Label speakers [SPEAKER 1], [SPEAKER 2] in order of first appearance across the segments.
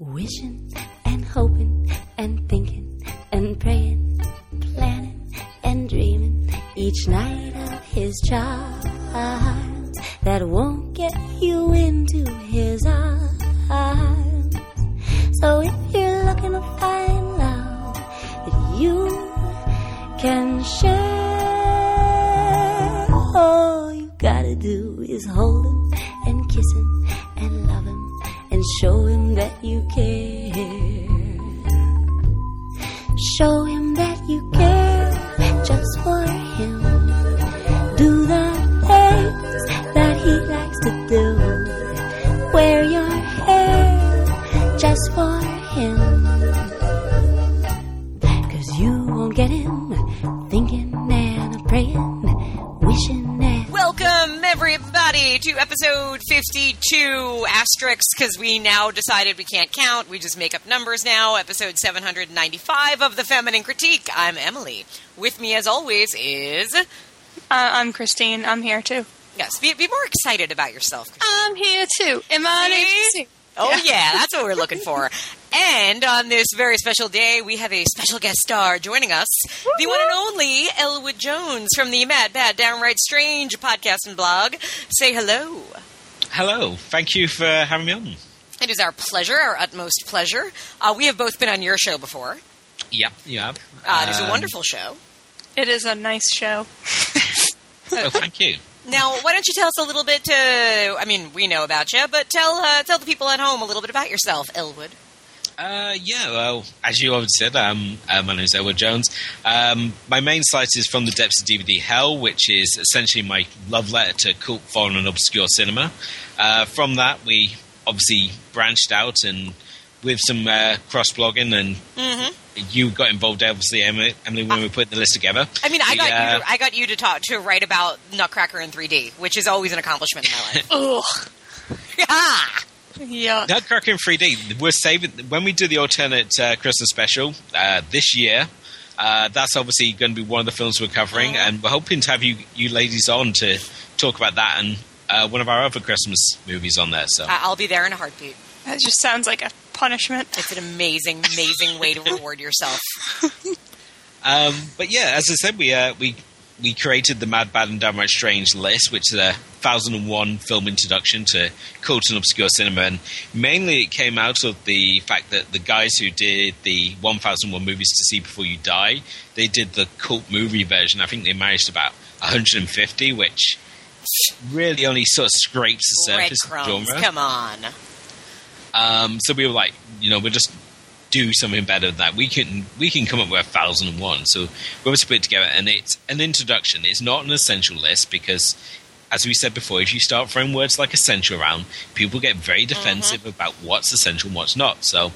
[SPEAKER 1] Wishing and hoping and thinking and praying, planning and dreaming each night of his child that won't
[SPEAKER 2] because we now decided we can't count. We just make up numbers now. Episode 795 of The Feminine Critique. I'm Emily. With me, as always, is.
[SPEAKER 3] Uh, I'm Christine. I'm here too.
[SPEAKER 2] Yes, be, be more excited about yourself.
[SPEAKER 3] I'm here too. Am I
[SPEAKER 2] See?
[SPEAKER 3] an HC?
[SPEAKER 2] Oh, yeah, that's what we're looking for. And on this very special day, we have a special guest star joining us, the one and only Elwood Jones from the Mad, Bad, Downright Strange podcast and blog. Say hello.
[SPEAKER 4] Hello. Thank you for having me on.
[SPEAKER 2] It is our pleasure, our utmost pleasure. Uh, we have both been on your show before.
[SPEAKER 4] Yep, you have.
[SPEAKER 2] Uh, it is a
[SPEAKER 4] Um,
[SPEAKER 2] wonderful show.
[SPEAKER 3] It is a nice show.
[SPEAKER 4] Oh, thank you.
[SPEAKER 2] Now, why don't you tell us a little bit? Uh, I mean, we know about you, but tell uh, tell the people at home a little bit about yourself, Elwood.
[SPEAKER 4] Uh, yeah, well, as you already said, um, uh, my name is Elwood Jones. Um, my main site is From the Depths of DVD Hell, which is essentially my love letter to cult, foreign, and obscure cinema. Uh, from that, we obviously branched out and with some uh, cross blogging, and
[SPEAKER 2] Mm-hmm.
[SPEAKER 4] you got involved, obviously, Emily, Emily when we put the list together.
[SPEAKER 2] I mean, I got
[SPEAKER 4] uh,
[SPEAKER 2] you. To, I got you to talk to write about Nutcracker in 3D, which is always an accomplishment in my life.
[SPEAKER 3] Ugh. Yuck.
[SPEAKER 4] Nutcracker in 3D. We're saving when we do the alternate uh, Christmas special uh, this year. Uh, that's obviously going to be one of the films we're covering, and we're hoping to have you you ladies on to talk about that and uh, one of our other Christmas movies on there. So
[SPEAKER 2] I- I'll be there in a heartbeat.
[SPEAKER 3] That just sounds like a punishment.
[SPEAKER 2] It's an amazing, amazing way to reward yourself.
[SPEAKER 4] Um, but yeah, as I said, we uh, we we created the Mad, Bad, and Downright Strange list, which is a thousand and one film introduction to cult and obscure cinema, and mainly it came out of the fact that the guys who did the one thousand one movies to see before you die, they did the cult movie version. I think they managed about 150, which really only sort of scrapes the surface of the genre.
[SPEAKER 2] come on.
[SPEAKER 4] Um, so we were like, you know, we're just do something better than that. We can we can come up with a thousand and one. So we was put it together, and it's an introduction. It's not an essential list because, as we said before, if you start throwing words like essential around, people get very defensive about what's essential and what's not. So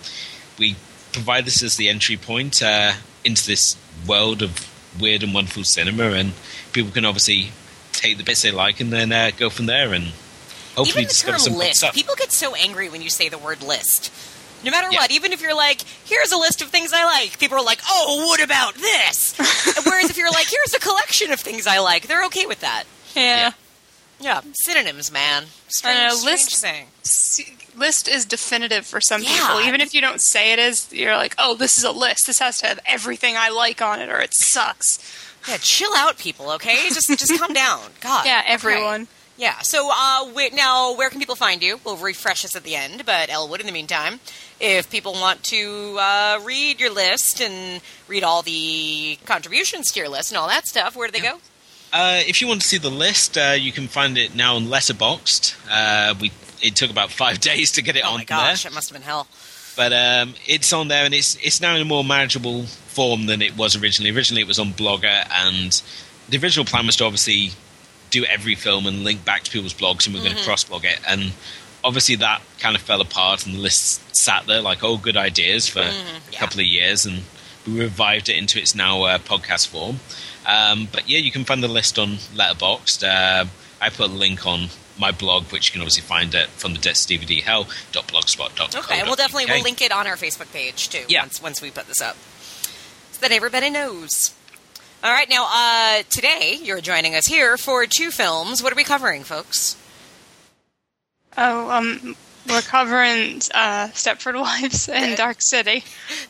[SPEAKER 4] we provide this as the entry point uh, into this world of weird and wonderful cinema, and people can obviously take the bits they like and then uh, go from there and hopefully
[SPEAKER 2] even the
[SPEAKER 4] discover some
[SPEAKER 2] list,
[SPEAKER 4] stuff.
[SPEAKER 2] people get so angry when you say the word list. No matter
[SPEAKER 4] Yeah.
[SPEAKER 2] what, even if you're like, here's a list of things I like, people are like, oh, what about this? Whereas if you're like, here's a collection of things I like, they're okay with that.
[SPEAKER 3] Yeah.
[SPEAKER 2] Yeah, synonyms, man. Strange,
[SPEAKER 3] I know,
[SPEAKER 2] strange
[SPEAKER 3] list-
[SPEAKER 2] thing.
[SPEAKER 3] S- List is definitive for some
[SPEAKER 2] Yeah.
[SPEAKER 3] people. Even if you don't say it is, you're like, oh, this is a list. This has to have everything I like on it, or it sucks.
[SPEAKER 2] Yeah, chill out, people. Okay, just just calm down. God.
[SPEAKER 3] Yeah,
[SPEAKER 2] okay. Yeah. So uh, wait, now, where can people find you? We'll refresh this at the end, but Elwood, in the meantime, if people want to uh, read your list and read all the contributions to your list and all that stuff, where do they go?
[SPEAKER 4] Uh, if you want to see the list, uh, you can find it now on Letterboxd. Uh, we it took about five days to get it on.
[SPEAKER 2] Oh
[SPEAKER 4] on
[SPEAKER 2] my gosh,
[SPEAKER 4] there,
[SPEAKER 2] it must have been hell.
[SPEAKER 4] but um, it's on there and it's it's now in a more manageable form than it was originally. Originally, it was on Blogger, and the original plan was to obviously do every film and link back to people's blogs, and we're going to cross blog it. And obviously, that kind of fell apart, and the list sat there like all good ideas for
[SPEAKER 2] yeah.
[SPEAKER 4] a couple of years, and we revived it into its now uh, podcast form. Um, but yeah, you can find the list on Letterboxd. Uh, I put a link on my blog, which you can obviously find at from the depths DVD hell.blogspot.com.
[SPEAKER 2] Okay, and we'll definitely we'll link it on our Facebook page too.
[SPEAKER 4] Yeah.
[SPEAKER 2] Once once we put this up, so that everybody knows. All right, now uh, today you're joining us here for two films. What are we covering, folks?
[SPEAKER 3] Oh, um, We're covering uh, Stepford Wives and Dark City.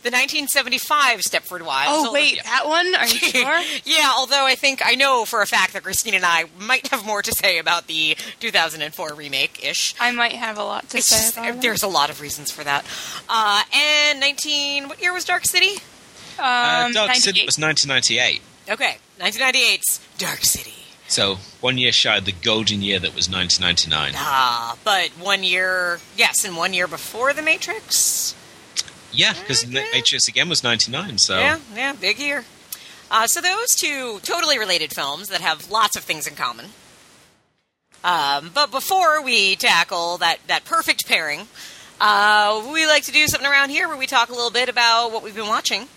[SPEAKER 2] The 1975 Stepford Wives.
[SPEAKER 3] Oh
[SPEAKER 2] Although-
[SPEAKER 3] wait, that one? Are you sure?
[SPEAKER 2] yeah, although I think I know for a fact that Christine and I might have more to say about the 2004 remake ish.
[SPEAKER 3] I might have a lot to
[SPEAKER 2] It's
[SPEAKER 3] say
[SPEAKER 2] just,
[SPEAKER 3] about it.
[SPEAKER 2] there's a lot of reasons for that. Uh, and 19, what year was Dark City?
[SPEAKER 3] Um,
[SPEAKER 4] uh, Dark City was 1998.
[SPEAKER 2] Okay, 1998's Dark City.
[SPEAKER 4] So one year shy of the golden year that was 1999.
[SPEAKER 2] Ah, but one year, yes, and one year before The Matrix.
[SPEAKER 4] Yeah, because
[SPEAKER 2] Okay.
[SPEAKER 4] Matrix again was 99. So
[SPEAKER 2] Yeah, yeah, big year. Uh, so those two totally related films that have lots of things in common. Um, but before we tackle that, that perfect pairing, uh, we like to do something around here where we talk a little bit about what we've been watching.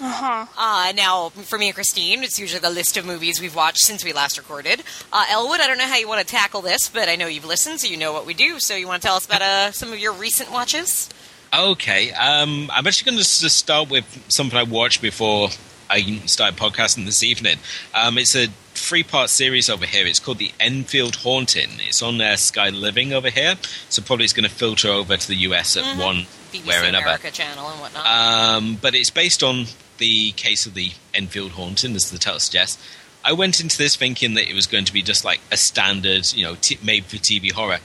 [SPEAKER 3] Uh-huh.
[SPEAKER 2] Uh, now, for me and Christine, it's usually the list of movies we've watched since we last recorded. Uh, Elwood, I don't know how you want to tackle this, but I know you've listened, so you know what we do. So you want to tell us about uh, some of your recent watches?
[SPEAKER 4] Okay, um, I'm actually going to just start with something I watched before I started podcasting this evening. Um, it's a three-part series over here. It's called the Enfield Haunting. It's on uh, Sky Living over here, so probably it's going to filter over to the US at one
[SPEAKER 2] BBC
[SPEAKER 4] way or another.
[SPEAKER 2] America channel and whatnot.
[SPEAKER 4] Um, but it's based on the case of the Enfield haunting, as the title suggests. I went into this thinking that it was going to be just like a standard, you know, t- made for TV horror.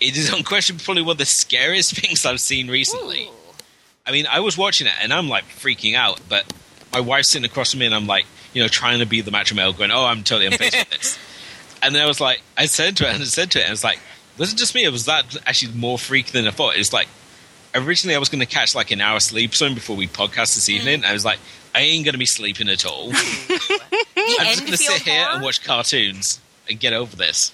[SPEAKER 4] It is unquestionably probably one of the scariest things I've seen recently.
[SPEAKER 2] Ooh.
[SPEAKER 4] I mean, I was watching it and I'm like freaking out, but my wife's sitting across from me and I'm like, you know, trying to be the macho male, going, "Oh, I'm totally unfazed with this." And then I was like, I said to her and I said to it, and I was like, "Was it just me? Or was that actually more freak than I thought?" It's like originally I was going to catch like an hour sleep soon before we podcast this evening. I was like, I ain't going to be sleeping at all. I'm just going to sit here and watch cartoons and get over this.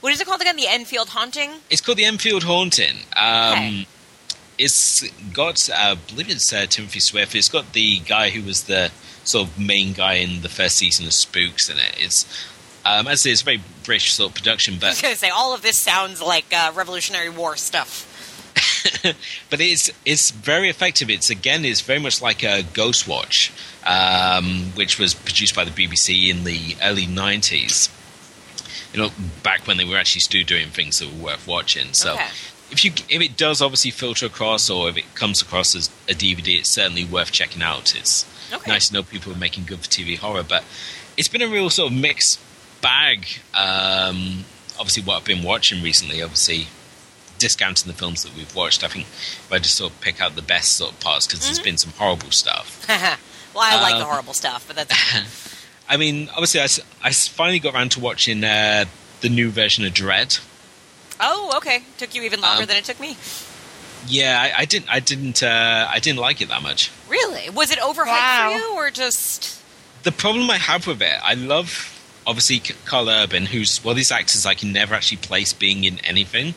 [SPEAKER 2] What is it called again? The Enfield Haunting?
[SPEAKER 4] It's called the Enfield Haunting. Um,
[SPEAKER 2] Okay.
[SPEAKER 4] It's got, uh, I believe it's uh, Timothy Swift. It's got the guy who was the sort of main guy in the first season of Spooks in it. It's, um, as I say, it's a very British sort of production, but
[SPEAKER 2] I was going to say, all of this sounds like uh, Revolutionary War stuff.
[SPEAKER 4] but it's it's very effective. It's again, it's very much like a Ghostwatch, um, which was produced by the BBC in the early '90s. You know, back when they were actually still doing things that were worth watching. So,
[SPEAKER 2] Okay.
[SPEAKER 4] if you if it does obviously filter across, or if it comes across as a DVD, it's certainly worth checking out. It's
[SPEAKER 2] Okay.
[SPEAKER 4] nice to know people are making good for TV horror, but it's been a real sort of mixed bag. Um, obviously, what I've been watching recently, obviously discounting the films that we've watched. I think if I just sort of pick out the best sort of parts because there's been some horrible stuff.
[SPEAKER 2] well, I like the
[SPEAKER 4] Um,
[SPEAKER 2] horrible stuff, but that's.
[SPEAKER 4] I mean, obviously, I, I finally got around to watching uh, the new version of Dredd.
[SPEAKER 2] oh, okay. Took you even longer
[SPEAKER 4] Um,
[SPEAKER 2] than it took me.
[SPEAKER 4] Yeah, I, I didn't, I didn't, uh, I didn't like it that much.
[SPEAKER 2] Really? Was it overhyped
[SPEAKER 3] Wow.
[SPEAKER 2] for you, or just.
[SPEAKER 4] The problem I have with it, I love obviously C- Karl Urban, who's well, these actors I can never actually place being in anything.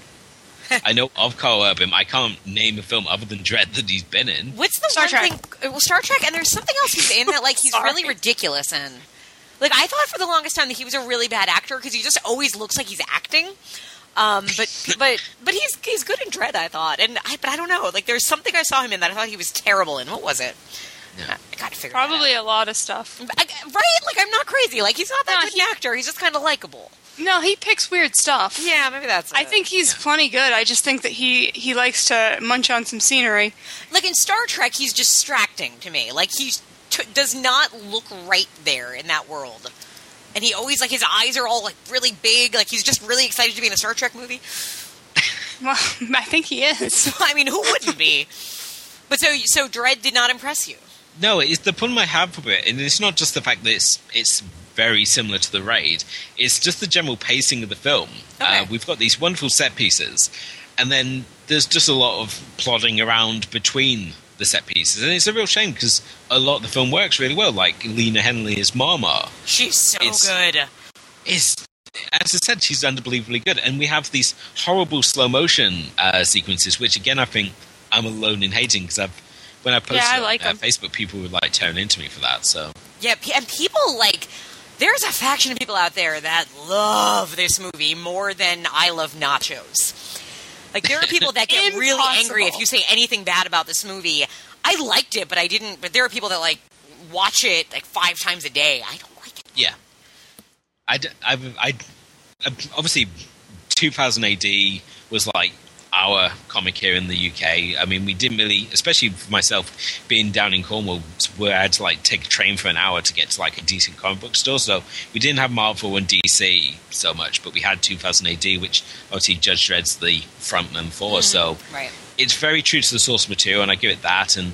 [SPEAKER 4] I know of Karl Urban, I can't name a film other than Dredd that he's been in.
[SPEAKER 2] What's the
[SPEAKER 3] Star
[SPEAKER 2] one
[SPEAKER 3] Trek.
[SPEAKER 2] thing? uh, Well, Star Trek, and there's something else he's in that like he's really ridiculous in. Like I thought for the longest time that he was a really bad actor because he just always looks like he's acting. Um, but but but he's he's good in Dredd, I thought, and I, but I don't know. Like there's something I saw him in that I thought he was terrible in. What was it?
[SPEAKER 4] Yeah.
[SPEAKER 2] I gotta figure that out.
[SPEAKER 3] Probably a lot of stuff.
[SPEAKER 2] I, right? Like I'm not crazy. Like he's not that
[SPEAKER 3] No,
[SPEAKER 2] good
[SPEAKER 3] he-
[SPEAKER 2] an actor. He's just kind of likable.
[SPEAKER 3] No, he picks weird stuff.
[SPEAKER 2] Yeah, maybe that's.
[SPEAKER 3] I
[SPEAKER 2] it.
[SPEAKER 3] think he's plenty good. I just think that he he likes to munch on some scenery.
[SPEAKER 2] like in Star Trek, he's distracting to me. Like he t- does not look right there in that world, and he always like his eyes are all like really big. Like he's just really excited to be in a Star Trek movie.
[SPEAKER 3] Well, I think he is.
[SPEAKER 2] I mean, who wouldn't be? But so so Dredd did not impress you.
[SPEAKER 4] No, it's the problem I have with it, and it's not just the fact that it's it's very similar to the raid. It's just the general pacing of the film. Uh, we've got these wonderful set pieces, and then there's just a lot of plodding around between the set pieces, and it's a real shame because a lot of the film works really well. Like Lena Headey as Mama
[SPEAKER 2] She's so
[SPEAKER 4] It's-
[SPEAKER 2] good.
[SPEAKER 4] is. As I said, she's unbelievably good, and we have these horrible slow motion uh, sequences, which again I think I'm alone in hating because I've when I posted
[SPEAKER 3] I
[SPEAKER 4] on
[SPEAKER 3] like
[SPEAKER 4] uh,
[SPEAKER 3] 'em.
[SPEAKER 4] Facebook, people would like turn into me for that. So
[SPEAKER 2] Yeah, and people like. There's a faction of people out there that love this movie more than I love nachos. Like there are people that get really angry if you say anything bad about this movie. I liked it, but I didn't. But there are people that like watch it like five times a day. I don't like it.
[SPEAKER 4] Yeah, I, I, I- obviously 2000 AD was like our comic here in the UK. I mean, we didn't really, especially for myself, being down in Cornwall, where I had to like take a train for an hour to get to like a decent comic book store. So we didn't have Marvel and DC so much, but we had 2000 AD, which obviously Judge Dredd's the frontman for. Mm-hmm. So
[SPEAKER 2] Right.
[SPEAKER 4] it's very true to the source material, and I give it that. And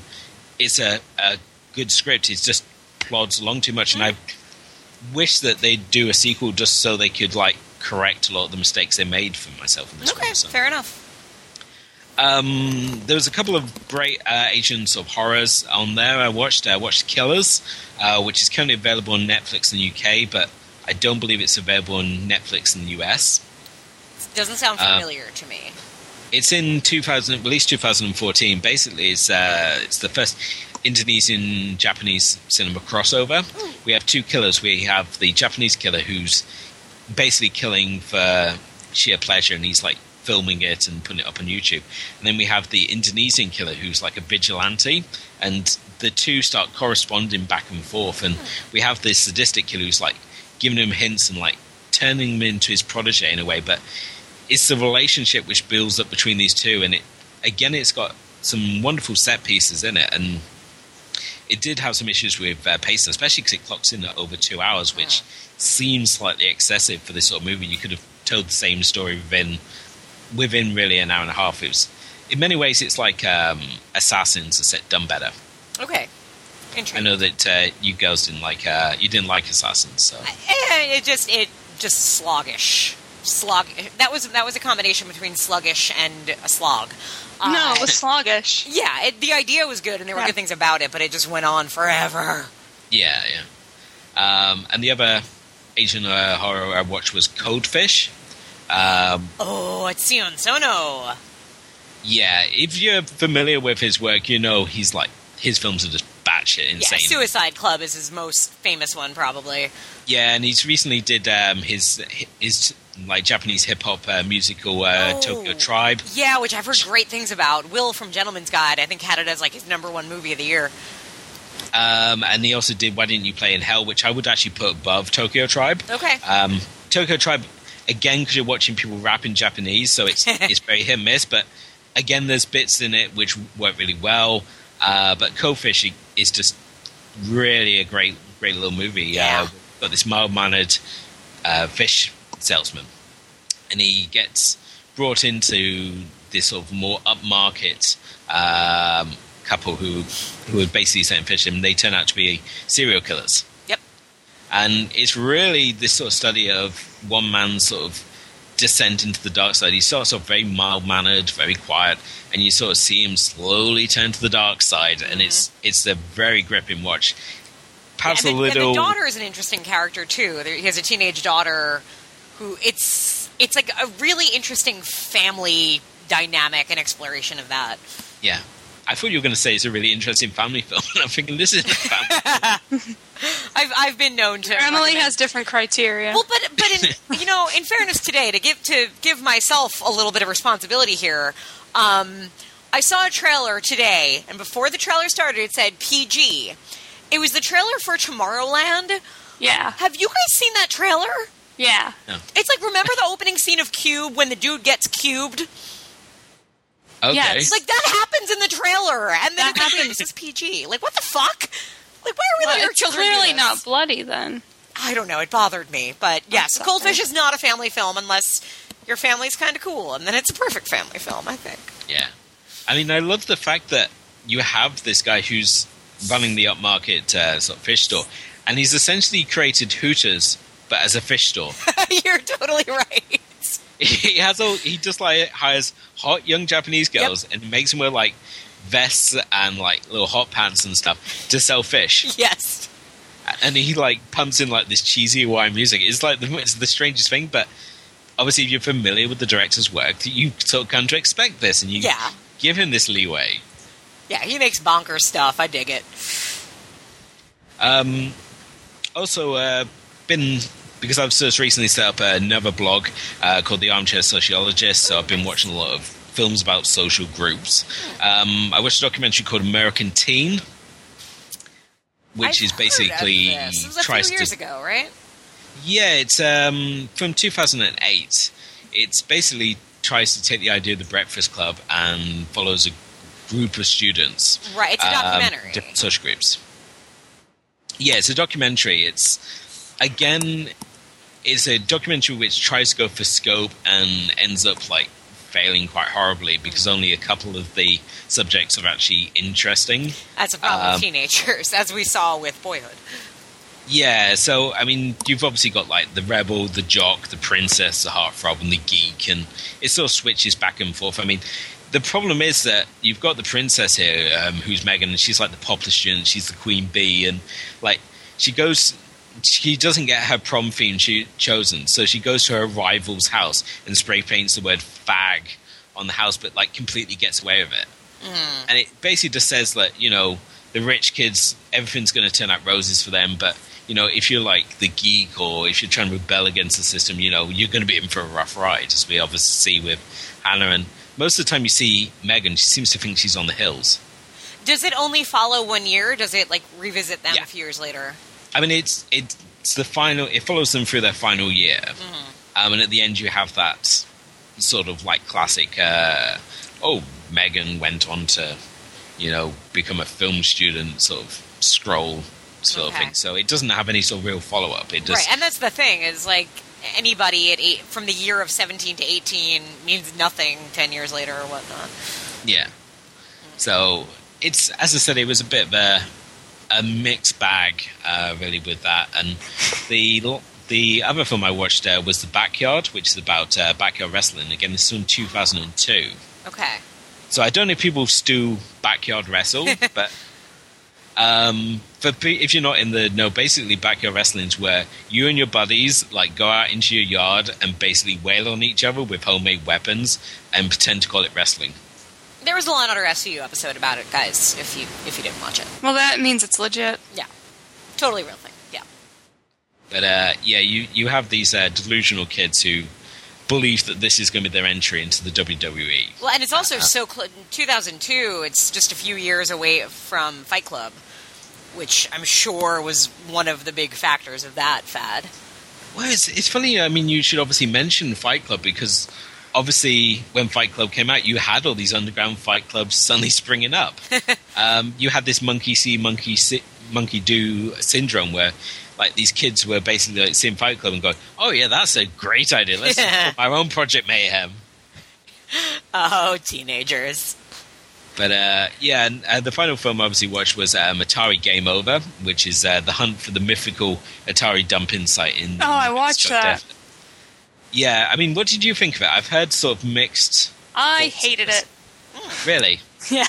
[SPEAKER 4] it's a, a good script. It just plods along too much, and mm-hmm. I wish that they'd do a sequel just so they could like correct a lot of the mistakes they made for myself in this
[SPEAKER 2] Okay.
[SPEAKER 4] So.
[SPEAKER 2] fair enough.
[SPEAKER 4] Um, there was a couple of great uh, agents of horrors on there. I watched. I watched Killers, uh, which is currently available on Netflix in the UK, but I don't believe it's available on Netflix in the US.
[SPEAKER 2] Doesn't sound
[SPEAKER 4] Uh,
[SPEAKER 2] familiar to me.
[SPEAKER 4] It's in 2000, released 2014. Basically, it's uh, it's the first Indonesian Japanese cinema crossover. We have two killers. We have the Japanese killer who's basically killing for sheer pleasure, and he's like filming it and putting it up on YouTube. And then we have the Indonesian killer who's like a vigilante, and the two start corresponding back and forth. And we have this sadistic killer who's like giving him hints and like turning him into his protege in a way, but it's the relationship which builds up between these two, and it again, it's got some wonderful set pieces in it, and it did have some issues with uh, pacing, especially because it clocks in at over two hours, which seems slightly excessive for this sort of movie. You could have told the same story within within really an hour and a half. It was, in many ways, it's like um, Assassins, except done better.
[SPEAKER 2] Okay.
[SPEAKER 4] I know that uh, you girls didn't like uh, you didn't like Assassins, so
[SPEAKER 2] Eh, it just it just sluggish. Slog. That was that was a combination between sluggish and a slog. Uh,
[SPEAKER 3] no, it was sluggish.
[SPEAKER 2] yeah, it, the idea was good, and there were
[SPEAKER 3] Yeah.
[SPEAKER 2] good things about it, but it just went on forever.
[SPEAKER 4] yeah, yeah. Um, and the other Asian uh, horror I watched was Coldfish. Um,
[SPEAKER 2] Oh, it's Sion Sono.
[SPEAKER 4] Yeah, if you're familiar with his work, you know he's like his films are just batshit
[SPEAKER 2] Yeah,
[SPEAKER 4] insane.
[SPEAKER 2] Suicide Club is his most famous one, probably.
[SPEAKER 4] Yeah, and he's recently did um, his his like Japanese hip hop uh, musical uh,
[SPEAKER 2] Oh.
[SPEAKER 4] Tokyo Tribe.
[SPEAKER 2] Yeah, which I've heard great things about. Will from Gentleman's Guide, I think, had it as like his number one movie of the year.
[SPEAKER 4] Um, and he also did Why Didn't You Play in Hell, which I would actually put above Tokyo Tribe.
[SPEAKER 2] Okay.
[SPEAKER 4] Um, Tokyo Tribe, again, because you're watching people rap in Japanese, so it's it's very hit and miss. But again, there's bits in it which work really well. Uh, but Coldfish is just really a great, great little movie.
[SPEAKER 2] Yeah.
[SPEAKER 4] Uh, got this mild mannered uh, fish salesman, and he gets brought into this sort of more upmarket um, couple who who are basically selling fish, and they turn out to be serial killers. And it's really this sort of study of one man's sort of descent into the dark side. He starts off very mild mannered, very quiet, and you sort of see him slowly turn to the dark side, and it's mm-hmm. it's a very gripping watch. Perhaps
[SPEAKER 2] and,
[SPEAKER 4] a
[SPEAKER 2] the,
[SPEAKER 4] little.
[SPEAKER 2] and the daughter is an interesting character too. He has a teenage daughter who it's it's like a really interesting family dynamic and exploration of that.
[SPEAKER 4] yeah, I thought you were going to say it's a really interesting family film. and I'm thinking this is a family.
[SPEAKER 2] I've I've been known to.
[SPEAKER 3] Emily
[SPEAKER 2] recommend-
[SPEAKER 3] has different criteria.
[SPEAKER 2] Well, but but in, you know, in fairness today, to give to give myself a little bit of responsibility here, um, I saw a trailer today, and before the trailer started, it said PG. It was the trailer for Tomorrowland.
[SPEAKER 3] yeah,
[SPEAKER 2] Have you guys seen that trailer?
[SPEAKER 3] yeah.
[SPEAKER 2] It's like remember the opening scene of Cube when the dude gets cubed?
[SPEAKER 4] Okay,
[SPEAKER 3] Yes.
[SPEAKER 2] Like that happens in the trailer, and then
[SPEAKER 3] That
[SPEAKER 2] it's like,
[SPEAKER 3] happens.
[SPEAKER 2] this is PG. Like what the fuck? Like why are we
[SPEAKER 3] Well,
[SPEAKER 2] letting our children
[SPEAKER 3] clearly not bloody then.
[SPEAKER 2] I don't know. It bothered me, but yes. Coldfish is not a family film unless your family's kind of cool, and then it's a perfect family film. I think.
[SPEAKER 4] Yeah. I mean, I love the fact that you have this guy who's running the upmarket uh, sort of fish store, and he's essentially created Hooters, but as a fish store.
[SPEAKER 2] You're totally right.
[SPEAKER 4] he has all. He just like hires hot young Japanese girls and makes them wear like vests and like little hot pants and stuff to sell fish.
[SPEAKER 2] Yes.
[SPEAKER 4] And he like pumps in like this cheesy Hawaiian music. It's like the, it's the strangest thing, but obviously, if you're familiar with the director's work, you sort of come to expect this, and you
[SPEAKER 2] Yeah.
[SPEAKER 4] give him this leeway.
[SPEAKER 2] Yeah, he makes bonkers stuff. I dig it.
[SPEAKER 4] Um, also, uh, been because I've just recently set up another blog uh, called the Armchair Sociologist, so I've been watching a lot of films about social groups. Um, I watched a documentary called American Teen, which
[SPEAKER 2] I've
[SPEAKER 4] is basically
[SPEAKER 2] this. It was a
[SPEAKER 4] tries
[SPEAKER 2] years
[SPEAKER 4] to
[SPEAKER 2] ago, right?
[SPEAKER 4] yeah, it's um, from 2008. It's basically tries to take the idea of the Breakfast Club and follows a group of students.
[SPEAKER 2] Right, it's a
[SPEAKER 4] um,
[SPEAKER 2] documentary.
[SPEAKER 4] different social groups. Yeah, it's a documentary. It's again, it's a documentary which tries to go for scope and ends up like failing quite horribly because only a couple of the subjects are actually interesting.
[SPEAKER 2] That's a problem
[SPEAKER 4] um,
[SPEAKER 2] with teenagers, as we saw with Boyhood.
[SPEAKER 4] Yeah, so I mean, you've obviously got like the rebel, the jock, the princess, the heartthrob, and the geek, and it sort of switches back and forth. I mean, the problem is that you've got the princess here, um, who's Megan, and she's like the popular student, she's the queen bee, and like she goes, she doesn't get her prom theme she chosen, so she goes to her rival's house and spray paints the word "fag" on the house, but like completely gets away with it. Mm. And it basically just says that you know the rich kids, everything's going to turn out roses for them, but you know if you're like the geek or if you're trying to rebel against the system, you know you're going to be in for a rough ride, as we obviously see with Hannah. And most of the time you see Megan, she seems to think she's on the hills.
[SPEAKER 2] Does it only follow one year? Or does it like revisit them
[SPEAKER 4] Yeah.
[SPEAKER 2] a few years later?
[SPEAKER 4] I mean, it's it's the final. It follows them through their final year, um, and at the end you have that sort of like classic. Uh, oh, Megan went on to, you know, become a film student, sort of scroll sort of thing. So it doesn't have any sort of real follow up. It just
[SPEAKER 2] right, and that's the thing is like anybody at eight from the year of seventeen to eighteen means nothing ten years later or whatnot.
[SPEAKER 4] Yeah. So it's as I said, it was a bit of a a mixed bag, uh, really, with that. And the the other film I watched uh, was The Backyard, which is about uh, backyard wrestling. Again, this is from 2002.
[SPEAKER 2] Okay,
[SPEAKER 4] So I don't know if people still backyard wrestle, but um, for pe- if you're not in the no, basically backyard wrestling is where you and your buddies like go out into your yard and basically wail on each other with homemade weapons and pretend to call it wrestling.
[SPEAKER 2] There was a Law and Order SVU episode about it, guys. If you if you didn't watch it,
[SPEAKER 3] Well, that means it's legit.
[SPEAKER 2] yeah, totally real thing. Yeah,
[SPEAKER 4] But uh, yeah, you you have these uh, delusional kids who believe that this is going to be their entry into the E. WWE.
[SPEAKER 2] well, and it's
[SPEAKER 4] Uh-huh.
[SPEAKER 2] also so cl- 2002. It's just a few years away from Fight Club, which I'm sure was one of the big factors of that fad.
[SPEAKER 4] Well, it's, it's funny. I mean, you should obviously mention Fight Club because obviously when Fight Club came out, you had all these underground fight clubs suddenly springing up. um, you had this monkey see, monkey si- monkey do syndrome where. Like these kids were basically like seeing Fight Club and going, "Oh yeah, that's a great idea. Let's
[SPEAKER 2] Yeah.
[SPEAKER 4] our own Project Mayhem."
[SPEAKER 2] Oh, teenagers.
[SPEAKER 4] But uh, yeah, and, uh, the final film I obviously watched was um, Atari Game Over, which is uh, the hunt for the mythical Atari dumping site in.
[SPEAKER 3] Oh, I watched that.
[SPEAKER 4] Def- Yeah, I mean, what did you think of it? I've heard sort of mixed.
[SPEAKER 3] I hated it.
[SPEAKER 4] Really,
[SPEAKER 3] Yeah.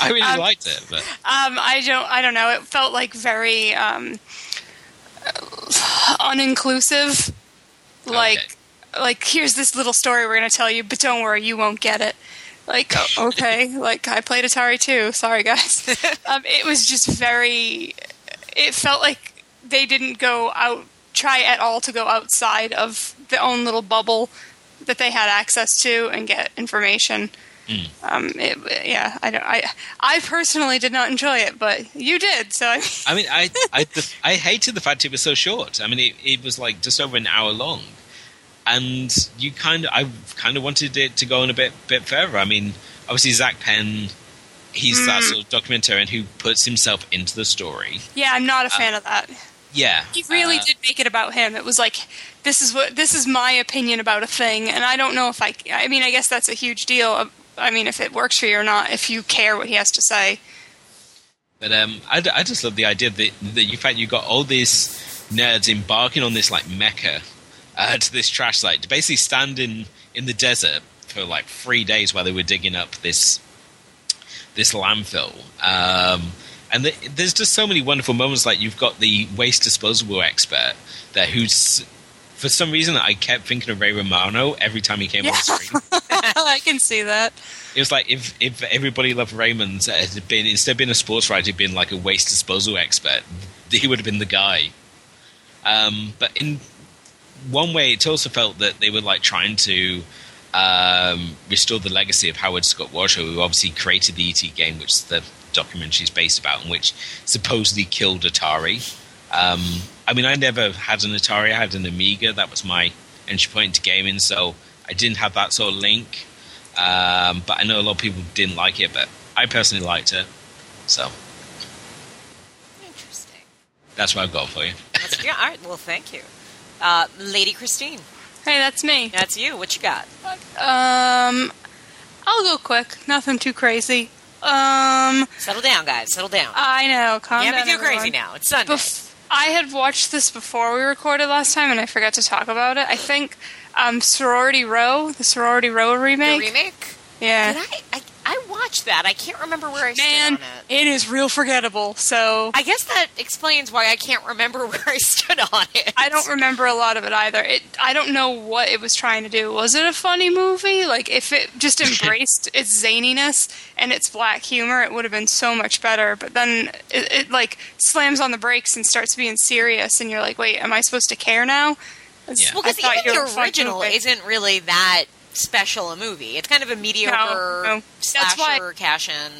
[SPEAKER 4] I really
[SPEAKER 3] Um,
[SPEAKER 4] liked it, but
[SPEAKER 3] Um, I don't. I don't know. It felt like very um, uninclusive. Like, like here's this little story we're going to tell you, but don't worry, you won't get it. Like, o- okay, like I played Atari too. Sorry, guys. um, it was just very. It felt like they didn't go out, try at all to go outside of their own little bubble that they had access to and get information. Um, it, yeah, I don't. I I personally did not enjoy it, but you did. So I,
[SPEAKER 4] I mean, I I, the, I hated the fact it was so short. I mean, it, it was like just over an hour long, and you kind of I kind of wanted it to go on a bit bit further. I mean, obviously Zak Penn, he's
[SPEAKER 3] Mm.
[SPEAKER 4] that sort of documentarian who puts himself into the story.
[SPEAKER 3] yeah, I'm not a fan of that.
[SPEAKER 4] Yeah,
[SPEAKER 3] He really
[SPEAKER 4] uh,
[SPEAKER 3] did make it about him. It was like this is what this is my opinion about a thing, and I don't know if I. I mean, I guess that's a huge deal. I mean, if it works for you or not, if you care what he has to say.
[SPEAKER 4] But um, I, I just love the idea that, that you fact you got all these nerds embarking on this like mecca uh, to this trash site to basically stand in in the desert for like three days while they were digging up this this landfill. Um, and the, there's just so many wonderful moments. Like you've got the waste disposable expert there, who's for some reason I kept thinking of Ray Romano every time he came on screen.
[SPEAKER 3] I can see that.
[SPEAKER 4] It was like if if everybody loved Raymond uh, had been instead of being a sports writer, he'd been like a waste disposal expert. He would have been the guy. Um, but in one way, it also felt that they were like trying to um, restore the legacy of Howard Scott Warshaw, who obviously created the ET game, which the documentary is based about, and which supposedly killed Atari. Um, I mean, I never had an Atari; I had an Amiga. That was my entry point into gaming. So I didn't have that sort of link. Um, but I know a lot of people didn't like it, but I personally liked it. So
[SPEAKER 2] Interesting.
[SPEAKER 4] that's what I've got for you.
[SPEAKER 2] That's, yeah, all right. Well, thank you. Uh, Lady Christine,
[SPEAKER 3] Hey, that's me.
[SPEAKER 2] that's you. What you got?
[SPEAKER 3] Um, I'll go quick. Nothing too crazy. Um,
[SPEAKER 2] Settle down, guys. Settle down.
[SPEAKER 3] I know. Calm
[SPEAKER 2] Can't
[SPEAKER 3] down.
[SPEAKER 2] be too crazy now. It's Sunday.
[SPEAKER 3] Bef- I had watched this before we recorded last time, and I forgot to talk about it. I think um, Sorority Row, the Sorority Row
[SPEAKER 2] the
[SPEAKER 3] remake.
[SPEAKER 2] remake?
[SPEAKER 3] Yeah.
[SPEAKER 2] Did I, I? I watched that. I can't remember where I
[SPEAKER 3] Man,
[SPEAKER 2] stood on it.
[SPEAKER 3] it is real forgettable. So
[SPEAKER 2] I guess that explains why I can't remember where I stood on it.
[SPEAKER 3] I don't remember a lot of it either. It I don't know what it was trying to do. Was it a funny movie? Like if it just embraced its zaniness and its black humor, it would have been so much better. But then it, it like slams on the brakes and starts being serious, and you're like, wait, am I supposed to care now?
[SPEAKER 4] Yeah.
[SPEAKER 2] Well, because even the original isn't really that special a movie. It's kind of a mediocre
[SPEAKER 3] no. That's why-
[SPEAKER 2] slasher cash in.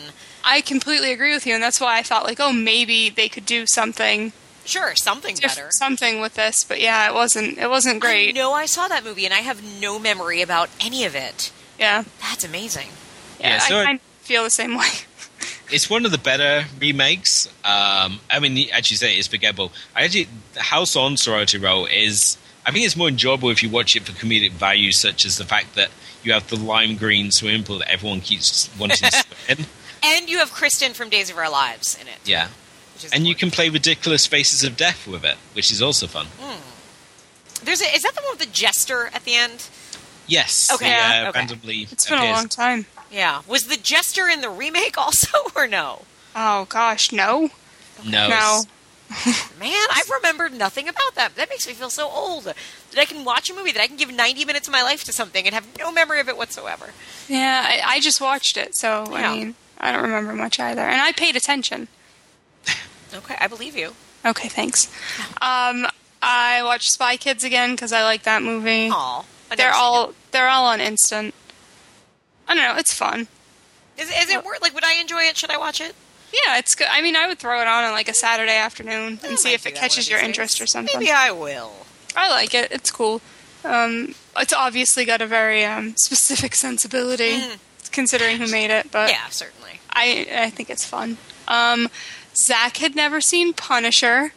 [SPEAKER 3] I completely agree with you, and that's why I thought like, oh, maybe they could do something,
[SPEAKER 2] Sure, something
[SPEAKER 3] diff-
[SPEAKER 2] better.
[SPEAKER 3] something with this. But yeah, it wasn't. It wasn't great.
[SPEAKER 2] No, I saw that movie, and I have no memory about any of it.
[SPEAKER 3] Yeah,
[SPEAKER 2] That's amazing.
[SPEAKER 3] yeah.
[SPEAKER 4] Yeah, so
[SPEAKER 3] I
[SPEAKER 4] it-
[SPEAKER 3] kind of feel the same way.
[SPEAKER 4] It's one of the better remakes. Um, I mean, as you say, it's forgettable. I actually, the House on Sorority Row is. I think it's more enjoyable if you watch it for comedic value, such as the fact that you have the lime green swimming pool that everyone keeps wanting to swim in.
[SPEAKER 2] And you have Kristen from Days of Our Lives in it.
[SPEAKER 4] Yeah,
[SPEAKER 2] which is
[SPEAKER 4] and you can play ridiculous faces of death with it, which is also fun.
[SPEAKER 2] There's a, is that the one with the jester at the end?
[SPEAKER 4] Yes,
[SPEAKER 2] Okay.
[SPEAKER 4] the,
[SPEAKER 3] Yeah,
[SPEAKER 4] uh,
[SPEAKER 2] okay.
[SPEAKER 4] randomly
[SPEAKER 3] It's been a long time.
[SPEAKER 2] Yeah. Was the jester in the remake also, or no?
[SPEAKER 3] Oh gosh, no,
[SPEAKER 4] No,
[SPEAKER 3] no.
[SPEAKER 2] Man, I remembered nothing about that. That makes me feel so old. That I can watch a movie that I can give 90 minutes of my life to something and have no memory of it whatsoever.
[SPEAKER 3] Yeah, I, I just watched it, so
[SPEAKER 2] Yeah.
[SPEAKER 3] I mean, I don't remember much either, and I paid attention.
[SPEAKER 2] Okay, I believe you.
[SPEAKER 3] Okay, thanks. Um, I watched Spy Kids again because I like that movie.
[SPEAKER 2] Aw.
[SPEAKER 3] They're all they're all on instant. I don't know, it's fun.
[SPEAKER 2] Is, is it worth? Like, would I enjoy it? Should I watch it?
[SPEAKER 3] Yeah, it's good. I mean, I would throw it on on like a Saturday afternoon
[SPEAKER 2] I
[SPEAKER 3] and see if it catches your interest
[SPEAKER 2] days.
[SPEAKER 3] or something.
[SPEAKER 2] Maybe I will.
[SPEAKER 3] I like it. It's cool. Um, it's obviously got a very um, specific sensibility,
[SPEAKER 2] Mm.
[SPEAKER 3] considering who made it. But
[SPEAKER 2] Yeah, certainly.
[SPEAKER 3] I I think it's fun. Um, Zach had never seen Punisher,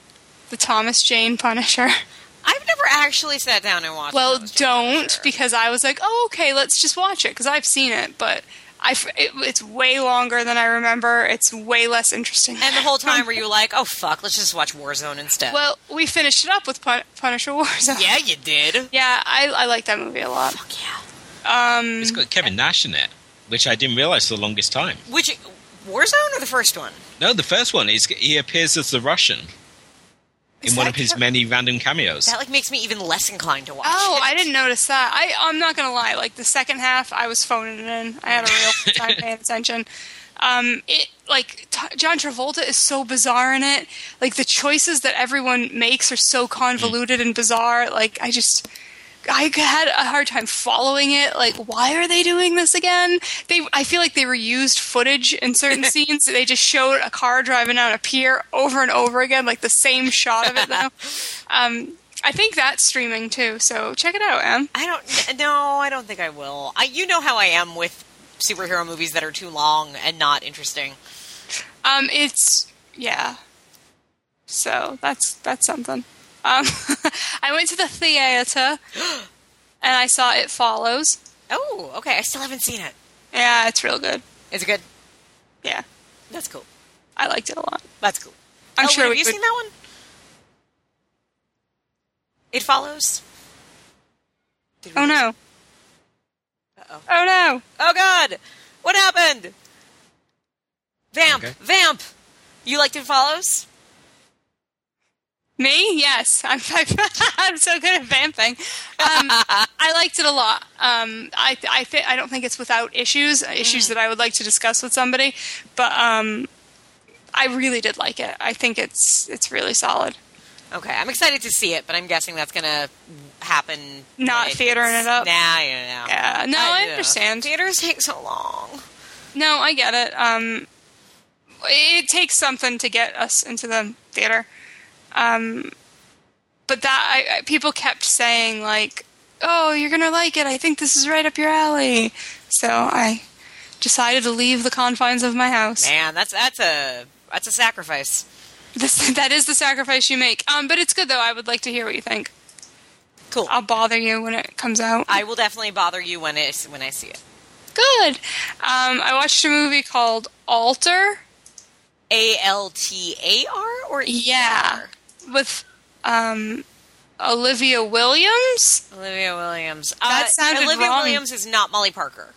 [SPEAKER 3] the Thomas Jane Punisher.
[SPEAKER 2] I've never actually sat down and watched. It. Well,
[SPEAKER 3] don't because I was like, oh, okay, let's just watch it because I've seen it, but I f- it, it's way longer than I remember. It's way less interesting.
[SPEAKER 2] And the whole time were you like, oh fuck, let's just watch Warzone instead?
[SPEAKER 3] well, we finished it up with Pun- Punisher Warzone.
[SPEAKER 2] yeah, you did.
[SPEAKER 3] yeah, I I like that movie a lot.
[SPEAKER 2] Fuck yeah.
[SPEAKER 3] Um,
[SPEAKER 4] it's got Kevin Nash in it, which I didn't realize for the longest time.
[SPEAKER 2] Which Warzone or the first one?
[SPEAKER 4] No, the first one is he appears as the Russian
[SPEAKER 2] Is
[SPEAKER 4] in one of his
[SPEAKER 2] Kev-
[SPEAKER 4] many random cameos.
[SPEAKER 2] That like makes me even less inclined to watch.
[SPEAKER 3] Oh,
[SPEAKER 2] it.
[SPEAKER 3] I didn't notice that. I I'm not gonna lie. Like the second half, I was phoning it in. I had a real time paying attention. Um, it like t- John Travolta is so bizarre in it. Like the choices that everyone makes are so convoluted and bizarre. Like I just. I had a hard time following it. Like, why are they doing this again? They, I feel like they reused footage in certain scenes. They just showed a car driving down a pier over and over again, like the same shot of it. Now, um, I think that's streaming too, so check it out, Em.
[SPEAKER 2] I don't. No, I don't think I will. I, you know how I am with superhero movies that are too long and not interesting.
[SPEAKER 3] Um, it's yeah. So that's that's something. Um, I went to the theater and I saw It Follows.
[SPEAKER 2] Oh, okay. I still haven't seen it.
[SPEAKER 3] Yeah, it's real good.
[SPEAKER 2] Is it good?
[SPEAKER 3] Yeah,
[SPEAKER 2] That's cool.
[SPEAKER 3] I liked it a lot.
[SPEAKER 2] That's cool.
[SPEAKER 3] I'm
[SPEAKER 2] oh,
[SPEAKER 3] sure
[SPEAKER 2] Have
[SPEAKER 3] we
[SPEAKER 2] you
[SPEAKER 3] would-
[SPEAKER 2] seen that one? It follows. Did we
[SPEAKER 3] Oh no!
[SPEAKER 2] Uh-oh.
[SPEAKER 3] Oh no!
[SPEAKER 2] Oh God! What happened? Vamp!
[SPEAKER 4] Okay.
[SPEAKER 2] Vamp! You liked It Follows?
[SPEAKER 3] Me? Yes, I'm. I'm so good at vamping. Um, I liked it a lot. Um, I I th- I don't think it's without issues, issues that I would like to discuss with somebody, but um, I really did like it. I think it's it's really solid.
[SPEAKER 2] Okay, I'm excited to see it, but I'm guessing that's gonna happen.
[SPEAKER 3] Not theatering it up.
[SPEAKER 2] Nah, yeah,
[SPEAKER 3] Yeah, no, I
[SPEAKER 2] yeah.
[SPEAKER 3] understand.
[SPEAKER 2] Theaters take so long.
[SPEAKER 3] No, I get it. Um, it takes something to get us into the theater. Um, but that I, I, people kept saying like, "Oh, you're gonna like it. I think this is right up your alley." So I decided to leave the confines of my house.
[SPEAKER 2] Man, that's that's a that's a sacrifice.
[SPEAKER 3] This, that is the sacrifice you make. Um, but it's good though. I would like to hear what you think.
[SPEAKER 2] Cool.
[SPEAKER 3] I'll bother you when it comes out.
[SPEAKER 2] I will definitely bother you when it when I see it.
[SPEAKER 3] Good. Um, I watched a movie called Altar
[SPEAKER 2] A L T A R or E
[SPEAKER 3] Yeah.
[SPEAKER 2] R?
[SPEAKER 3] with um, Olivia Williams.
[SPEAKER 2] Olivia Williams.
[SPEAKER 3] That
[SPEAKER 2] Uh,
[SPEAKER 3] sounded
[SPEAKER 2] Olivia
[SPEAKER 3] wrong.
[SPEAKER 2] Williams is not Molly Parker.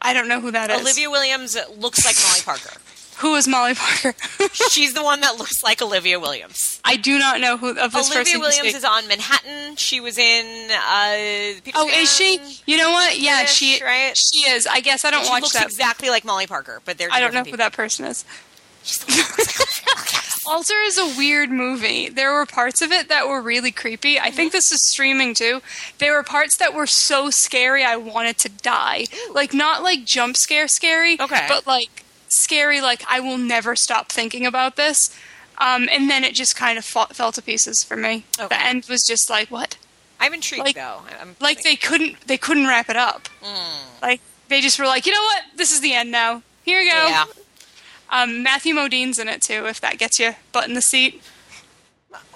[SPEAKER 3] I don't know who that is.
[SPEAKER 2] Olivia Williams looks like Molly Parker.
[SPEAKER 3] Who is Molly Parker?
[SPEAKER 2] She's the one that looks like Olivia Williams.
[SPEAKER 3] I do not know who of this
[SPEAKER 2] Olivia
[SPEAKER 3] person. you
[SPEAKER 2] Williams is on Manhattan. She was in. Uh, Peter
[SPEAKER 3] Oh, is she? You know what? Yeah,
[SPEAKER 2] Ish,
[SPEAKER 3] she
[SPEAKER 2] right?
[SPEAKER 3] she is. I guess I don't
[SPEAKER 2] She
[SPEAKER 3] watch
[SPEAKER 2] looks
[SPEAKER 3] that.
[SPEAKER 2] exactly like Molly Parker, but they're.
[SPEAKER 3] I don't know
[SPEAKER 2] different
[SPEAKER 3] who that person is. Altar is a weird movie. There were parts of it that were really creepy. I think this is streaming too. There were parts that were so scary I wanted to die. Like not like jump scare scary,
[SPEAKER 2] Okay.
[SPEAKER 3] but like scary like I will never stop thinking about this. Um, and then it just kind of fa- fell to pieces for me.
[SPEAKER 2] Okay.
[SPEAKER 3] The end was just like what?
[SPEAKER 2] I'm intrigued
[SPEAKER 3] Like-
[SPEAKER 2] though. I'm,
[SPEAKER 3] Like they couldn't they couldn't wrap it up.
[SPEAKER 2] Mm.
[SPEAKER 3] Like they just were like, you know what? This is the end now. Here you go.
[SPEAKER 2] Yeah.
[SPEAKER 3] Um, Matthew Modine's in it too. If that gets you butt in the seat.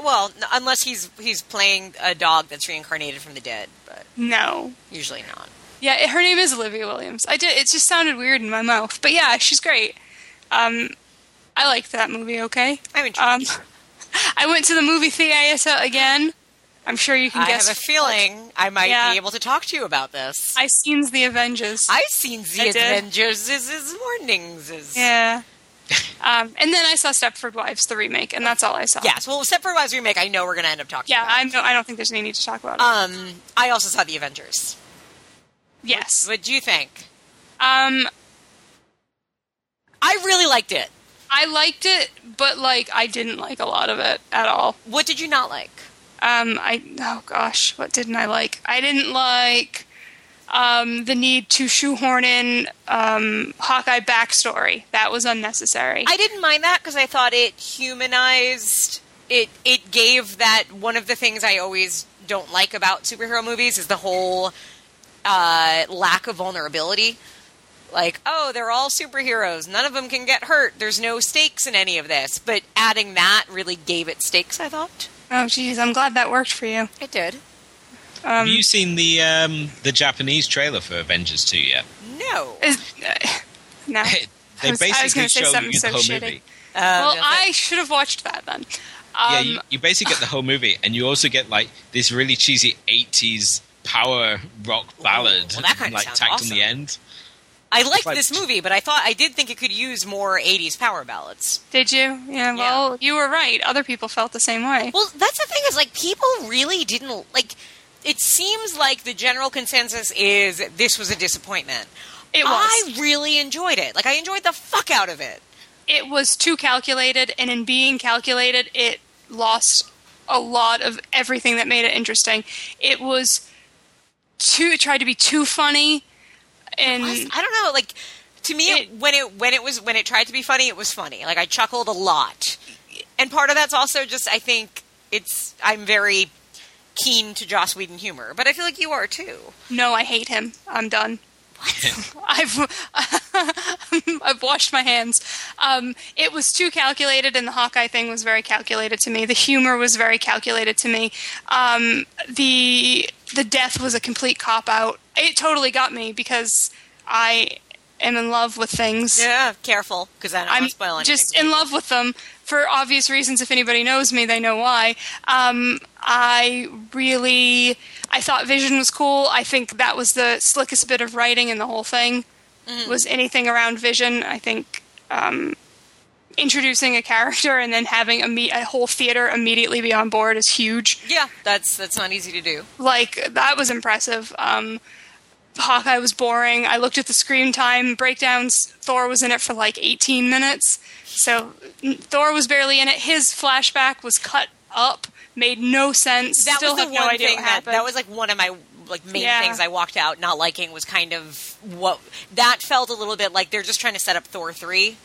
[SPEAKER 2] Well, unless he's he's playing a dog that's reincarnated from the dead, but
[SPEAKER 3] No.
[SPEAKER 2] usually not.
[SPEAKER 3] Yeah, it- her name is Olivia Williams. I did. It just sounded weird in my mouth, but yeah, she's great. Um, I liked that movie. Okay.
[SPEAKER 2] I'm intrigued.
[SPEAKER 3] Um, I went to the movie theater again. I'm sure you can
[SPEAKER 2] I
[SPEAKER 3] guess.
[SPEAKER 2] I have a feeling I might
[SPEAKER 3] Yeah.
[SPEAKER 2] be able to talk to you about this.
[SPEAKER 3] I seen the Avengers.
[SPEAKER 2] I've seen the
[SPEAKER 3] I.
[SPEAKER 2] Avengers this is mornings. Is,
[SPEAKER 3] yeah. um, and then I saw Stepford Wives, the remake, and that's all I saw.
[SPEAKER 2] Yes. Well, Stepford Wives remake, I know we're going to end up talking.
[SPEAKER 3] Yeah,
[SPEAKER 2] about.
[SPEAKER 3] I know. I don't think there's any need to talk about it.
[SPEAKER 2] Um, I also saw the Avengers.
[SPEAKER 3] yes.
[SPEAKER 2] What do you think?
[SPEAKER 3] Um,
[SPEAKER 2] I really liked it.
[SPEAKER 3] I liked it, but like I didn't like a lot of it at all.
[SPEAKER 2] What did you not like?
[SPEAKER 3] Um, I oh gosh, what didn't I like? I didn't like um, the need to shoehorn in um, Hawkeye backstory. That was unnecessary.
[SPEAKER 2] I didn't mind that because I thought it humanized. It it gave that one of the things I always don't like about superhero movies is the whole uh, lack of vulnerability. Like, oh, they're all superheroes. None of them can get hurt. There's no stakes in any of this. But adding that really gave it stakes. I thought
[SPEAKER 3] oh jeez, I'm glad that worked for you.
[SPEAKER 2] it did.
[SPEAKER 3] Um,
[SPEAKER 4] Have you seen the um, the Japanese trailer for Avengers 2 yet?
[SPEAKER 2] No.
[SPEAKER 3] is, uh, no.
[SPEAKER 4] They
[SPEAKER 3] was- I was
[SPEAKER 4] basically
[SPEAKER 3] gonna say
[SPEAKER 4] show
[SPEAKER 3] something
[SPEAKER 4] you the
[SPEAKER 3] so
[SPEAKER 4] whole
[SPEAKER 3] shitty.
[SPEAKER 4] movie.
[SPEAKER 2] Uh,
[SPEAKER 3] well,
[SPEAKER 2] that's
[SPEAKER 3] I should have watched that then. Um,
[SPEAKER 4] yeah, you, you basically get the whole movie, and you also get like this really cheesy '80s power rock ballad,
[SPEAKER 2] well, that kinda
[SPEAKER 4] like
[SPEAKER 2] sounds
[SPEAKER 4] tacked
[SPEAKER 2] awesome.
[SPEAKER 4] on the end.
[SPEAKER 2] I liked
[SPEAKER 4] like-
[SPEAKER 2] this movie, but I thought I did think it could use more '80s power ballads.
[SPEAKER 3] did you? Yeah. Well, you were right. Other people felt the same way.
[SPEAKER 2] Well, that's the thing is like people really didn't like. It seems like the general consensus is this was a disappointment.
[SPEAKER 3] It was.
[SPEAKER 2] I really enjoyed it. Like I enjoyed the fuck out of it.
[SPEAKER 3] it was too calculated, and in being calculated, it lost a lot of everything that made it interesting. It was too it tried to be too funny, and
[SPEAKER 2] I don't know. Like to me, it, when it when it was when it tried to be funny, it was funny. Like I chuckled a lot, and part of that's also just I think it's I'm very keen to Joss Whedon humor, but I feel like you are too.
[SPEAKER 3] no, I hate him. I'm done. I've I've washed my hands. Um, it was too calculated, and the Hawkeye thing was very calculated to me. The humor was very calculated to me. Um, the the death was a complete cop out. It totally got me because I am in love with things.
[SPEAKER 2] Yeah, careful because I don't
[SPEAKER 3] I'm
[SPEAKER 2] want to spoil anything.
[SPEAKER 3] just in love with them for obvious reasons. If anybody knows me, they know why. Um, I really, I thought Vision was cool. I think that was the slickest bit of writing in the whole thing.
[SPEAKER 2] Mm-hmm.
[SPEAKER 3] Was anything around Vision? I think um, introducing a character and then having a, me- a whole theater immediately be on board is huge.
[SPEAKER 2] Yeah, that's that's not easy to do.
[SPEAKER 3] Like that was impressive. Um, Hawkeye was boring. I looked at the screen time breakdowns. Thor was in it for like 18 minutes, so Thor was barely in it. His flashback was cut up, made no sense.
[SPEAKER 2] That
[SPEAKER 3] Still
[SPEAKER 2] was the
[SPEAKER 3] have no
[SPEAKER 2] one
[SPEAKER 3] idea
[SPEAKER 2] thing that that was like one of my like main
[SPEAKER 3] Yeah.
[SPEAKER 2] things I walked out not liking was kind of what that felt a little bit like they're just trying to set up Thor three,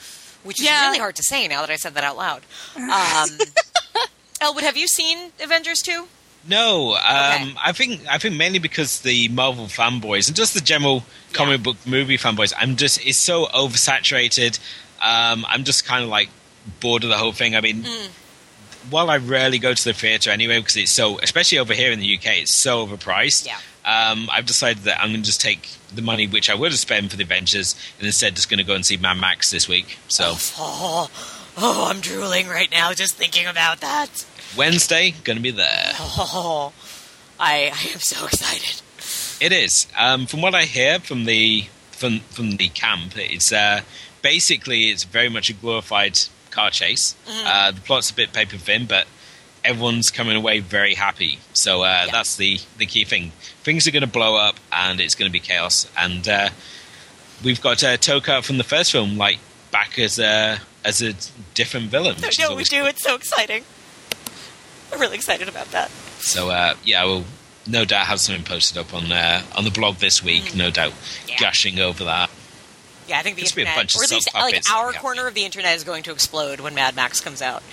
[SPEAKER 2] which is
[SPEAKER 3] Yeah.
[SPEAKER 2] really hard to say now that I said that out loud. Um, Elwood, have you seen Avengers two?
[SPEAKER 4] No, um,
[SPEAKER 2] Okay.
[SPEAKER 4] I think I think mainly because the Marvel fanboys and just the general comic book movie fanboys, I'm just it's so oversaturated. Um, I'm just kind of like bored of the whole thing. I mean,
[SPEAKER 2] Mm.
[SPEAKER 4] while I rarely go to the theater anyway because it's so, especially over here in the UK, it's so overpriced.
[SPEAKER 2] Yeah.
[SPEAKER 4] Um, I've decided that I'm going to just take the money which I would have spent for the Avengers and instead just going to go and see Mad Max this week. So
[SPEAKER 2] Oh, oh, I'm drooling right now just thinking about that.
[SPEAKER 4] Wednesday, going to be there.
[SPEAKER 2] Oh, I, I am so excited.
[SPEAKER 4] It is. Um, from what I hear from the from from the camp, it's uh, basically it's very much a glorified car chase. Uh, the plot's a bit paper thin, but everyone's coming away very happy. So uh,
[SPEAKER 2] Yeah.
[SPEAKER 4] that's the the key thing. Things are going to blow up, and it's going to be chaos. And uh, we've got uh, Toka from the first film, like back as a as a different villain. Is
[SPEAKER 2] No, we do.
[SPEAKER 4] cool.
[SPEAKER 2] It's so exciting. I'm really excited about that.
[SPEAKER 4] So uh, yeah, I will no doubt have something posted up on uh, on the blog this week. No doubt,
[SPEAKER 2] Mm. Yeah.
[SPEAKER 4] gushing over that.
[SPEAKER 2] Yeah, I think the
[SPEAKER 4] Just be a
[SPEAKER 2] internet,
[SPEAKER 4] bunch
[SPEAKER 2] or at least like our corner of the internet is going to explode when Mad Max comes out.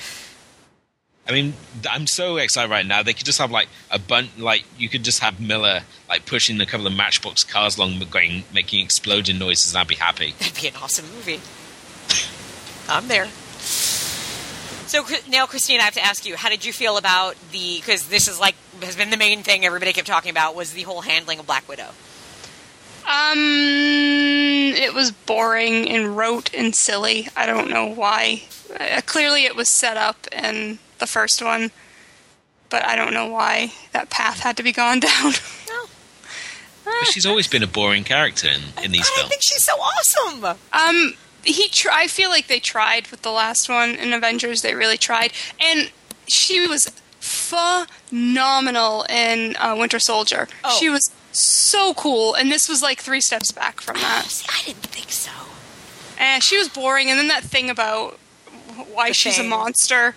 [SPEAKER 4] I mean, I'm so excited right now. They could just have like a bunch, like you could just have Miller like pushing a couple of Matchbox cars along, going making exploding noises, and I'd be happy.
[SPEAKER 2] That'd be an awesome movie. I'm there. So now, Christine, I have to ask you: How did you feel about the? Because this is like has been the main thing everybody kept talking about was the whole handling of Black Widow.
[SPEAKER 3] Um, it was boring and rote and silly. I don't know why. Uh, clearly, it was set up in the first one, but I don't know why that path had to be gone down.
[SPEAKER 2] No,
[SPEAKER 4] But she's always been a boring character in, in these
[SPEAKER 2] I
[SPEAKER 4] films.
[SPEAKER 2] think she's so awesome.
[SPEAKER 3] Um, he. Tr- I feel like they tried with the last one in Avengers. They really tried, and she was phenomenal in uh, Winter Soldier.
[SPEAKER 2] Oh.
[SPEAKER 3] She was so cool, and this was like three steps back from that.
[SPEAKER 2] See, I didn't think so.
[SPEAKER 3] And she was boring, and then that thing about why
[SPEAKER 2] The
[SPEAKER 3] she's
[SPEAKER 2] thing.
[SPEAKER 3] a monster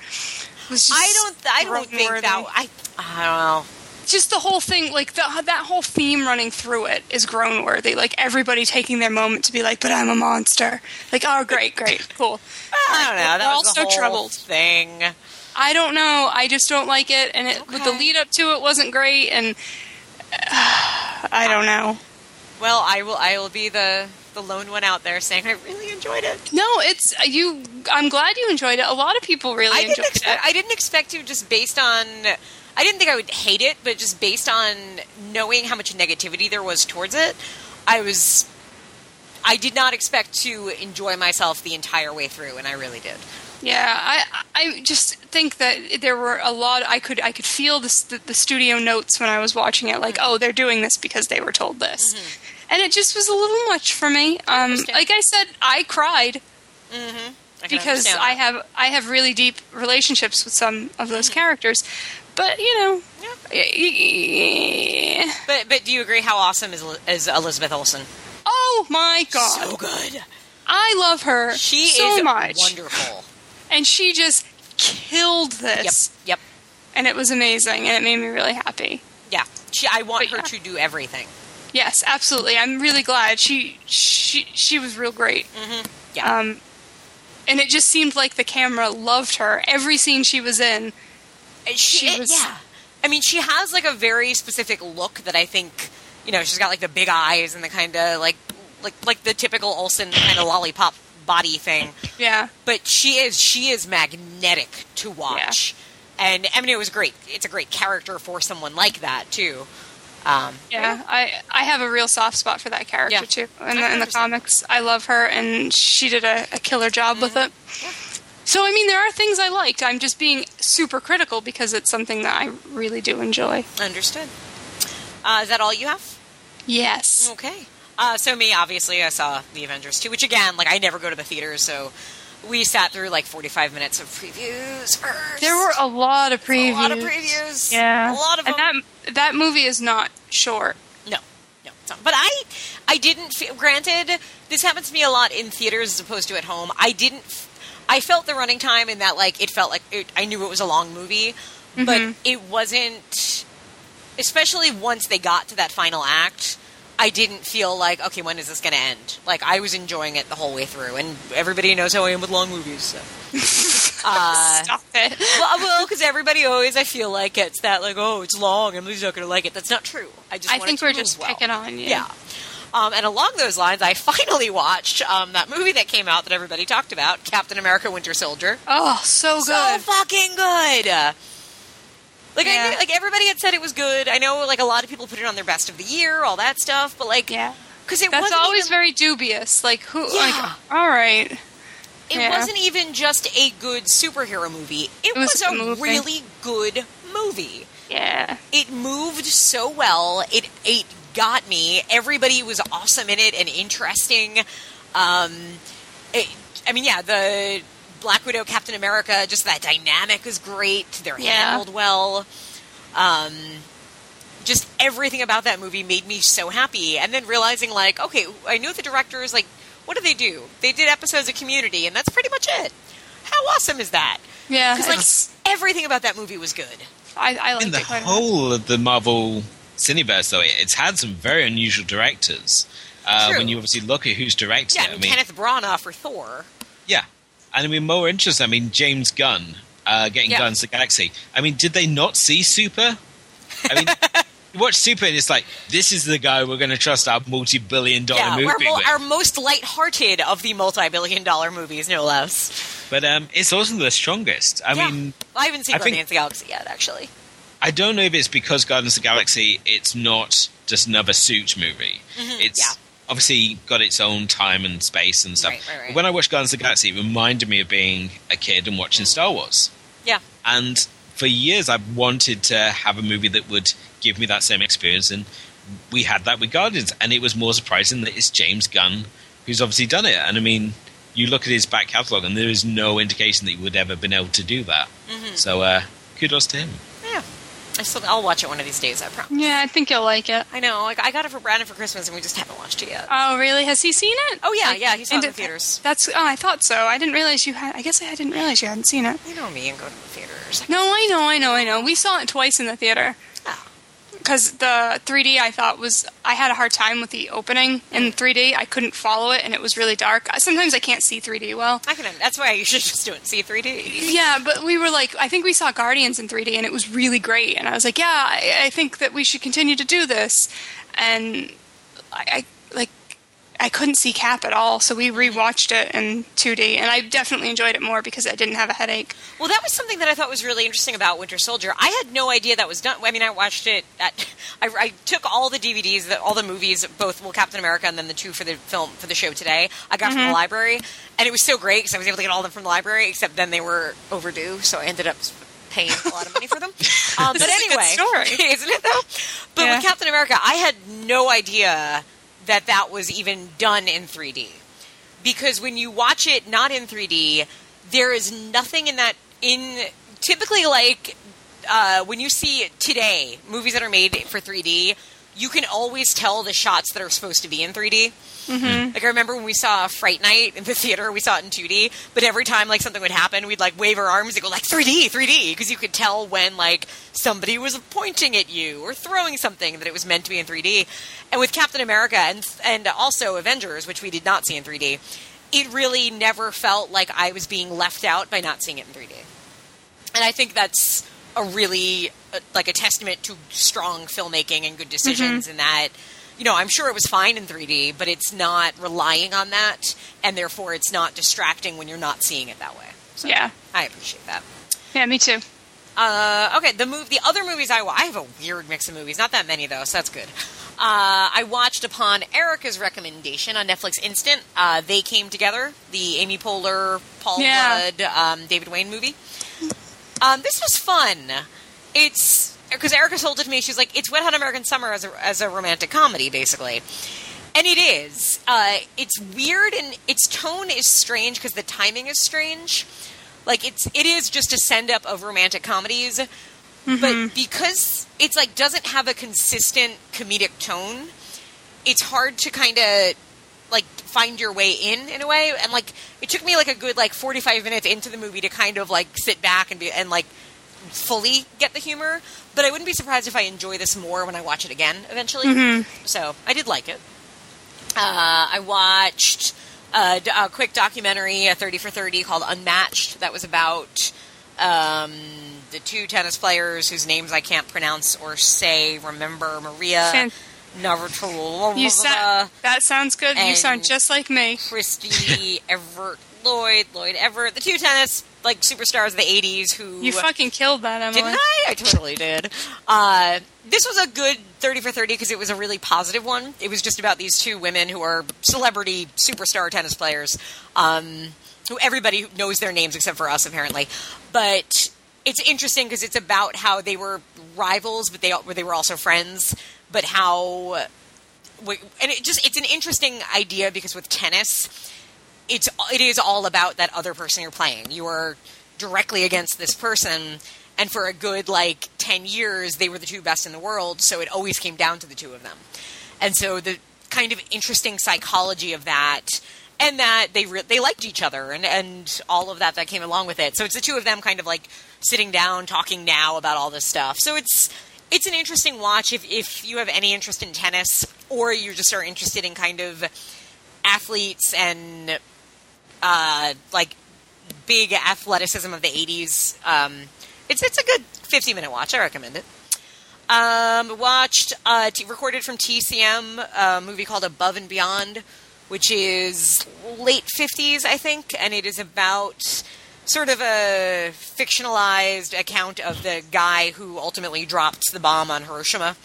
[SPEAKER 3] was just
[SPEAKER 2] I don't. I don't think that. I. I don't know.
[SPEAKER 3] just the whole thing, like the, uh, that whole theme running through it is grown worthy. Like everybody taking their moment to be like, "But I'm a monster." Like, oh, great, great, cool.
[SPEAKER 2] I don't know. That
[SPEAKER 3] We're
[SPEAKER 2] was
[SPEAKER 3] all
[SPEAKER 2] the
[SPEAKER 3] so
[SPEAKER 2] whole
[SPEAKER 3] troubled.
[SPEAKER 2] thing.
[SPEAKER 3] I don't know. I just don't like it, and it, with the lead up to it wasn't great, and I don't know.
[SPEAKER 2] Well, I will. I will be the the lone one out there saying I really enjoyed it.
[SPEAKER 3] No, it's uh, you. I'm glad you enjoyed it. A lot of people really
[SPEAKER 2] I
[SPEAKER 3] enjoyed it.
[SPEAKER 2] I didn't expect to just based on. I didn't think I would hate it, but just based on knowing how much negativity there was towards it, I was. I did not expect to enjoy myself the entire way through, and I really did.
[SPEAKER 3] Yeah, I I just think that there were a lot. I could I could feel this, the the studio notes when I was watching it. Like, oh, they're doing this because they were told this, mm-hmm. and it just was a little much for me. Um,
[SPEAKER 2] understand.
[SPEAKER 3] like I said, I cried
[SPEAKER 2] mm-hmm. I
[SPEAKER 3] because I have I have really deep relationships with some of those mm-hmm. characters, but you know, yeah.
[SPEAKER 2] But but do you agree? How awesome is is Elizabeth Olsen?
[SPEAKER 3] oh my god,
[SPEAKER 2] So good.
[SPEAKER 3] I love her
[SPEAKER 2] She
[SPEAKER 3] so
[SPEAKER 2] is
[SPEAKER 3] much,
[SPEAKER 2] wonderful.
[SPEAKER 3] And she just killed this,
[SPEAKER 2] Yep.
[SPEAKER 3] and it was amazing, and it made me really happy.
[SPEAKER 2] Yeah. She. I want
[SPEAKER 3] But
[SPEAKER 2] her
[SPEAKER 3] yeah.
[SPEAKER 2] to do everything.
[SPEAKER 3] Yes, absolutely. I'm really glad she she she was real great.
[SPEAKER 2] Yeah.
[SPEAKER 3] Um, and it just seemed like the camera loved her. Every scene she was in,
[SPEAKER 2] she,
[SPEAKER 3] She
[SPEAKER 2] it-
[SPEAKER 3] was-
[SPEAKER 2] yeah. I mean, she has like a very specific look that I think, you know, she's got like the big eyes and the kind of like, like, like the typical Olsen kind of lollipop body thing.
[SPEAKER 3] yeah,
[SPEAKER 2] But she is, she is magnetic to watch. And I mean, it was great. It's a great character for someone like that too. Um,
[SPEAKER 3] yeah. I I have a real soft spot for that character
[SPEAKER 2] Yeah.
[SPEAKER 3] too. In the, in the comics, I love her, and she did a, a killer job with it. So I mean, there are things I liked. I'm just being super critical because it's something that I really do enjoy.
[SPEAKER 2] Understood. Uh, is that all you have?
[SPEAKER 3] Yes.
[SPEAKER 2] Okay. Uh, so me, obviously, I saw the Avengers 2, which again, like I never go to the theaters, so we sat through like 45 minutes of previews first.
[SPEAKER 3] There were a lot of previews.
[SPEAKER 2] a lot of previews.
[SPEAKER 3] Yeah,
[SPEAKER 2] a lot of them.
[SPEAKER 3] and that that movie is not short.
[SPEAKER 2] no, no, it's not. But I, I didn't. Feel, granted, this happens to me a lot in theaters as opposed to at home. I didn't. I felt the running time in that like it felt like it, I knew it was a long movie, but it wasn't. Especially once they got to that final act. I didn't feel like, okay, when is this going to end? Like, I was enjoying it the whole way through, and everybody knows how I am with long movies. So. Uh,
[SPEAKER 3] Stop it.
[SPEAKER 2] well, well, because everybody always, I feel like, gets that, like, oh, it's long, and Lou's not going to like it. That's not true. I just
[SPEAKER 3] I think we're just
[SPEAKER 2] well.
[SPEAKER 3] picking on you.
[SPEAKER 2] Yeah. Um, and along those lines, I finally watched um, that movie that came out that everybody talked about, Captain America: Winter Soldier.
[SPEAKER 3] Oh, so good, So
[SPEAKER 2] fucking good. Like I
[SPEAKER 3] Yeah.
[SPEAKER 2] knew, like everybody had said it was good. I know like a lot of people put it on their best of the year, all that stuff. But like,
[SPEAKER 3] yeah.
[SPEAKER 2] because it
[SPEAKER 3] That's
[SPEAKER 2] wasn't
[SPEAKER 3] always
[SPEAKER 2] even,
[SPEAKER 3] very dubious. Like who?
[SPEAKER 2] Yeah.
[SPEAKER 3] Like all right.
[SPEAKER 2] It
[SPEAKER 3] yeah.
[SPEAKER 2] wasn't even just a good superhero movie. It,
[SPEAKER 3] It was
[SPEAKER 2] was,
[SPEAKER 3] a
[SPEAKER 2] a
[SPEAKER 3] movie.
[SPEAKER 2] really good movie.
[SPEAKER 3] Yeah.
[SPEAKER 2] It moved so well. It it got me. Everybody was awesome in it and interesting. Um, it, I mean, yeah, the Black Widow, Captain America, just that dynamic is great. They're
[SPEAKER 3] Yeah.
[SPEAKER 2] handled well. Um, just everything about that movie made me so happy. And then realizing, like, okay, I knew the directors. Like, what do they do? They did episodes of Community, and that's pretty much it. How awesome is that?
[SPEAKER 3] Yeah.
[SPEAKER 2] Because like everything about that movie was good.
[SPEAKER 3] I, I liked
[SPEAKER 4] In the
[SPEAKER 3] it quite
[SPEAKER 4] whole of the Marvel Cineverse, though, it's had some very unusual directors. Uh,
[SPEAKER 2] True.
[SPEAKER 4] when you obviously look at who's directed
[SPEAKER 2] Yeah,
[SPEAKER 4] it,
[SPEAKER 2] I
[SPEAKER 4] I
[SPEAKER 2] mean,
[SPEAKER 4] mean,
[SPEAKER 2] Kenneth Branagh for Thor.
[SPEAKER 4] yeah, and I mean more interesting. I mean, James Gunn uh, getting
[SPEAKER 2] Yeah.
[SPEAKER 4] Guns of the Galaxy. I mean, did they not see Super? I mean, you watch Super and it's like this is the guy we're going to trust our multi-billion-dollar
[SPEAKER 2] Yeah,
[SPEAKER 4] movie
[SPEAKER 2] we're mo-
[SPEAKER 4] with.
[SPEAKER 2] our most lighthearted of the multi-billion-dollar movies, no less.
[SPEAKER 4] But um, it's also the strongest. I
[SPEAKER 2] Yeah.
[SPEAKER 4] mean,
[SPEAKER 2] I haven't seen
[SPEAKER 4] I
[SPEAKER 2] Guardians of the Galaxy yet, actually.
[SPEAKER 4] I don't know if it's because Guardians of the Galaxy, it's not just another suit movie. It's
[SPEAKER 2] yeah.
[SPEAKER 4] Obviously got its own time and space and stuff.
[SPEAKER 2] Right, right, right.
[SPEAKER 4] When I watched Guardians of the Galaxy, it reminded me of being a kid and watching Star Wars.
[SPEAKER 2] Yeah,
[SPEAKER 4] And for years, I've wanted to have a movie that would give me that same experience. And we had that with Guardians. And it was more surprising that it's James Gunn who's obviously done it. And I mean, you look at his back catalogue, and there is no indication that he would ever been able to do that.
[SPEAKER 2] Mm-hmm.
[SPEAKER 4] So uh, kudos to him.
[SPEAKER 2] I still, I'll watch it one of these days. I promise.
[SPEAKER 3] Yeah, I think you'll like it.
[SPEAKER 2] I know. Like, I got it for Brandon for Christmas, and we just haven't watched it yet.
[SPEAKER 3] Oh, really? Has he seen it?
[SPEAKER 2] Oh yeah,
[SPEAKER 3] Like,
[SPEAKER 2] yeah. He saw it in the theaters.
[SPEAKER 3] That's. Oh, I thought so. I didn't realize you had. I guess I didn't realize you hadn't seen it.
[SPEAKER 2] You know me and go to the theaters.
[SPEAKER 3] No, I know, I know, I know. We saw it twice in the theater. Because the 3D I thought was. I had a hard time with the opening in 3D. I couldn't follow it, and it was really dark. Sometimes I can't see 3D well.
[SPEAKER 2] I can. That's why you should just do it in C3D.
[SPEAKER 3] Yeah, but we were like, I think we saw Guardians in 3D, and it was really great. And I was like, yeah, I, I think that we should continue to do this. And I, I I couldn't see Cap at all, so we rewatched it in 2D, and I definitely enjoyed it more because I didn't have a headache.
[SPEAKER 2] Well, that was something that I thought was really interesting about Winter Soldier. I had no idea that was done. I mean, I watched it. At, I, I took all the DVDs, that all the movies, both well, Captain America and then the two for the film for the show today. I got from
[SPEAKER 3] Mm-hmm.
[SPEAKER 2] the library, and it was so great because I was able to get all of them from the library. Except then they were overdue, so I ended up paying a lot of money for them. Um, but
[SPEAKER 3] This a good
[SPEAKER 2] anyway,
[SPEAKER 3] story.
[SPEAKER 2] isn't it though? But
[SPEAKER 3] Yeah.
[SPEAKER 2] with Captain America, I had no idea that that was even done in 3D because when you watch it not in 3D, there is nothing in that in typically like uh, when you see today movies that are made for 3D, you can always tell the shots that are supposed to be in 3D. Mm-hmm. Like I remember when we saw Fright Night in the theater, we saw it in 2D, but every time like something would happen, we'd like wave our arms and go like 3D, 3D, because you could tell when like somebody was pointing at you or throwing something that it was meant to be in 3D. And with Captain America and and also Avengers, which we did not see in 3D, it really never felt like I was being left out by not seeing it in 3D. And I think that's a really like a testament to strong filmmaking and good decisions in that you know, I'm sure it was fine in 3D, but it's not relying on that, and therefore it's not distracting when you're not seeing it that way. So
[SPEAKER 3] Yeah.
[SPEAKER 2] I appreciate that.
[SPEAKER 3] Yeah, me too.
[SPEAKER 2] Uh, okay, the move, the other movies I I have a weird mix of movies, not that many though, so that's good. Uh, I watched upon Erica's recommendation on Netflix Instant. Uh, they came together, the Amy Poehler, Paul
[SPEAKER 3] Yeah.
[SPEAKER 2] Rudd, um, David Wain movie. Um, this was fun. It's because Erica told it to me. She's like, "It's Wet Hot American Summer as a as a romantic comedy, basically." And it is. Uh, it's weird, and its tone is strange because the timing is strange. Like it's it is just a send up of romantic comedies, but because it's like doesn't have a consistent comedic tone, it's hard to kind of like find your way in in a way. And like it took me like a good like forty five minutes into the movie to kind of like sit back and be and like fully get the humor. But I wouldn't be surprised if I enjoy this more when I watch it again eventually. So I did like it. Uh, I watched a quick documentary, a 30 for 30 called Unmatched, that was about um, the two tennis players whose names I can't pronounce or say. Remember Maria
[SPEAKER 3] Fan-
[SPEAKER 2] Navratilova,
[SPEAKER 3] You sa- that sounds good. You sound just like me.
[SPEAKER 2] Christy Everett Lloyd, Lloyd Everett, the two tennis like superstars of the 80s who
[SPEAKER 3] You fucking killed that, Emily.
[SPEAKER 2] didn't I? I totally did. Uh, this was a good 30 for 30 because it was a really positive one. It was just about these two women who are celebrity superstar tennis players, um, who everybody knows their names except for us, apparently. But it's interesting because it's about how they were rivals, but they they were also friends. But how, and it just it's an interesting idea because with tennis, it's it is all about that other person you're playing. You are directly against this person, and for a good like ten years, they were the two best in the world. So it always came down to the two of them, and so the kind of interesting psychology of that. And that they re- they liked each other, and, and all of that that came along with it. So it's the two of them kind of like sitting down, talking now about all this stuff. So it's it's an interesting watch if if you have any interest in tennis, or you just are interested in kind of athletes and uh, like big athleticism of the 80s. Um, it's it's a good 50 minute watch. I recommend it. Um, watched uh, t- recorded from TCM a movie called Above and Beyond, which is late 50s, I think, and it is about sort of a fictionalized account of the guy who ultimately dropped the bomb on Hiroshima.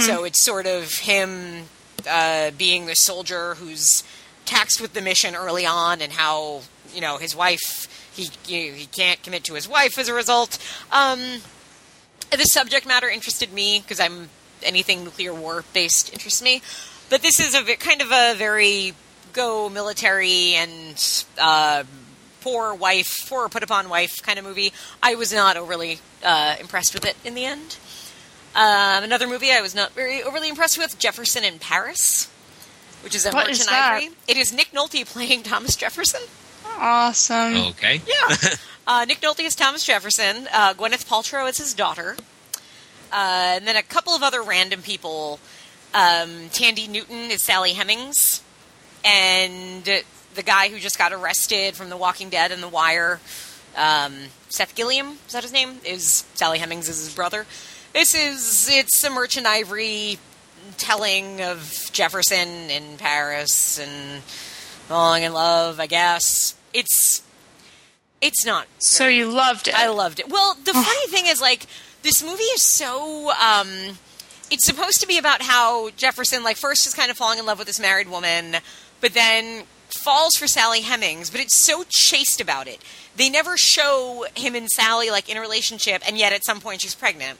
[SPEAKER 2] So it's sort of him uh, being the soldier who's taxed with the mission early on, and how you know his wife he he can't commit to his wife as a result. Um, the subject matter interested me because I'm anything nuclear war based interests me, but this is a ve- kind of a very go military and uh, poor wife, poor put upon wife kind of movie. I was not overly uh, impressed with it in the end. Um, another movie I was not very overly impressed with, Jefferson in Paris, which is a
[SPEAKER 3] What
[SPEAKER 2] Merchant
[SPEAKER 3] is?
[SPEAKER 2] Ivory. It is Nick Nolte playing Thomas Jefferson.
[SPEAKER 3] Awesome.
[SPEAKER 4] Okay.
[SPEAKER 2] Yeah. uh, Nick Nolte is Thomas Jefferson. Uh, Gwyneth Paltrow is his daughter. Uh, and then a couple of other random people. Um, Thandie Newton is Sally Hemings. And the guy who just got arrested from The Walking Dead and The Wire, um, Seth Gilliam, is that his name? Is Sally Hemings is his brother. This is, it's a Merchant Ivory telling of Jefferson in Paris and falling in love, I guess. It's, it's not
[SPEAKER 3] So you loved it.
[SPEAKER 2] I loved it. Well, the funny thing is, like, this movie is so. Um, it's supposed to be about how Jefferson, like, first is kind of falling in love with this married woman, but then falls for Sally Hemings. But it's so chaste about it. They never show him and Sally like in a relationship, and yet at some point she's pregnant.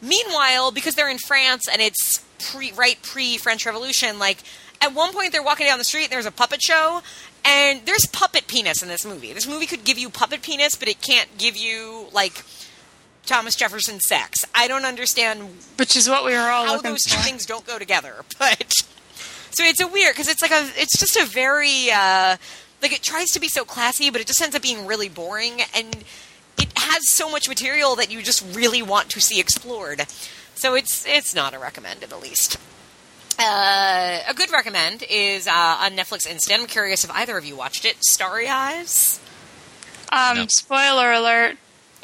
[SPEAKER 2] Meanwhile, because they're in France and it's pre right pre French Revolution, like at one point they're walking down the street and there's a puppet show, and there's puppet penis in this movie. This movie could give you puppet penis, but it can't give you like Thomas Jefferson sex. I don't understand
[SPEAKER 3] which is what we were all
[SPEAKER 2] how
[SPEAKER 3] looking
[SPEAKER 2] those two
[SPEAKER 3] for.
[SPEAKER 2] things don't go together. But so it's a weird because it's like a it's just a very uh, like it tries to be so classy, but it just ends up being really boring and it has so much material that you just really want to see explored. So it's it's not a recommend in the least. Uh, a good recommend is uh, on Netflix Instant. I'm curious if either of you watched it. Starry Eyes.
[SPEAKER 3] Um,
[SPEAKER 4] No.
[SPEAKER 3] Spoiler alert.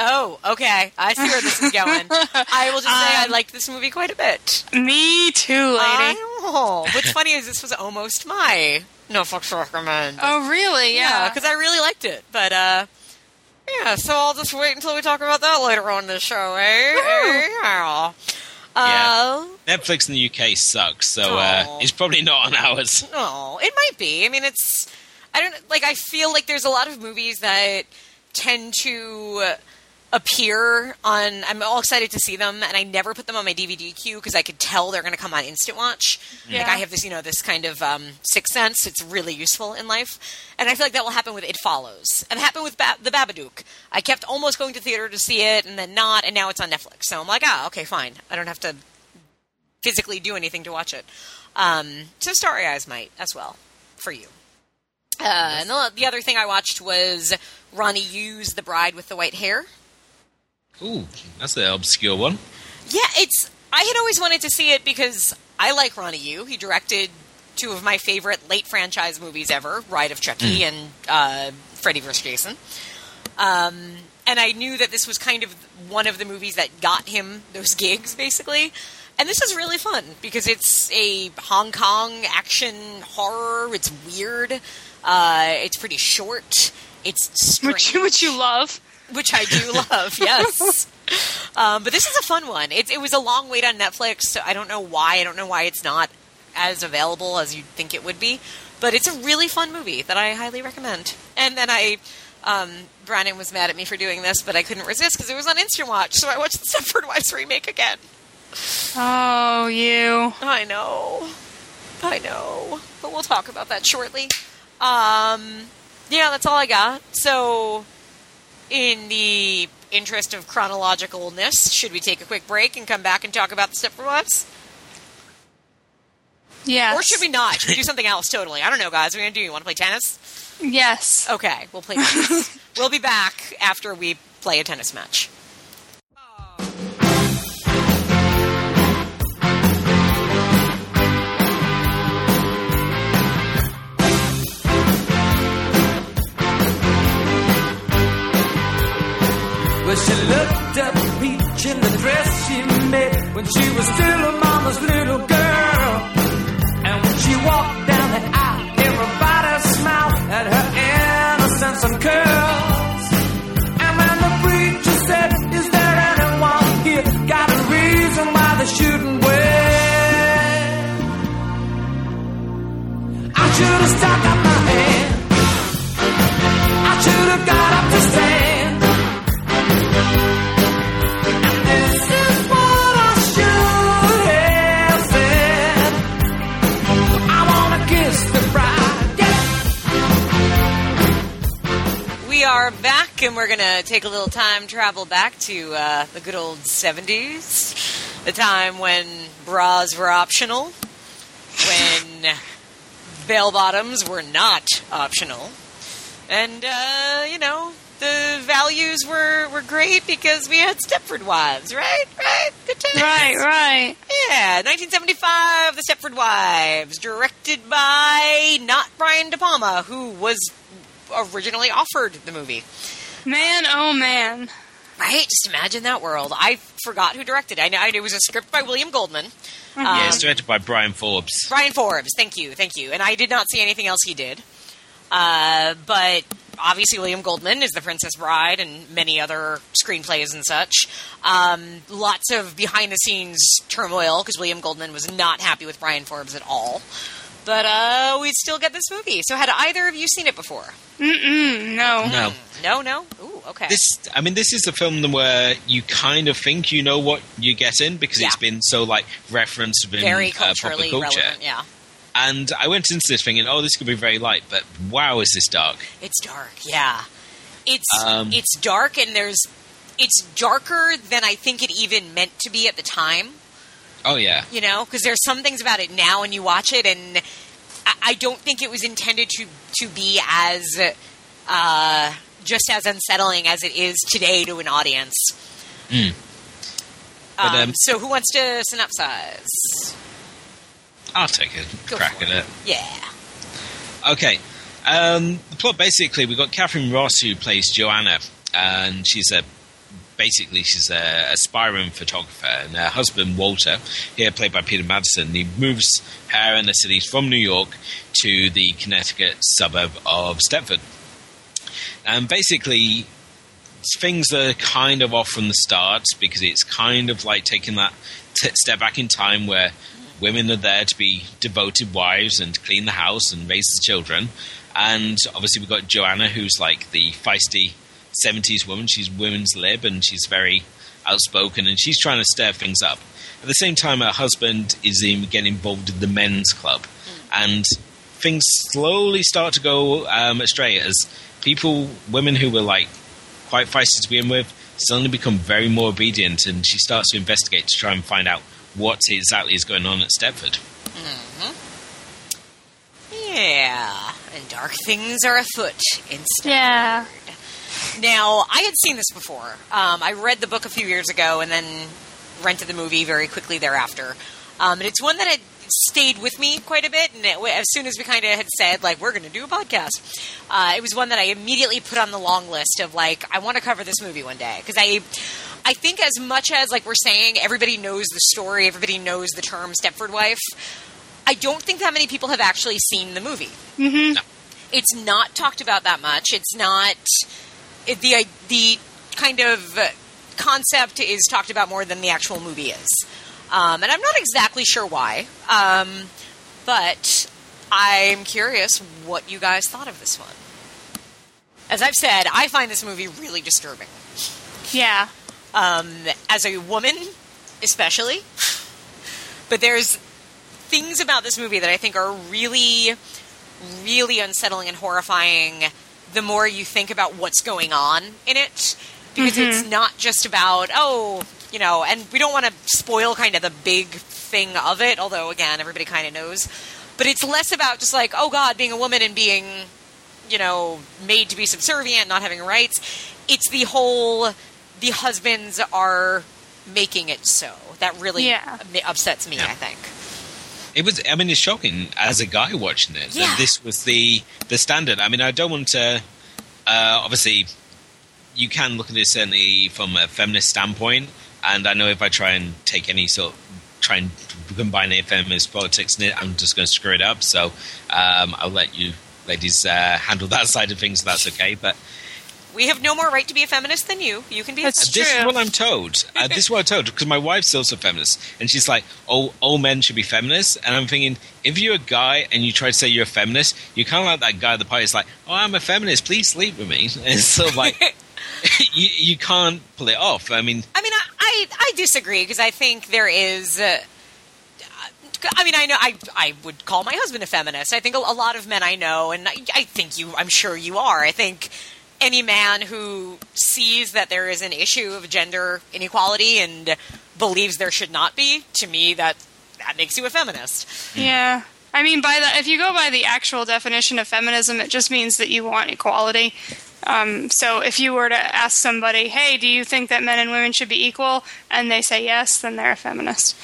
[SPEAKER 2] Oh, okay. I see where this is going. I will just say I
[SPEAKER 3] Um,
[SPEAKER 2] liked this movie quite a bit.
[SPEAKER 3] Me too, lady.
[SPEAKER 2] Oh, what's funny is this was almost my no fucks recommend.
[SPEAKER 3] oh, really?
[SPEAKER 2] yeah,
[SPEAKER 3] Yeah.
[SPEAKER 2] because I really liked it. But uh, yeah, so I'll just wait until we talk about that later on in the show, eh? eh? Yeah. Uh,
[SPEAKER 4] Netflix in the UK sucks, so uh, it's probably not on ours.
[SPEAKER 2] No, it might be. I mean, it's. I don't like. I feel like there's a lot of movies that tend to appear on. I'm all excited to see them, and I never put them on my DVD queue because I could tell they're going to come on Instant Watch. Like I have this, you know, this kind of um, sixth sense. It's really useful in life, and I feel like that will happen with It Follows. And it happened with ba- The Babadook. I kept almost going to theater to see it, and then not, and now it's on Netflix. So I'm like, ah, okay, fine. I don't have to physically do anything to watch it. Um, so Starry Eyes might as well for you. Uh, and the, the other thing I watched was Ronnie Yu's The Bride with the White Hair.
[SPEAKER 4] Ooh, that's an obscure one.
[SPEAKER 2] Yeah, it's. I had always wanted to see it because I like Ronnie Yu. He directed two of my favorite late franchise movies ever: Bride of Chucky and uh, Freddy vs. Jason. Um, and I knew that this was kind of one of the movies that got him those gigs, basically. And this is really fun because it's a Hong Kong action horror. It's weird. Uh, it's pretty short. It's strange,
[SPEAKER 3] Which, which you love.
[SPEAKER 2] Which I do love. Yes. Um, but this is a fun one. It, it was a long wait on Netflix, so I don't know why. I don't know why it's not as available as you'd think it would be. But it's a really fun movie that I highly recommend. And then I, um, Brandon was mad at me for doing this, but I couldn't resist because it was on Instant Watch, so I watched the Stepford Wives remake again.
[SPEAKER 3] Oh, you.
[SPEAKER 2] I know. I know. But we'll talk about that shortly. Um, yeah, that's all I got. So, in the interest of chronologicalness, should we take a quick break and come back and talk about the Stepford Wives?
[SPEAKER 3] Yes.
[SPEAKER 2] Or should we not? Should we do something else totally? I don't know, guys. What are going to do? You want to play tennis?
[SPEAKER 3] Yes.
[SPEAKER 2] Okay, we'll play tennis. we'll be back after we play a tennis match.
[SPEAKER 5] Well, she looked up peach in the dress she made when she was still a mama's little girl. And when she walked down the aisle, everybody smiled at her innocence and curls. And when the preacher said, Is there anyone here got a reason why they shouldn't wait? I should have stuck up my hand. I should have got up to stand.
[SPEAKER 2] And we're going to take a little time travel back to uh, the good old 70s, the time when bras were optional, when bell bottoms were not optional, and, uh, you know, the values were, were great because we had Stepford Wives, right? Right? Good times.
[SPEAKER 3] Right, right.
[SPEAKER 2] Yeah, 1975, The Stepford Wives, directed by not Brian De Palma, who was originally offered the movie.
[SPEAKER 3] Man, oh man.
[SPEAKER 2] Right? Just imagine that world. I forgot who directed it. I know it was a script by William Goldman. Um,
[SPEAKER 4] yeah, it's directed by Bryan Forbes.
[SPEAKER 2] Bryan Forbes, thank you, thank you. And I did not see anything else he did. Uh, but obviously, William Goldman is The Princess Bride and many other screenplays and such. Um, lots of behind the scenes turmoil because William Goldman was not happy with Bryan Forbes at all. But uh, we still get this movie. So, had either of you seen it before?
[SPEAKER 3] Mm-mm, no.
[SPEAKER 4] No.
[SPEAKER 2] No, no? Ooh, okay.
[SPEAKER 4] This, I mean, this is the film where you kind of think you know what you get in because it's been so like referenced in
[SPEAKER 2] Very
[SPEAKER 4] uh, popular
[SPEAKER 2] culturally
[SPEAKER 4] culture.
[SPEAKER 2] relevant, yeah.
[SPEAKER 4] And I went into this thinking, oh, this could be very light, but wow, is this dark?
[SPEAKER 2] It's dark, yeah. It's
[SPEAKER 4] Um,
[SPEAKER 2] it's dark, and there's it's darker than I think it even meant to be at the time.
[SPEAKER 4] Oh yeah,
[SPEAKER 2] You know, because there's some things about it now, and you watch it, and I, I don't think it was intended to to be as uh, just as unsettling as it is today to an audience.
[SPEAKER 4] Mm. But,
[SPEAKER 2] Um,
[SPEAKER 4] um,
[SPEAKER 2] so, who wants to synopsize?
[SPEAKER 4] I'll take a
[SPEAKER 2] Go
[SPEAKER 4] crack at it.
[SPEAKER 2] Yeah.
[SPEAKER 4] Okay. Um, the plot basically, we've got Katharine Ross who plays Joanna, and she's a basically she's a aspiring photographer, and her husband Walter, here played by Peter Madison, he moves her and the cities from New York to the Connecticut suburb of Stepford, and basically things are kind of off from the start because it's kind of like taking that t- step back in time where women are there to be devoted wives and clean the house and raise the children. And obviously, we've got Joanna, who's like the feisty 70s woman. She's women's lib and she's very outspoken and she's trying to stir things up. At the same time, her husband is in, getting involved in the men's club. And things slowly start to go um, astray as people, women who were like quite feisty to begin with, suddenly become very more obedient, and she starts to investigate to try and find out what exactly is going on at Stepford.
[SPEAKER 2] Yeah. And dark things are afoot in Stepford.
[SPEAKER 3] Yeah.
[SPEAKER 2] Now, I had seen this before. Um, I read the book a few years ago and then rented the movie very quickly thereafter. um, and it's one that had stayed with me quite a bit. And it, as soon as we kind of had said like we're going to do a podcast, uh, it was one that I immediately put on the long list of like I want to cover this movie one day because I. I think as much as like we're saying everybody knows the story, everybody knows the term Stepford wife. I don't think that many people have actually seen the movie.
[SPEAKER 3] Mm-hmm.
[SPEAKER 4] No.
[SPEAKER 2] It's not talked about that much. It's not the the kind of concept is talked about more than the actual movie is, um, and I'm not exactly sure why. Um, but I'm curious what you guys thought of this one. As I've said, I find this movie really disturbing.
[SPEAKER 3] Yeah.
[SPEAKER 2] Um, as a woman, especially. But there's things about this movie that I think are really, really unsettling and horrifying the more you think about what's going on in it. Because it's mm-hmm. not just about, oh, you know, and we don't want to spoil kind of the big thing of it, although, again, everybody kind of knows. But it's less about just like, oh God, being a woman and being, you know, made to be subservient, not having rights. It's the whole, the husbands are making it so. That really
[SPEAKER 3] Yeah.
[SPEAKER 2] upsets me,
[SPEAKER 4] Yeah.
[SPEAKER 2] I think.
[SPEAKER 4] It was. I mean, it's shocking as a guy watching it
[SPEAKER 2] Yeah.
[SPEAKER 4] that this was the the standard. I mean, I don't want to. Uh, obviously, you can look at this certainly from a feminist standpoint, and I know if I try and take any sort, try and combine any feminist politics in it, I'm just going to screw it up. So um, I'll let you ladies uh, handle that side of things. If that's okay, but.
[SPEAKER 2] We have no more right to be a feminist than you. You can be a
[SPEAKER 3] That's
[SPEAKER 2] feminist.
[SPEAKER 4] This is what I'm told. Uh, this is what I'm told because my wife's also a feminist, and she's like, "Oh, all men should be feminists." And I'm thinking, if you're a guy and you try to say you're a feminist, you're kind of like that guy at the party. It's like, "Oh, I'm a feminist. Please sleep with me." And it's sort of like you, you can't pull it off. I mean,
[SPEAKER 2] I mean, I, I, I disagree because I think there is. Uh, I mean, I know I, I would call my husband a feminist. I think a, a lot of men I know, and I, I think you, I'm sure you are. I think any man who sees that there is an issue of gender inequality and believes there should not be, to me, that that makes you a feminist.
[SPEAKER 3] Yeah. I mean, by the if you go by the actual definition of feminism, it just means that you want equality. Um, so if you were to ask somebody, "Hey, do you think that men and women should be equal?" and they say yes, then they're a feminist.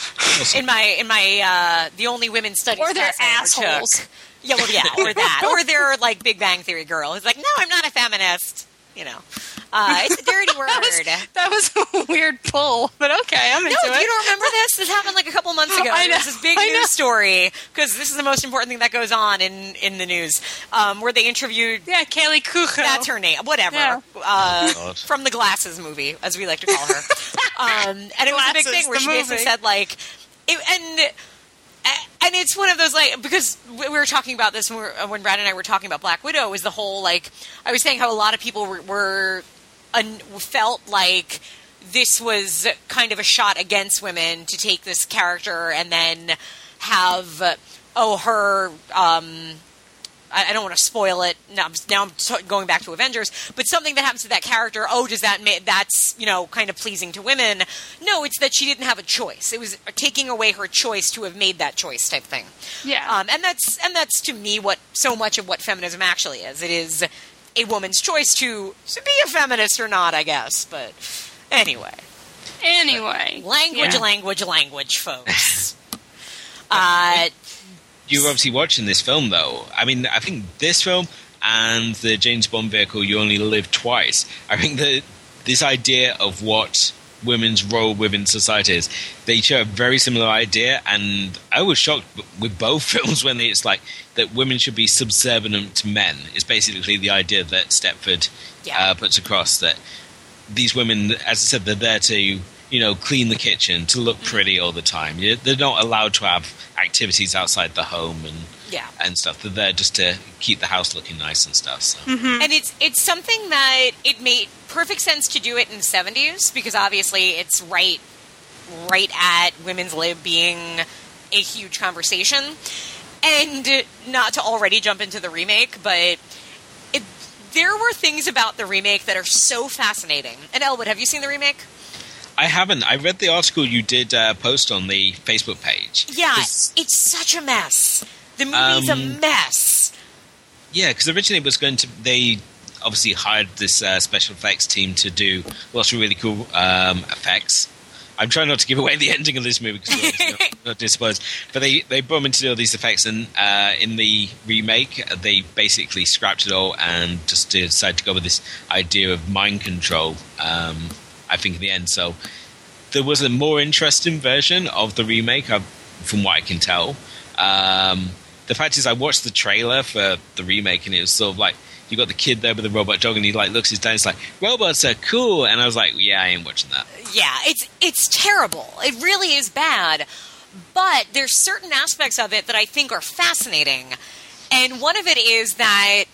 [SPEAKER 2] In my in my uh, the only women studies
[SPEAKER 3] Or they're assholes.
[SPEAKER 2] took- Yeah, well, yeah, or that, or they're like Big Bang Theory girl who's like, no, I'm not a feminist. You know, uh, it's a dirty word.
[SPEAKER 3] That was, that was a weird pull, but okay, I'm
[SPEAKER 2] no,
[SPEAKER 3] into
[SPEAKER 2] you don't remember this? This happened like a couple months ago.
[SPEAKER 3] I
[SPEAKER 2] There was
[SPEAKER 3] know,
[SPEAKER 2] this big
[SPEAKER 3] I know.
[SPEAKER 2] news story because this is the most important thing that goes on in in the news, um, where they interviewed.
[SPEAKER 3] Yeah, Kaley Cuoco.
[SPEAKER 2] That's her name. Whatever.
[SPEAKER 3] Yeah.
[SPEAKER 2] Uh,
[SPEAKER 4] God.
[SPEAKER 2] from the Glasses movie, as we like to call her. um, and it was a big thing where
[SPEAKER 3] the
[SPEAKER 2] she basically
[SPEAKER 3] movie.
[SPEAKER 2] said like, it, and and it's one of those like because we were talking about this when, we were, when Brad and I were talking about Black Widow is the whole like I was saying how a lot of people were, were un, felt like this was kind of a shot against women to take this character and then have oh her um, I, I don't want to spoil it. Now, I'm- now I'm t- going back to Avengers, but something that happens to that character. Oh, does that ma- that's you know kind of pleasing to women? No, it's that she didn't have a choice. It was taking away her choice to have made that choice type thing.
[SPEAKER 3] Yeah.
[SPEAKER 2] um, and that's and that's to me what so much of what feminism actually is. It is a woman's choice to, to be a feminist or not, I guess. But anyway,
[SPEAKER 3] Anyway,
[SPEAKER 2] language,
[SPEAKER 3] Yeah.
[SPEAKER 2] language, language, folks. uh,
[SPEAKER 4] you're obviously watching this film, though. I mean, I think this film and the James Bond vehicle, You Only Live Twice. I think that this idea of what women's role within society is, they share a very similar idea. And I was shocked with both films when it's like that women should be subservient to men. It's basically the idea that Stepford
[SPEAKER 2] Yeah.
[SPEAKER 4] uh, puts across that these women, as I said, they're there to you know clean the kitchen, to look mm. pretty all the time. They're not allowed to have activities outside the home and
[SPEAKER 2] Yeah.
[SPEAKER 4] and stuff. They're there just to keep the house looking nice and stuff. So. Mm-hmm.
[SPEAKER 2] and it's it's something that it made perfect sense to do it in the 70s because obviously it's right right at women's lib being a huge conversation and not to already jump into the remake but it, there were things about the remake that are so fascinating and elwood have you seen the remake
[SPEAKER 4] I haven't. I read the article you did uh, post on the Facebook page.
[SPEAKER 2] Yeah, it's such a mess the movie's a
[SPEAKER 4] Um,
[SPEAKER 2] mess
[SPEAKER 4] Yeah, because originally it was going to. They obviously hired this uh, special effects team to do lots of really cool um, effects. I'm trying not to give away the ending of this movie because not, not disposed. But they they bump into all these effects, and uh, in the remake, they basically scrapped it all and just decided to go with this idea of mind control. Um, I think in the end, so there was a more interesting version of the remake, uh, from what I can tell. Um, the fact is, I watched the trailer for the remake, and it was sort of like you got the kid there with the robot dog, and he like looks his dad, it's like robots are cool, and I was like, yeah, I ain't watching that.
[SPEAKER 2] Yeah, it's it's terrible. It really is bad. But there's certain aspects of it that I think are fascinating. And one of it is that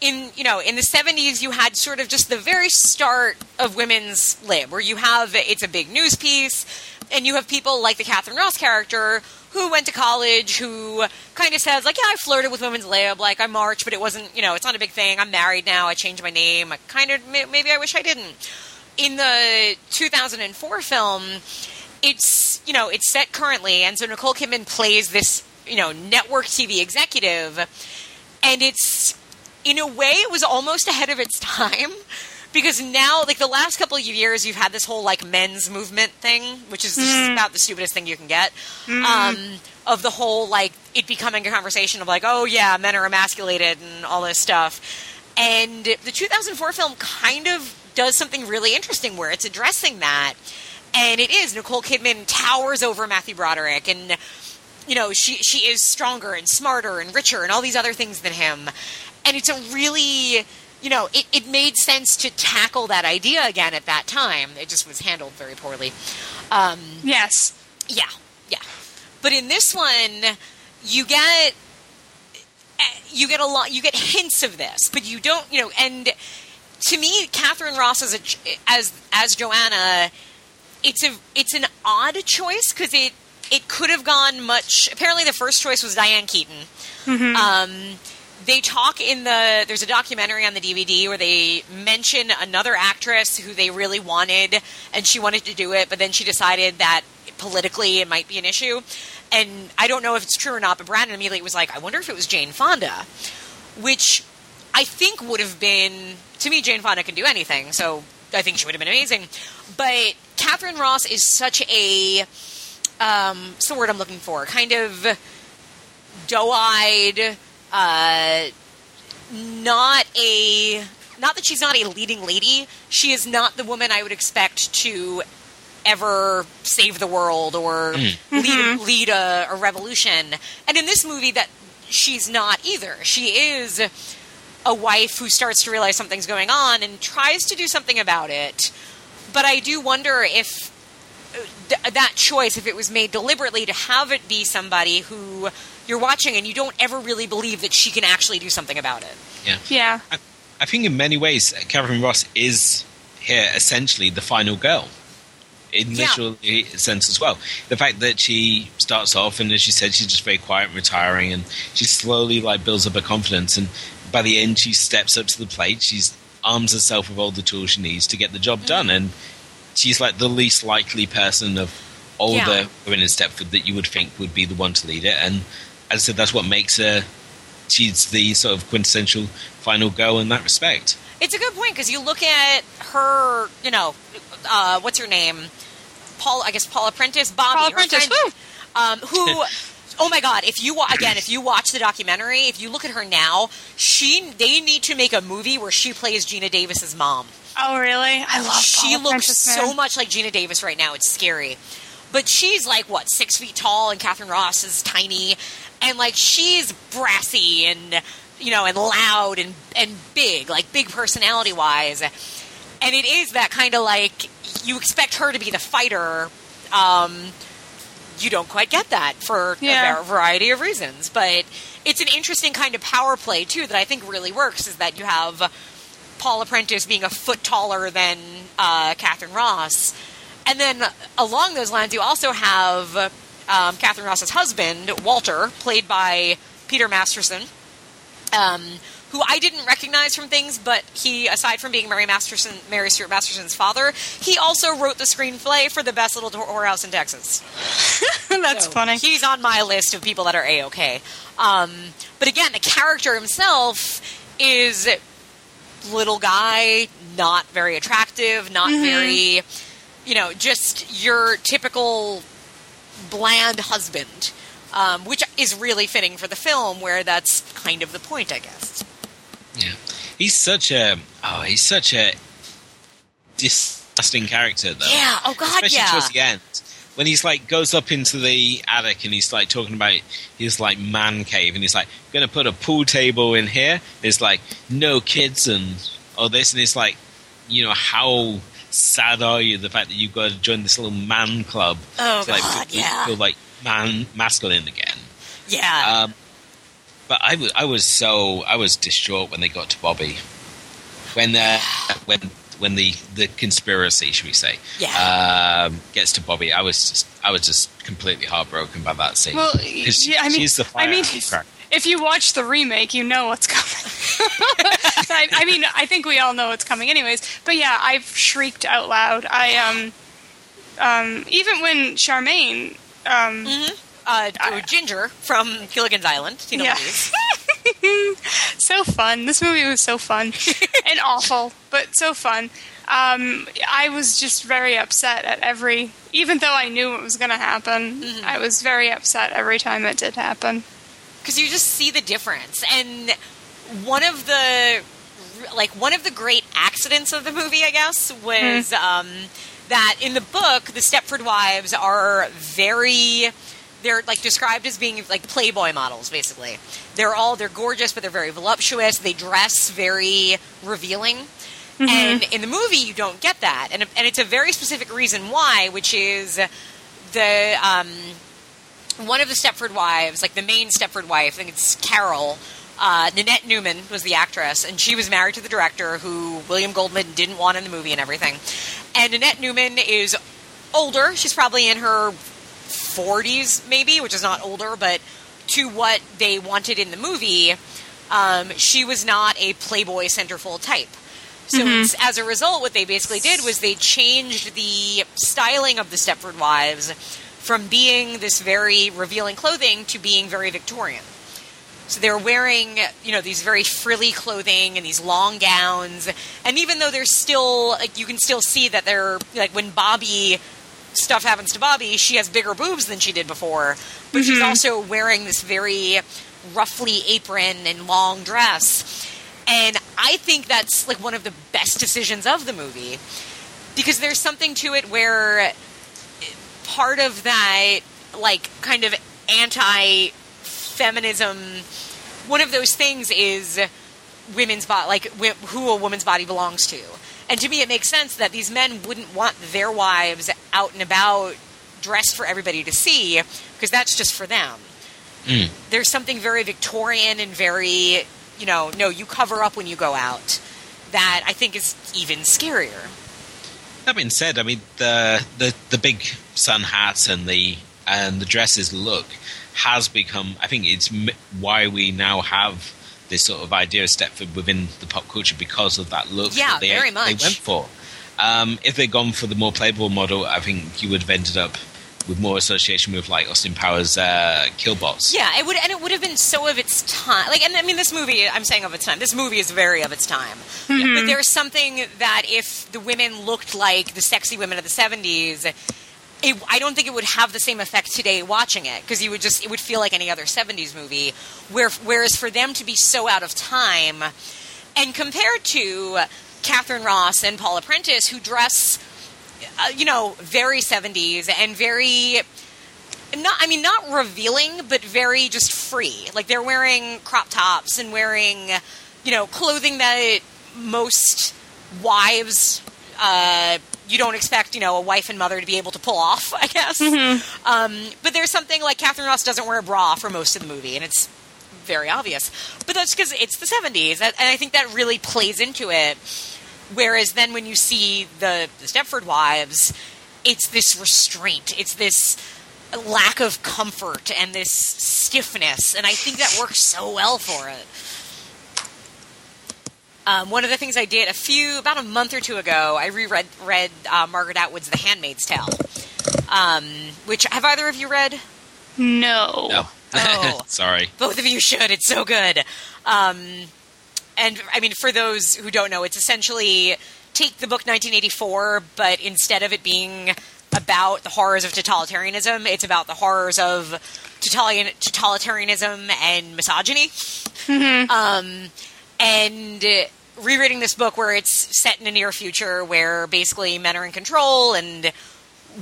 [SPEAKER 2] in you know in the 70s you had sort of just the very start of women's lib where you have it's a big news piece and you have people like the Katharine Ross character who went to college who kind of says like yeah I flirted with women's lib like I marched but it wasn't you know it's not a big thing. I'm married now. I changed my name. I kind of maybe I wish I didn't. In the 2004 film it's you know it's set currently and so Nicole Kidman plays this you know network TV executive and it's in a way it was almost ahead of its time because now like the last couple of years you've had this whole like men's movement thing which is just about the stupidest thing you can get. Um, of the whole like it becoming a conversation of like oh yeah men are emasculated and all this stuff. And the 2004 film kind of does something really interesting where it's addressing that. And it is. Nicole kidman towers over matthew broderick and you know she she is stronger and smarter and richer and all these other things than him and it's a really you know it, it made sense to tackle that idea again at that time. It just was handled very poorly. Um,
[SPEAKER 3] Yes.
[SPEAKER 2] yeah yeah. But in this one you get you get a lot you get hints of this but you don't you know and to me katharine ross as a, as as joanna it's a it's an odd choice because it it could have gone much apparently the first choice was diane keaton. Um, they talk in the there's a documentary on the DVD where they mention another actress who they really wanted and she wanted to do it but then she decided that politically it might be an issue. And I don't know if it's true or not but Brandon immediately was like I wonder if it was Jane Fonda which I think would have been to me Jane Fonda can do anything so I think she would have been amazing. But Katharine Ross is such a um, what's the word I'm looking for? Kind of doe-eyed uh, not a not that she's not a leading lady. She is not the woman i would expect to ever save the world or hmm. lead, mm-hmm. lead a, a revolution. And in this movie that she's not either. She is a wife who starts to realize something's going on and tries to do something about it. But i do wonder if uh, th- that choice, if it was made deliberately to have it be somebody who you're watching and you don't ever really believe that she can actually do something about it.
[SPEAKER 4] Yeah.
[SPEAKER 3] Yeah.
[SPEAKER 4] I, I think in many ways, Katharine Ross is here essentially the final girl. In
[SPEAKER 2] Yeah.
[SPEAKER 4] literal sense as well. The fact that she starts off and as she said, she's just very quiet and retiring and she slowly like builds up her confidence and by the end she steps up to the plate, she's arms herself with all the tools she needs to get the job mm. done and she's like the least likely person of all
[SPEAKER 2] Yeah.
[SPEAKER 4] the women in Stepford that you would think would be the one to lead it and as I said that's what makes her she's the sort of quintessential final girl in that respect.
[SPEAKER 2] It's a good point because you look at her, you know, uh, what's her name? Paul, I guess Paula Prentiss, Bobby,
[SPEAKER 3] Paula Prentiss,
[SPEAKER 2] friend, um, who. Oh my God! If you again, if you watch the documentary, if you look at her now, she they need to make a movie where she plays Geena Davis's mom.
[SPEAKER 3] Oh, really? I love.
[SPEAKER 2] she
[SPEAKER 3] Paula
[SPEAKER 2] looks
[SPEAKER 3] Prentiss,
[SPEAKER 2] so
[SPEAKER 3] man.
[SPEAKER 2] much like Geena Davis right now. It's scary. But she's like what six feet tall, and Katharine Ross is tiny, and like she's brassy and you know and loud and and big, like big personality wise. And it is that kind of like you expect her to be the fighter. Um, you don't quite get that for
[SPEAKER 3] Yeah.
[SPEAKER 2] a variety of reasons, but it's an interesting kind of power play too that I think really works. Is that you have Paula Prentiss being a foot taller than uh, Katharine Ross. And then along those lines, you also have um, Katharine Ross's husband, Walter, played by Peter Masterson, um, who I didn't recognize from things, but he, aside from being Mary Masterson, Mary Stuart Masterson's father, he also wrote the screenplay for The Best Little Whorehouse in Texas.
[SPEAKER 3] That's
[SPEAKER 2] So
[SPEAKER 3] funny.
[SPEAKER 2] He's on my list of people that are a okay. Um, but again, the character himself is little guy, not very attractive, not very, you know, just your typical bland husband, um, which is really fitting for the film, where that's kind of the point, I guess.
[SPEAKER 4] Yeah, he's such a oh, he's such a disgusting character though.
[SPEAKER 2] Yeah. Oh God.
[SPEAKER 4] especially
[SPEAKER 2] yeah.
[SPEAKER 4] towards the end when he's like goes up into the attic and he's like talking about his like man cave and he's like going to put a pool table in here. It's like no kids and all this and it's like you know how sad are you the fact that you've got to join this little man club
[SPEAKER 2] Oh,
[SPEAKER 4] to like
[SPEAKER 2] God,
[SPEAKER 4] feel,
[SPEAKER 2] yeah.
[SPEAKER 4] feel like man masculine again.
[SPEAKER 2] Yeah.
[SPEAKER 4] Um, but I was I was so I was distraught when they got to Bobby. When uh, when when the the conspiracy, should we say,
[SPEAKER 2] Yeah.
[SPEAKER 4] um, gets to Bobby, I was just I was just completely heartbroken by that scene.
[SPEAKER 3] Well,
[SPEAKER 4] 'Cause she-
[SPEAKER 3] yeah, I mean,
[SPEAKER 4] she's the
[SPEAKER 3] I mean,
[SPEAKER 4] fire
[SPEAKER 3] if you watch the remake, you know what's coming. I, I mean, I think we all know what's coming, anyways. But yeah, I've shrieked out loud. I um, um, even when Charmaine, um,
[SPEAKER 2] uh, Ginger from Gilligan's Island. Tina
[SPEAKER 3] Yeah.
[SPEAKER 2] Louise.
[SPEAKER 3] so fun. This movie was so fun and awful, but so fun. Um, I was just very upset at every, even though I knew it was going to happen. I was very upset every time it did happen.
[SPEAKER 2] Because you just see the difference. And one of the like one of the great accidents of the movie, I guess, was um, that in the book, the Stepford wives are very. They're like described as being like Playboy models, basically. They're all they're gorgeous, but they're very voluptuous. They dress very revealing. And in the movie, you don't get that, and and it's a very specific reason why, which is the um, one of the Stepford wives, like the main Stepford wife, I think it's Carol. Uh, Nanette Newman was the actress, and she was married to the director, who William Goldman didn't want in the movie and everything. And Nanette Newman is older; she's probably in her 40s, maybe, which is not older, but to what they wanted in the movie, um, she was not a Playboy centerfold type. So it's, as a result, what they basically did was they changed the styling of the Stepford wives from being this very revealing clothing to being very Victorian. So they're wearing, you know, these very frilly clothing and these long gowns. And even though they're still, like, you can still see that they're, like, when Bobby, stuff happens to Bobby, she has bigger boobs than she did before. But she's mm-hmm. also wearing this very roughly apron and long dress. And I think that's, like, one of the best decisions of the movie. Because there's something to it where part of that, like, kind of anti feminism, one of those things is women's body, like wh- who a woman's body belongs to. And to me, it makes sense that these men wouldn't want their wives out and about dressed for everybody to see because that's just for them.
[SPEAKER 4] Mm.
[SPEAKER 2] There's something very Victorian and very, you know, no, you cover up when you go out. That I think is even scarier.
[SPEAKER 4] That being said, I mean the the the big sun hats and the and the dresses look has become. I think it's why we now have this sort of idea of Stepford within the pop culture because of that look.
[SPEAKER 2] Yeah,
[SPEAKER 4] that they,
[SPEAKER 2] very
[SPEAKER 4] They
[SPEAKER 2] much.
[SPEAKER 4] went for. Um, if they'd gone for the more Playboy model, I think you would have ended up with more association with like Austin Powers' uh, Killbots.
[SPEAKER 2] Yeah, it would, and it would have been so of its time. Like, and I mean, this movie, I'm saying of its time. This movie is very of its time. But there's something that if the women looked like the sexy women of the '70s, it, I don't think it would have the same effect today watching it because you would just it would feel like any other '70s movie. Where, whereas for them to be so out of time, and compared to Katharine Ross and Paula Prentiss, who dress, uh, you know, very '70s and very not I mean not revealing, but very just free. Like they're wearing crop tops and wearing, you know, clothing that most wives uh, you don't expect, you know, a wife and mother to be able to pull off. I guess. Um, but there's something like Katharine Ross doesn't wear a bra for most of the movie, and it's very obvious. But that's because it's the 70s, and I think that really plays into it. Whereas then when you see the, the Stepford Wives, it's this restraint. It's this lack of comfort and this stiffness, and I think that works so well for it. Um, one of the things I did a few about a month or two ago, I reread read uh, Margaret Atwood's *The Handmaid's Tale*, um, which have either of you read?
[SPEAKER 3] No.
[SPEAKER 4] No.
[SPEAKER 2] Oh.
[SPEAKER 4] Sorry.
[SPEAKER 2] Both of you should. It's so good. Um, and I mean, for those who don't know, it's essentially take the book 1984, but instead of it being about the horrors of totalitarianism, it's about the horrors of totalitarian, totalitarianism and misogyny. Um, and rereading this book where it's set in a near future where basically men are in control and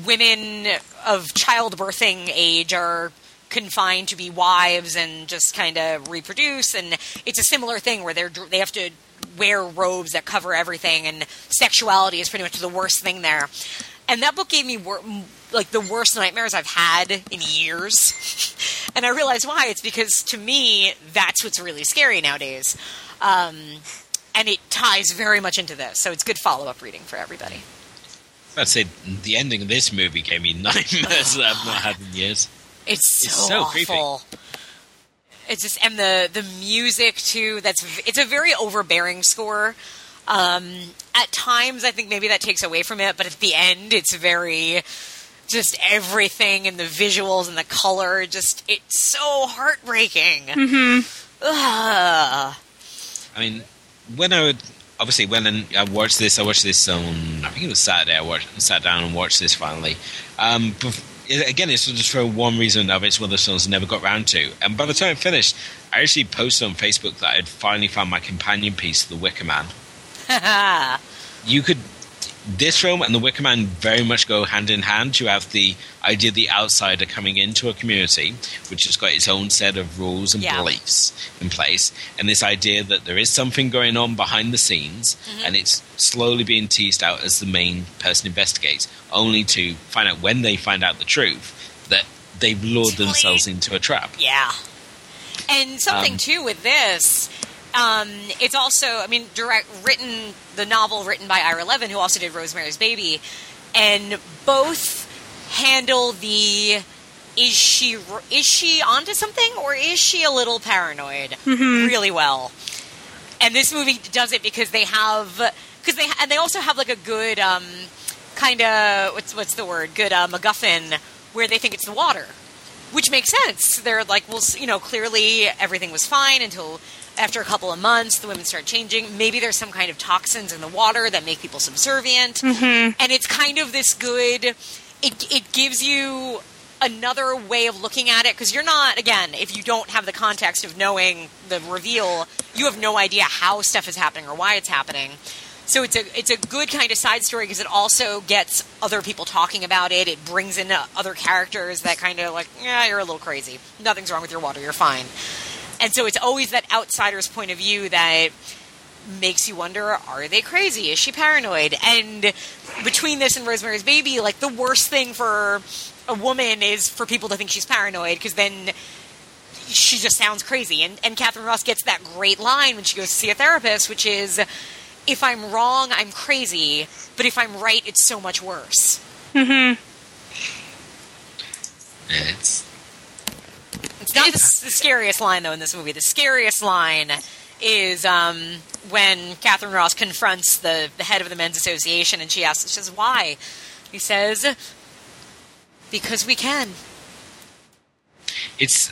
[SPEAKER 2] women of childbirthing age are confined to be wives and just kind of reproduce. And it's a similar thing where they're they have to wear robes that cover everything and sexuality is pretty much the worst thing there. And that book gave me wor- like the worst nightmares I've had in years. And I realized why. It's because to me that's what's really scary nowadays. Um, and it ties very much into this so it's good follow-up reading for everybody
[SPEAKER 4] I'd say the ending of this movie gave me nightmares that I've not had in years.
[SPEAKER 2] It's so,
[SPEAKER 4] It's so creepy.
[SPEAKER 2] awful. It's just and the the music too. That's it's a very overbearing score. Um, at times, I think maybe that takes away from it, but at the end, it's very just everything and the visuals and the color. Just it's so heartbreaking. Ugh.
[SPEAKER 4] I mean, when I would obviously when I watched this, I watched this on I think it was Saturday. I watched, sat down and watched this finally. Um, again, it's just for one reason or another. It's one of the songs I never got round to. And by the time I finished, I actually posted on Facebook that I'd finally found my companion piece, The Wicker Man. you could this film and the Wicker Man very much go hand in hand. You have the idea of the outsider coming into a community, which has got its own set of rules and
[SPEAKER 2] Yeah.
[SPEAKER 4] beliefs in place, and this idea that there is something going on behind the scenes, and it's slowly being teased out as the main person investigates, only to find out when they find out the truth that they've lured themselves into a trap.
[SPEAKER 2] Yeah. And something
[SPEAKER 4] Um,
[SPEAKER 2] too with this, um, it's also, I mean, direct written the novel written by Ira Levin, who also did Rosemary's Baby, and both handle the is she is she onto something or is she a little paranoid really well. And this movie does it because they have because they and they also have like a good um, kind of what's what's the word good uh, MacGuffin where they think it's the water which makes sense. They're like, well, you know, clearly everything was fine until after a couple of months, the women start changing. Maybe there's some kind of toxins in the water that make people subservient, mm-hmm. and it's kind of this good. It it gives you another way of looking at it because you're not again if you don't have the context of knowing the reveal you have no idea how stuff is happening or why it's happening so it's a it's a good kind of side story because it also gets other people talking about it. It brings in other characters that kind of like, yeah, you're a little crazy. Nothing's wrong with your water. You're fine. And so it's always that outsider's point of view that makes you wonder: Are they crazy? Is she paranoid? And between this and Rosemary's Baby, like the worst thing for a woman is for people to think she's paranoid because then she just sounds crazy. And, and Katharine Ross gets that great line when she goes to see a therapist, which is, if I'm wrong, I'm crazy, but if I'm right, it's so much worse. Mm-hmm.
[SPEAKER 4] It's
[SPEAKER 2] It's not the, the scariest line, though, in this movie. The scariest line is um, when Katharine Ross confronts the, the head of the men's association and she asks, she says, why? He says, because we can.
[SPEAKER 4] it's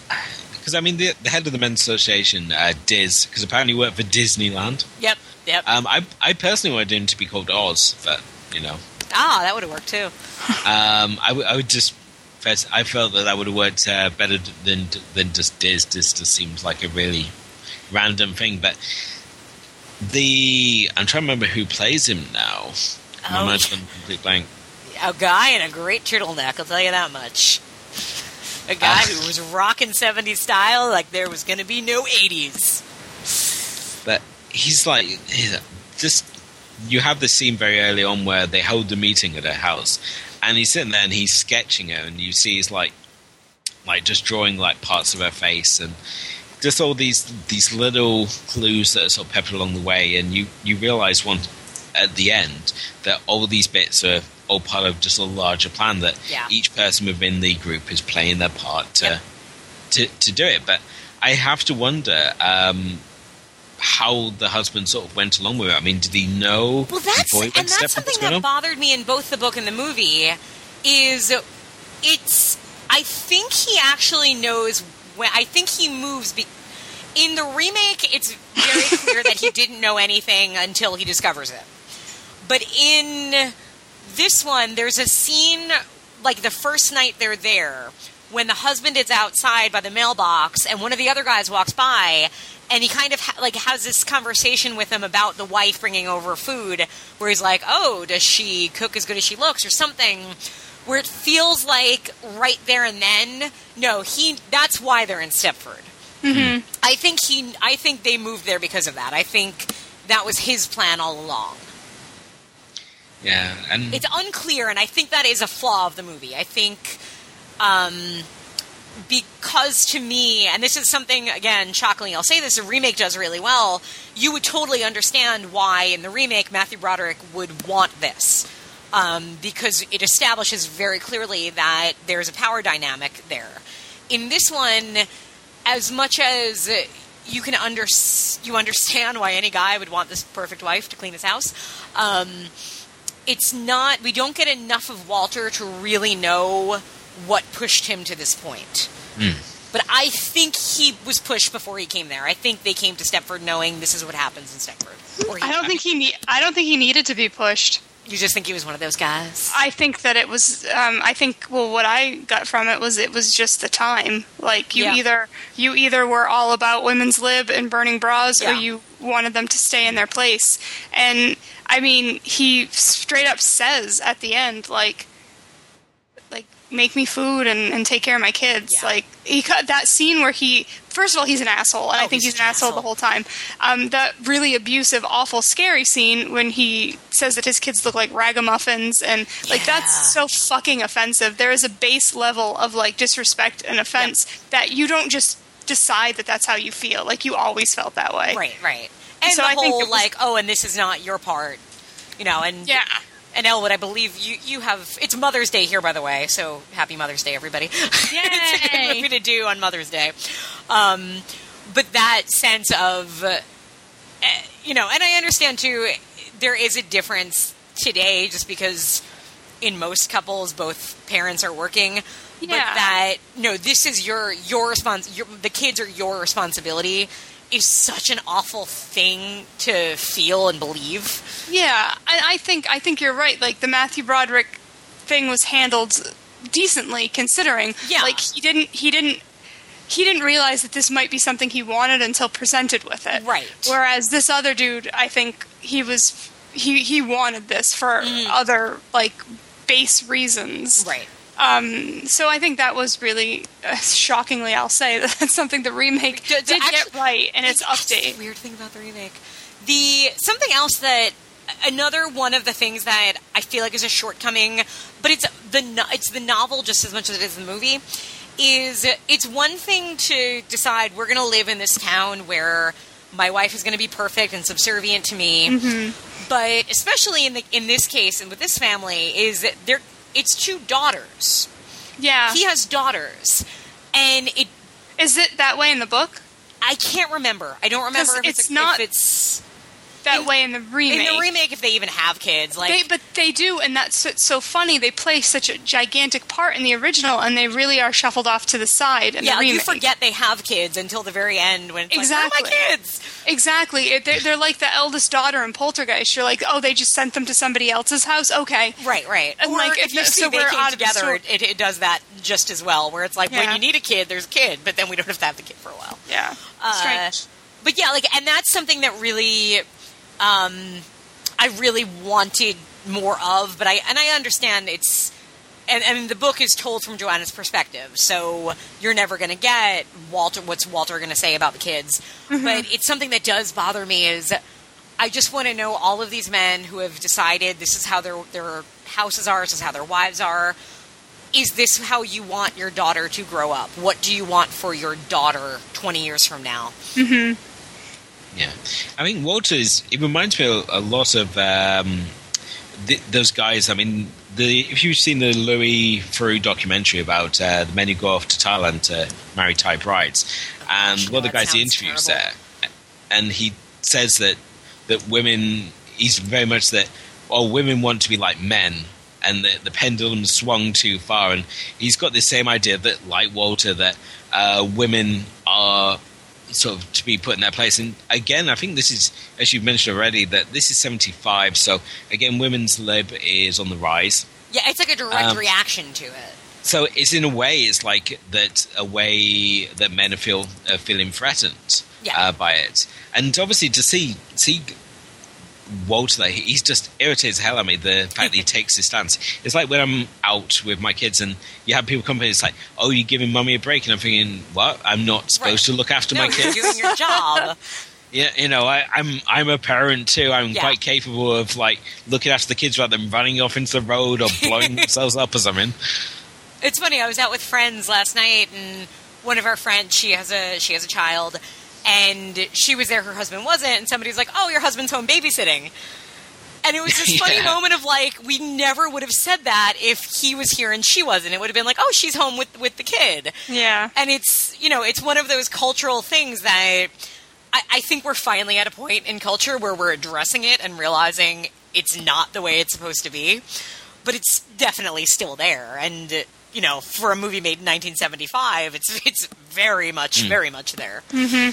[SPEAKER 4] because I mean the, the head of the men's association, uh, Diz, because apparently he worked for Disneyland.
[SPEAKER 2] Yep, yep.
[SPEAKER 4] Um, I I personally wanted him to be called Oz, but you know,
[SPEAKER 2] ah, that would have worked, too.
[SPEAKER 4] um, I, w- I would just. First- I felt that that would have worked uh, better than than just Diz. Diz just seems like a really random thing. But the I'm trying to remember who plays him now. My
[SPEAKER 2] Oh.
[SPEAKER 4] mind's gone complete blank.
[SPEAKER 2] A guy in a great turtleneck, I'll tell you that much. A guy
[SPEAKER 4] Ah.
[SPEAKER 2] who was rocking 70s style like there was going to be no 80s.
[SPEAKER 4] But he's like, he's just you have this scene very early on where they hold the meeting at her house, and he's sitting there and he's sketching her, and you see he's like, like just drawing like parts of her face and just all these these little clues that are sort of peppered along the way, and you you realize one at the end that all these bits are all part of just a larger plan that
[SPEAKER 2] Yeah.
[SPEAKER 4] each person within the group is playing their part to
[SPEAKER 2] Yep.
[SPEAKER 4] to, to do it. But I have to wonder um, how the husband sort of went along with it. I mean, did he know
[SPEAKER 2] Well, that's and that's something that
[SPEAKER 4] on?
[SPEAKER 2] bothered me in both the book and the movie. Is it's I think he actually knows when I think he moves. Be, in the remake, it's very clear that he didn't know anything until he discovers it. But in this one, there's a scene like the first night they're there when the husband is outside by the mailbox and one of the other guys walks by and he kind of ha- like has this conversation with him about the wife bringing over food where he's like oh does she cook as good as she looks or something? Where it feels like right there and then no he that's why they're in stepford. Mm-hmm. I think he i think they moved there because of that. I think that was his plan all along.
[SPEAKER 4] Yeah, and
[SPEAKER 2] it's unclear, and I think that is a flaw of the movie. I think um, because to me, and this is something again, shockingly, I'll say this: a remake does really well. You would totally understand why in the remake Matthew Broderick would want this. Um, because it establishes very clearly that there's a power dynamic there. In this one, as much as you can under you understand why any guy would want this perfect wife to clean his house, um, it's not. We don't get enough of Walter to really know what pushed him to this point. But I think he was pushed before he came there. I think they came to Stepford knowing this is what happens in Stepford. Or
[SPEAKER 3] I don't think he need. I don't think he needed to be pushed.
[SPEAKER 2] you just think he was one of those guys.
[SPEAKER 3] I think that it was. Um, I think. Well, what I got from it was it was just the time. Like you
[SPEAKER 2] Yeah.
[SPEAKER 3] either you either were all about women's lib and burning bras, or you wanted them to stay in their place. And I mean, he straight up says at the end, like, like make me food and, and take care of my kids.
[SPEAKER 2] Yeah.
[SPEAKER 3] Like he cut that scene where he. First of all, he's an asshole, and I
[SPEAKER 2] Oh,
[SPEAKER 3] think
[SPEAKER 2] he's
[SPEAKER 3] he's,
[SPEAKER 2] an
[SPEAKER 3] an asshole,
[SPEAKER 2] asshole.
[SPEAKER 3] the whole time. Um, that really abusive, awful, scary scene when he says that his kids look like ragamuffins, and like
[SPEAKER 2] Yeah.
[SPEAKER 3] that's so fucking offensive. There is a base level of like disrespect and offense that you don't just decide that that's how you feel. Like you always felt that way.
[SPEAKER 2] Right, right. And
[SPEAKER 3] So
[SPEAKER 2] the
[SPEAKER 3] I think
[SPEAKER 2] whole
[SPEAKER 3] was-
[SPEAKER 2] like, oh, and this is not your part, you know. And
[SPEAKER 3] Yeah.
[SPEAKER 2] And Elwood, I believe you you have it's Mother's Day here, by the way. So happy Mother's Day, everybody! it's a good
[SPEAKER 3] Yay.
[SPEAKER 2] movie to do on Mother's Day. Um, but that sense of, uh, eh, you know, and I understand too. There is a difference today, just because in most couples both parents are working. But
[SPEAKER 3] Yeah.
[SPEAKER 2] that no, this is your your respons. Your, the kids are your responsibility. Is such an awful thing to feel and believe.
[SPEAKER 3] Yeah, I, I think I think you're right. Like the Matthew Broderick thing was handled decently, considering.
[SPEAKER 2] Yeah.
[SPEAKER 3] Like he didn't he didn't he didn't realize that this might be something he wanted until presented with it.
[SPEAKER 2] Right.
[SPEAKER 3] Whereas this other dude, I think he was he he wanted this for
[SPEAKER 2] Mm.
[SPEAKER 3] other like base reasons.
[SPEAKER 2] Right.
[SPEAKER 3] Um, so I think that was really uh, shockingly, I'll say that's something the remake
[SPEAKER 2] D- d-
[SPEAKER 3] did get right in its update.
[SPEAKER 2] weird thing about the remake. The something else that another one of the things that I feel like is a shortcoming, but it's the it's the novel just as much as it is the movie. Is it's one thing to decide we're going to live in this town where my wife is going to be perfect and subservient to me,
[SPEAKER 3] Mm-hmm.
[SPEAKER 2] but especially in the in this case and with this family is that there it's two daughters.
[SPEAKER 3] Yeah,
[SPEAKER 2] He has daughters, and it
[SPEAKER 3] is it that way in the book?
[SPEAKER 2] I can't remember. I don't remember if it's,
[SPEAKER 3] it's
[SPEAKER 2] a-
[SPEAKER 3] not
[SPEAKER 2] if it's
[SPEAKER 3] That
[SPEAKER 2] In-
[SPEAKER 3] way in the remake.
[SPEAKER 2] in the remake if they even have kids. Like
[SPEAKER 3] They, but they do, and that's so, so funny. They play such a gigantic part in the original, and they really are shuffled off to the side in
[SPEAKER 2] yeah,
[SPEAKER 3] the remake.
[SPEAKER 2] you forget they have kids until the very end when it's
[SPEAKER 3] Exactly.
[SPEAKER 2] like, my kids?
[SPEAKER 3] Exactly. It- They're, they're like the eldest daughter in Poltergeist. You're like, oh, they just sent them to somebody else's house. Okay.
[SPEAKER 2] Right, right.
[SPEAKER 3] And,
[SPEAKER 2] or
[SPEAKER 3] like,
[SPEAKER 2] if
[SPEAKER 3] if
[SPEAKER 2] you see
[SPEAKER 3] so
[SPEAKER 2] they
[SPEAKER 3] we're
[SPEAKER 2] came together, it, it does that just as well. Where it's like when you need a kid, there's a kid, but then we don't have to have the kid for a while.
[SPEAKER 3] Yeah.
[SPEAKER 2] Uh,
[SPEAKER 3] Strange.
[SPEAKER 2] but yeah, like, and that's something that really, um, I really wanted more of. But I and I understand it's, and I mean the book is told from Joanna's perspective, so you're never going to get Walter. What's Walter going to say about the kids? But it's something that does bother me. Is I just want to know all of these men who have decided this is how their their houses are, this is how their wives are. Is this how you want your daughter to grow up? What do you want for your daughter 20 years from now?
[SPEAKER 4] Yeah, I mean Walters. It reminds me a, a lot of um, th- those guys. I mean, the if you've seen the Louis Theroux documentary about uh, the men who go off to Thailand to marry Thai brides, and
[SPEAKER 2] Gosh,
[SPEAKER 4] one of the guys he interviews
[SPEAKER 2] terrible.
[SPEAKER 4] there, and he says that that women. He's very much that. Oh, women want to be like men. And the, the pendulum swung too far, and he's got the same idea that, like Walter, that uh, women are sort of to be put in that place. And again, I think this is, as you've mentioned already, that this is 75. So again, women's lib is on the rise.
[SPEAKER 2] Yeah, it's like a direct
[SPEAKER 4] Um,
[SPEAKER 2] reaction to it.
[SPEAKER 4] So it's in a way, it's like that a way that men are feel are feeling threatened
[SPEAKER 2] Yeah.
[SPEAKER 4] uh, by it, and obviously to see see Walter, there, he's just irritates the hell out of me. The fact that he takes his stance. It's like when I'm out with my kids and you have people come in. It's like, oh, you're giving mummy a break, and I'm thinking, what? I'm not supposed
[SPEAKER 2] Right.
[SPEAKER 4] to look after
[SPEAKER 2] no,
[SPEAKER 4] my
[SPEAKER 2] you're
[SPEAKER 4] kids.
[SPEAKER 2] doing your job.
[SPEAKER 4] Yeah, you know, I, I'm I'm a parent too. I'm
[SPEAKER 2] Yeah.
[SPEAKER 4] quite capable of like looking after the kids rather than running off into the road or blowing themselves up or something.
[SPEAKER 2] It's funny. I was out with friends last night, and one of our friends, she has a she has a child, and she was there. Her husband wasn't, and somebody's like, "Oh, your husband's home babysitting." And it was this funny
[SPEAKER 4] Yeah.
[SPEAKER 2] moment of like, we never would have said that if he was here and she wasn't. It would have been like, "Oh, she's home with with the kid."
[SPEAKER 3] Yeah.
[SPEAKER 2] and it's you know it's one of those cultural things that I, I think we're finally at a point in culture where we're addressing it and realizing it's not the way it's supposed to be but it's definitely still there and you know for a movie made in 1975 it's it's very much mm. very much there mm-hmm.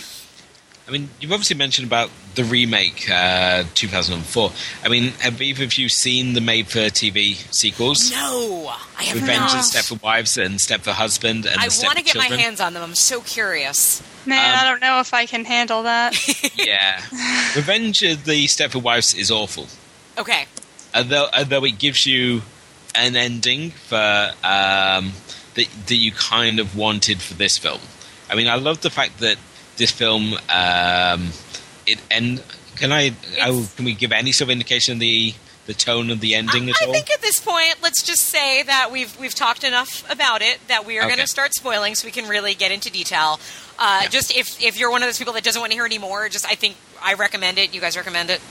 [SPEAKER 4] I mean, you've obviously mentioned about the remake, uh, 2004. I mean, have either of you seen the made-for-TV sequels?
[SPEAKER 2] no i have not.
[SPEAKER 4] Revenge
[SPEAKER 2] not
[SPEAKER 4] of Stepford Wives and Stepford Husband and
[SPEAKER 2] i want to
[SPEAKER 4] Stepford
[SPEAKER 2] get my hands on them i'm so curious
[SPEAKER 3] Man,
[SPEAKER 4] Um,
[SPEAKER 3] I don't know if I can handle that.
[SPEAKER 4] Yeah, Revenge of the Step Stepford Wives is awful.
[SPEAKER 2] okay
[SPEAKER 4] although although it gives you an ending for um, that that you kind of wanted for this film. I mean, I love the fact that this film um, it end. Can I? Oh, can we give any sort of indication of the the tone of the ending
[SPEAKER 2] I,
[SPEAKER 4] at
[SPEAKER 2] I
[SPEAKER 4] all?
[SPEAKER 2] think at this point, let's just say that we've we've talked enough about it that we are going to start spoiling, so we can really get into detail. Uh,
[SPEAKER 4] Yeah.
[SPEAKER 2] Just if if you're one of those people that doesn't want to hear any more, just I think I recommend it. You guys recommend it?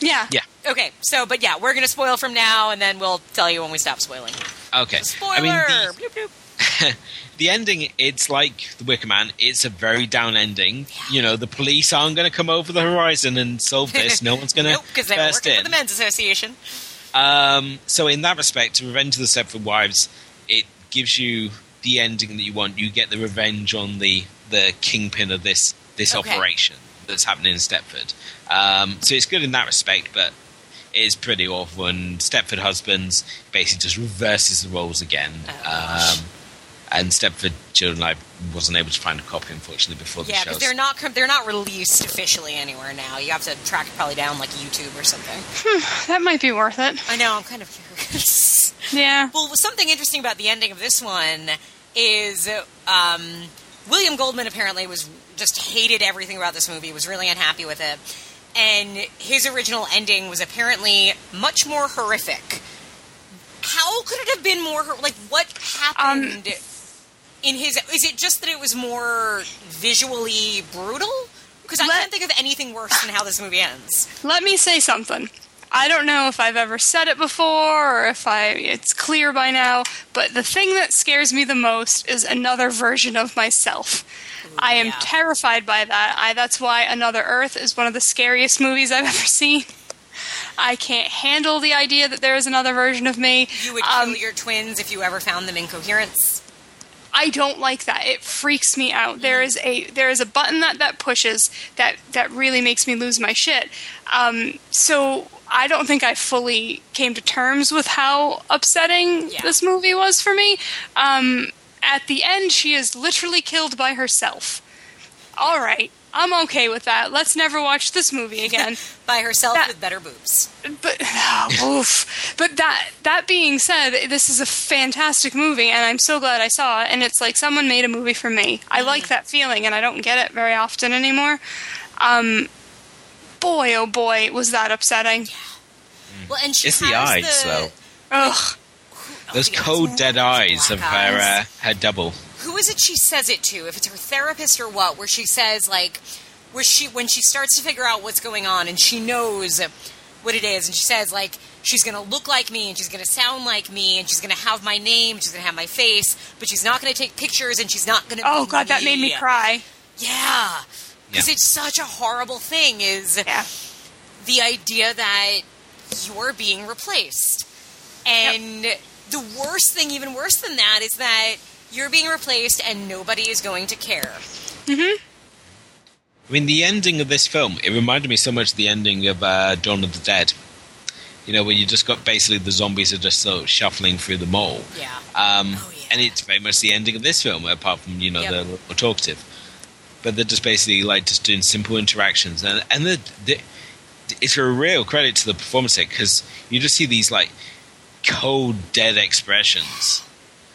[SPEAKER 3] Yeah.
[SPEAKER 4] yeah.
[SPEAKER 2] Okay, so but yeah, we're going to spoil from now, and then we'll tell you when we stop spoiling.
[SPEAKER 4] Okay.
[SPEAKER 2] Spoiler.
[SPEAKER 4] I mean, the,
[SPEAKER 2] Bloop, bloop.
[SPEAKER 4] the ending, it's like The Wicker Man. It's a very down ending. You know, the police aren't going to come over the horizon and solve this. No one's going to
[SPEAKER 2] nope, because they were
[SPEAKER 4] burst
[SPEAKER 2] working
[SPEAKER 4] in.
[SPEAKER 2] for the men's association.
[SPEAKER 4] Um, so in that respect, Revenge of the Stepford Wives, it gives you the ending that you want. You get the revenge on the the kingpin of this this
[SPEAKER 2] Okay.
[SPEAKER 4] operation that's happening in Stepford. Um, so it's good in that respect, but it is pretty awful. And Stepford Husbands basically just reverses the roles again.
[SPEAKER 2] Oh,
[SPEAKER 4] um, and Stepford Children, I wasn't able to find a copy, unfortunately, before the
[SPEAKER 2] Yeah,
[SPEAKER 4] show.
[SPEAKER 2] because they're not they're not released officially anywhere now. You have to track it probably down like YouTube or something.
[SPEAKER 3] That might be worth it.
[SPEAKER 2] I know. I'm kind of curious.
[SPEAKER 3] Yeah.
[SPEAKER 2] Well, something interesting about the ending of this one is um, William Goldman apparently was just hated everything about this movie, was really unhappy with it, and his original ending was apparently much more horrific. How could it have been more hor- like what happened in his? Is it just that it was more visually brutal? Because I can't think of anything worse than how this movie ends.
[SPEAKER 3] Let me say something. I don't know if I've ever said it before or if I it's clear by now, but the thing that scares me the most is another version of myself. I am
[SPEAKER 2] yeah.
[SPEAKER 3] terrified by that. I that's why Another Earth is one of the scariest movies I've ever seen. I can't handle the idea that there is another version of me.
[SPEAKER 2] You would
[SPEAKER 3] Um,
[SPEAKER 2] kill your twins if you ever found them incoherence.
[SPEAKER 3] I don't like that. It freaks me out. There is a there is a button that that pushes that that really makes me lose my shit. Um, so I don't think I fully came to terms with how upsetting
[SPEAKER 2] Yeah.
[SPEAKER 3] this movie was for me. Um, at the end, she is literally killed by herself. All right, I'm okay with that. Let's never watch this movie again.
[SPEAKER 2] by herself
[SPEAKER 3] That-
[SPEAKER 2] with better boobs.
[SPEAKER 3] but oof. But that that being said, this is a fantastic movie, and I'm so glad I saw it. And it's like someone made a movie for me. I
[SPEAKER 2] Mm-hmm.
[SPEAKER 3] like that feeling, and I don't get it very often anymore. Um, boy, oh boy, was that upsetting.
[SPEAKER 2] Well, and she
[SPEAKER 4] It's
[SPEAKER 2] has
[SPEAKER 4] the eyes,
[SPEAKER 2] the,
[SPEAKER 4] though.
[SPEAKER 3] Ugh.
[SPEAKER 4] Those
[SPEAKER 2] yeah,
[SPEAKER 4] cold,
[SPEAKER 2] it's-
[SPEAKER 4] dead eyes of
[SPEAKER 2] black
[SPEAKER 4] her
[SPEAKER 2] eyes.
[SPEAKER 4] uh, her double.
[SPEAKER 2] Who is it she says it to? If it's her therapist or what? Where she says like, where she when she starts to figure out what's going on and she knows what it is, and she says like she's going to look like me and she's going to sound like me and she's going to have my name, she's going to have my face, but she's not going to take pictures and she's not going to.
[SPEAKER 3] Oh god, that made me cry.
[SPEAKER 2] Yeah, because
[SPEAKER 4] Yeah.
[SPEAKER 2] it's such a horrible thing. Is
[SPEAKER 3] Yeah.
[SPEAKER 2] the idea that you're being replaced. And the worst thing, even worse than that, is that you're being replaced and nobody is going to care.
[SPEAKER 3] Mhm.
[SPEAKER 4] I mean, the ending of this film, it reminded me so much of the ending of uh, Dawn of the Dead. You know, where you just got basically the zombies are just sort of shuffling through the mall.
[SPEAKER 2] Yeah.
[SPEAKER 4] Um,
[SPEAKER 2] Oh, yeah.
[SPEAKER 4] And it's very much the ending of this film, apart from, you know,
[SPEAKER 2] Yep.
[SPEAKER 4] the more talkative. But they're just basically like just doing simple interactions. And, and the, the, it's a real credit to the performance because you just see these like cold, dead expressions.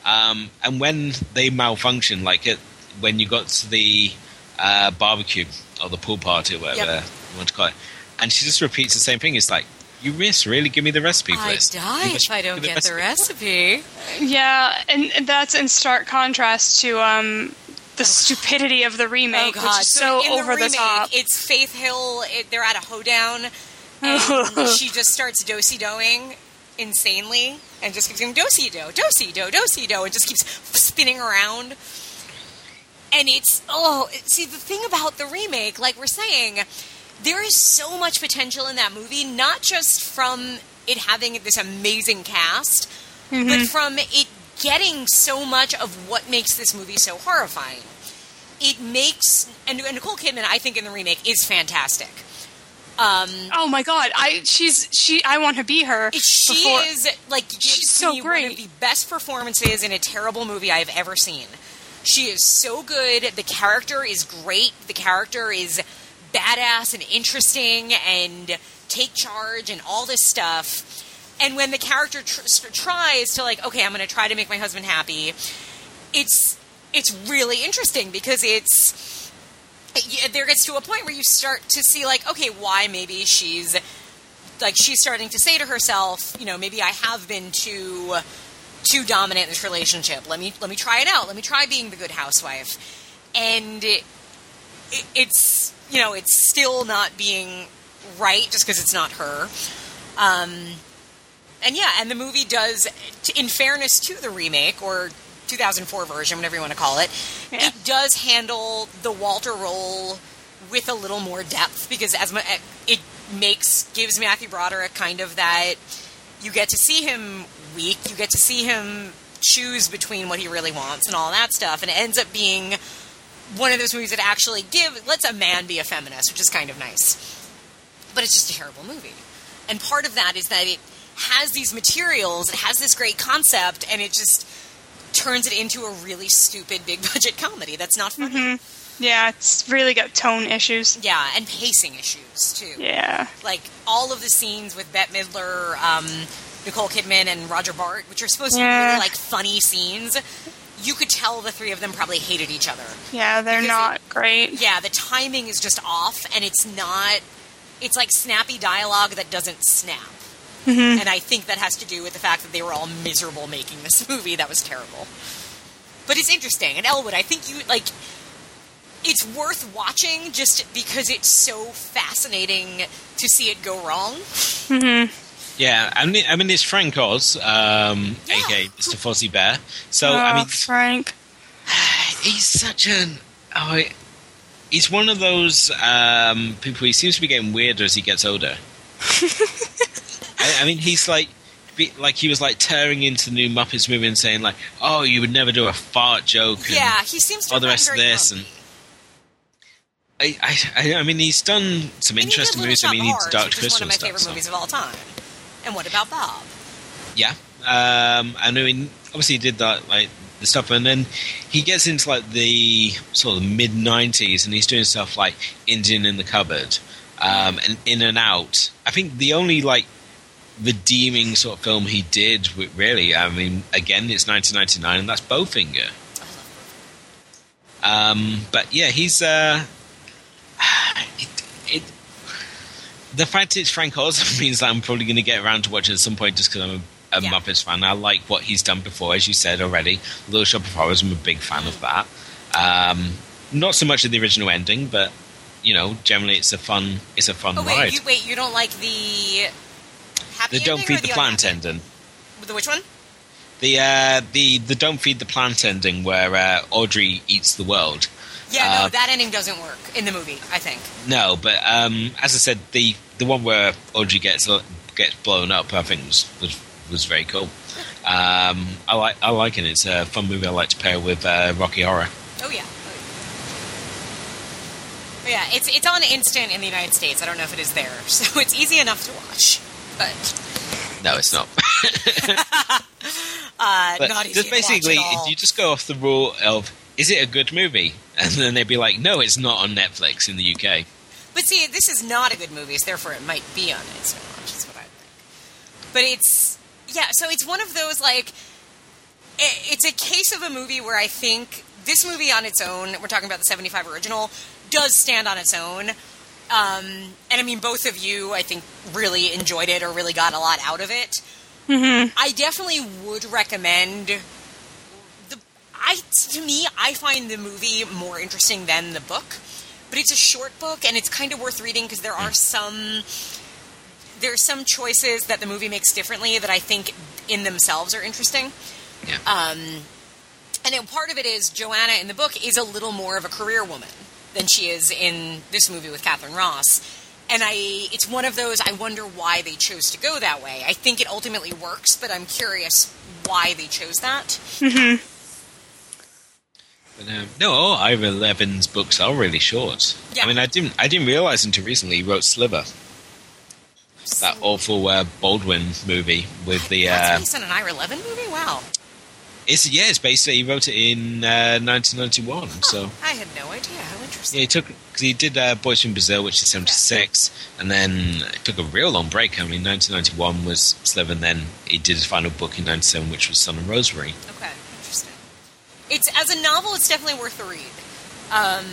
[SPEAKER 4] Um, and when they malfunction, like it, when you got to the uh, barbecue or the pool party or whatever
[SPEAKER 2] Yep.
[SPEAKER 4] you want to call it, and she just repeats the same thing. It's like, you miss really give me the recipe for
[SPEAKER 2] I
[SPEAKER 4] this.
[SPEAKER 2] die if I don't
[SPEAKER 4] me
[SPEAKER 2] get the recipe.
[SPEAKER 3] Yeah, and and that's in stark contrast to um the stupidity of the remake,
[SPEAKER 2] Oh God!
[SPEAKER 3] which is so,
[SPEAKER 2] in
[SPEAKER 3] over the,
[SPEAKER 2] remake,
[SPEAKER 3] top.
[SPEAKER 2] It's Faith Hill. It, they're at a hoedown, and she just starts dosey doing insanely, and just keeps going dosey do, dosey do, dosey do, and just keeps spinning around. And it's oh, see the thing about the remake, like we're saying, there is so much potential in that movie, not just from it having this amazing cast, but mm-hmm. from it getting so much of what makes this movie so horrifying. It makes and, and Nicole Kidman, I think, in the remake is fantastic. Um,
[SPEAKER 3] oh my god, I she's she I want to be her.
[SPEAKER 2] she
[SPEAKER 3] before-
[SPEAKER 2] is like
[SPEAKER 3] She's so
[SPEAKER 2] me one of
[SPEAKER 3] great.
[SPEAKER 2] the best performances in a terrible movie I've ever seen. She is so good. The character is great. The character is badass and interesting and take charge and all this stuff. And when the character tr- tries to like, okay, I'm going to try to make my husband happy, it's it's really interesting because it's there gets to a point where you start to see like, okay, why maybe she's like she's starting to say to herself, you know, maybe I have been too too dominant in this relationship. Let me let me try it out. Let me try being the good housewife. And it, it, it's you know it's still not being right just because it's not her. Um, and yeah, and the movie does, in fairness to the remake or 2004 version, whatever you want to call it,
[SPEAKER 3] Yeah.
[SPEAKER 2] it does handle the Walter role with a little more depth because as mu- eh, it makes gives Matthew Broderick kind of that you get to see him weak, you get to see him choose between what he really wants and all that stuff, and it ends up being one of those movies that actually give lets a man be a feminist, which is kind of nice. But it's just a terrible movie, and part of that is that it has these materials, it has this great concept, and it just turns it into a really stupid big budget comedy that's not funny.
[SPEAKER 3] yeah, it's really got tone issues.
[SPEAKER 2] Yeah, and pacing issues too.
[SPEAKER 3] Yeah.
[SPEAKER 2] Like all of the scenes with Bette Midler, um, Nicole Kidman, and Roger Bart, which are supposed to be really like funny scenes, you could tell the three of them probably hated each other.
[SPEAKER 3] Yeah, they're not great.
[SPEAKER 2] Yeah, the timing is just off, and it's not. It's like snappy dialogue that doesn't snap.
[SPEAKER 3] Mm-hmm.
[SPEAKER 2] And I think that has to do with the fact that they were all miserable making this movie. That was terrible. But it's interesting. And Elwood, I think you like. It's worth watching just because it's so fascinating to see it go wrong.
[SPEAKER 4] Yeah, I mean, I mean it's Frank Oz, um,
[SPEAKER 2] Yeah.
[SPEAKER 4] aka Mr. Fuzzy Bear. So
[SPEAKER 3] oh,
[SPEAKER 4] I mean,
[SPEAKER 3] Frank.
[SPEAKER 4] he's such an oh, he's one of those um, people. He seems to be getting weirder as he gets older. I, I mean, he's like, be, like he was like tearing into the new Muppets movie and saying like, "Oh, you would never do a fart joke."
[SPEAKER 2] Yeah, he seems to
[SPEAKER 4] all the rest of this,
[SPEAKER 2] grumpy.
[SPEAKER 4] and I, I, I mean, he's done some
[SPEAKER 2] And
[SPEAKER 4] interesting movies. I mean, he's Dark
[SPEAKER 2] is
[SPEAKER 4] Crystal
[SPEAKER 2] one of my
[SPEAKER 4] stuff.
[SPEAKER 2] favorite
[SPEAKER 4] so-
[SPEAKER 2] movies of all time. And what about Bob?
[SPEAKER 4] Yeah, um, and I mean, obviously, he did that like the stuff, and then he gets into like the sort of mid '90s, and he's doing stuff like Indian in the Cupboard um, and In and Out. I think the only like redeeming sort of film he did, really, I mean, again, it's 1999, and that's Bowfinger. Um, but yeah, he's uh, it, it, the fact it's Frank Oz means that I'm probably going to get around to watch it at some point just because I'm a, a
[SPEAKER 2] Yeah.
[SPEAKER 4] Muppets fan. I like what he's done before, as you said already. Little Shop of Horrors, I'm a big fan of that. Um, not so much of the original ending, but you know, generally it's a fun, it's a fun
[SPEAKER 2] Oh wait,
[SPEAKER 4] ride.
[SPEAKER 2] you wait, you don't like the happy
[SPEAKER 4] the Don't Feed the,
[SPEAKER 2] the
[SPEAKER 4] Plant ending.
[SPEAKER 2] The which one?
[SPEAKER 4] The uh, the the Don't Feed the Plant ending, where uh, Audrey eats the world.
[SPEAKER 2] Yeah, no,
[SPEAKER 4] Uh,
[SPEAKER 2] that ending doesn't work in the movie. I think.
[SPEAKER 4] No, but um, as I said, the the one where Audrey gets gets blown up, I think was was, was very cool. Um, I like I like it. It's a fun movie. I like to pair with uh, Rocky Horror.
[SPEAKER 2] Oh yeah. Oh, But yeah, it's it's on instant in the United States. I don't know if it is there, so it's easy enough to watch. But
[SPEAKER 4] No, it's not.
[SPEAKER 2] uh,
[SPEAKER 4] But
[SPEAKER 2] not easy
[SPEAKER 4] just basically, you just go off the rule of is it a good movie, and then they'd be like, no, it's not on Netflix in the UK.
[SPEAKER 2] But see, this is not a good movie, so therefore it might be on instant watch. Is what I think. But it's yeah, so it's one of those like it's a case of a movie where I think this movie on its own, we're talking about the '75 original, does stand on its own. Um, and I mean, both of you, I think, really enjoyed it or really got a lot out of it. I definitely would recommend. The, I to me, I find the movie more interesting than the book, but it's a short book and it's kind of worth reading because there are some there are some choices that the movie makes differently that I think in themselves are interesting.
[SPEAKER 4] Yeah.
[SPEAKER 2] Um, and part of it is Joanna in the book is a little more of a career woman than she is in this movie with Katharine Ross. And I, it's one of those. I wonder why they chose to go that way. I think it ultimately works, but I'm curious why they chose that. Mm-hmm.
[SPEAKER 4] But, um, no, Ira Levin's books are really short.
[SPEAKER 2] Yeah.
[SPEAKER 4] I mean, I didn't I didn't realize until recently he wrote Sliver, that awful uh, Baldwin movie with the.
[SPEAKER 2] That's
[SPEAKER 4] Uh,
[SPEAKER 2] based on an Ira Levin movie. Wow,
[SPEAKER 4] it's yeah, it's basically he wrote it in uh, 1991. So
[SPEAKER 2] I had no idea. How interesting.
[SPEAKER 4] yeah, he took because he did uh, Boys from Brazil, which is 76, and then it took a real long break. I mean, 1991 was Sliver, and then he did his final book in 97, which was Son of Rosemary.
[SPEAKER 2] Okay, interesting. It's as a novel, it's definitely worth the read. Um,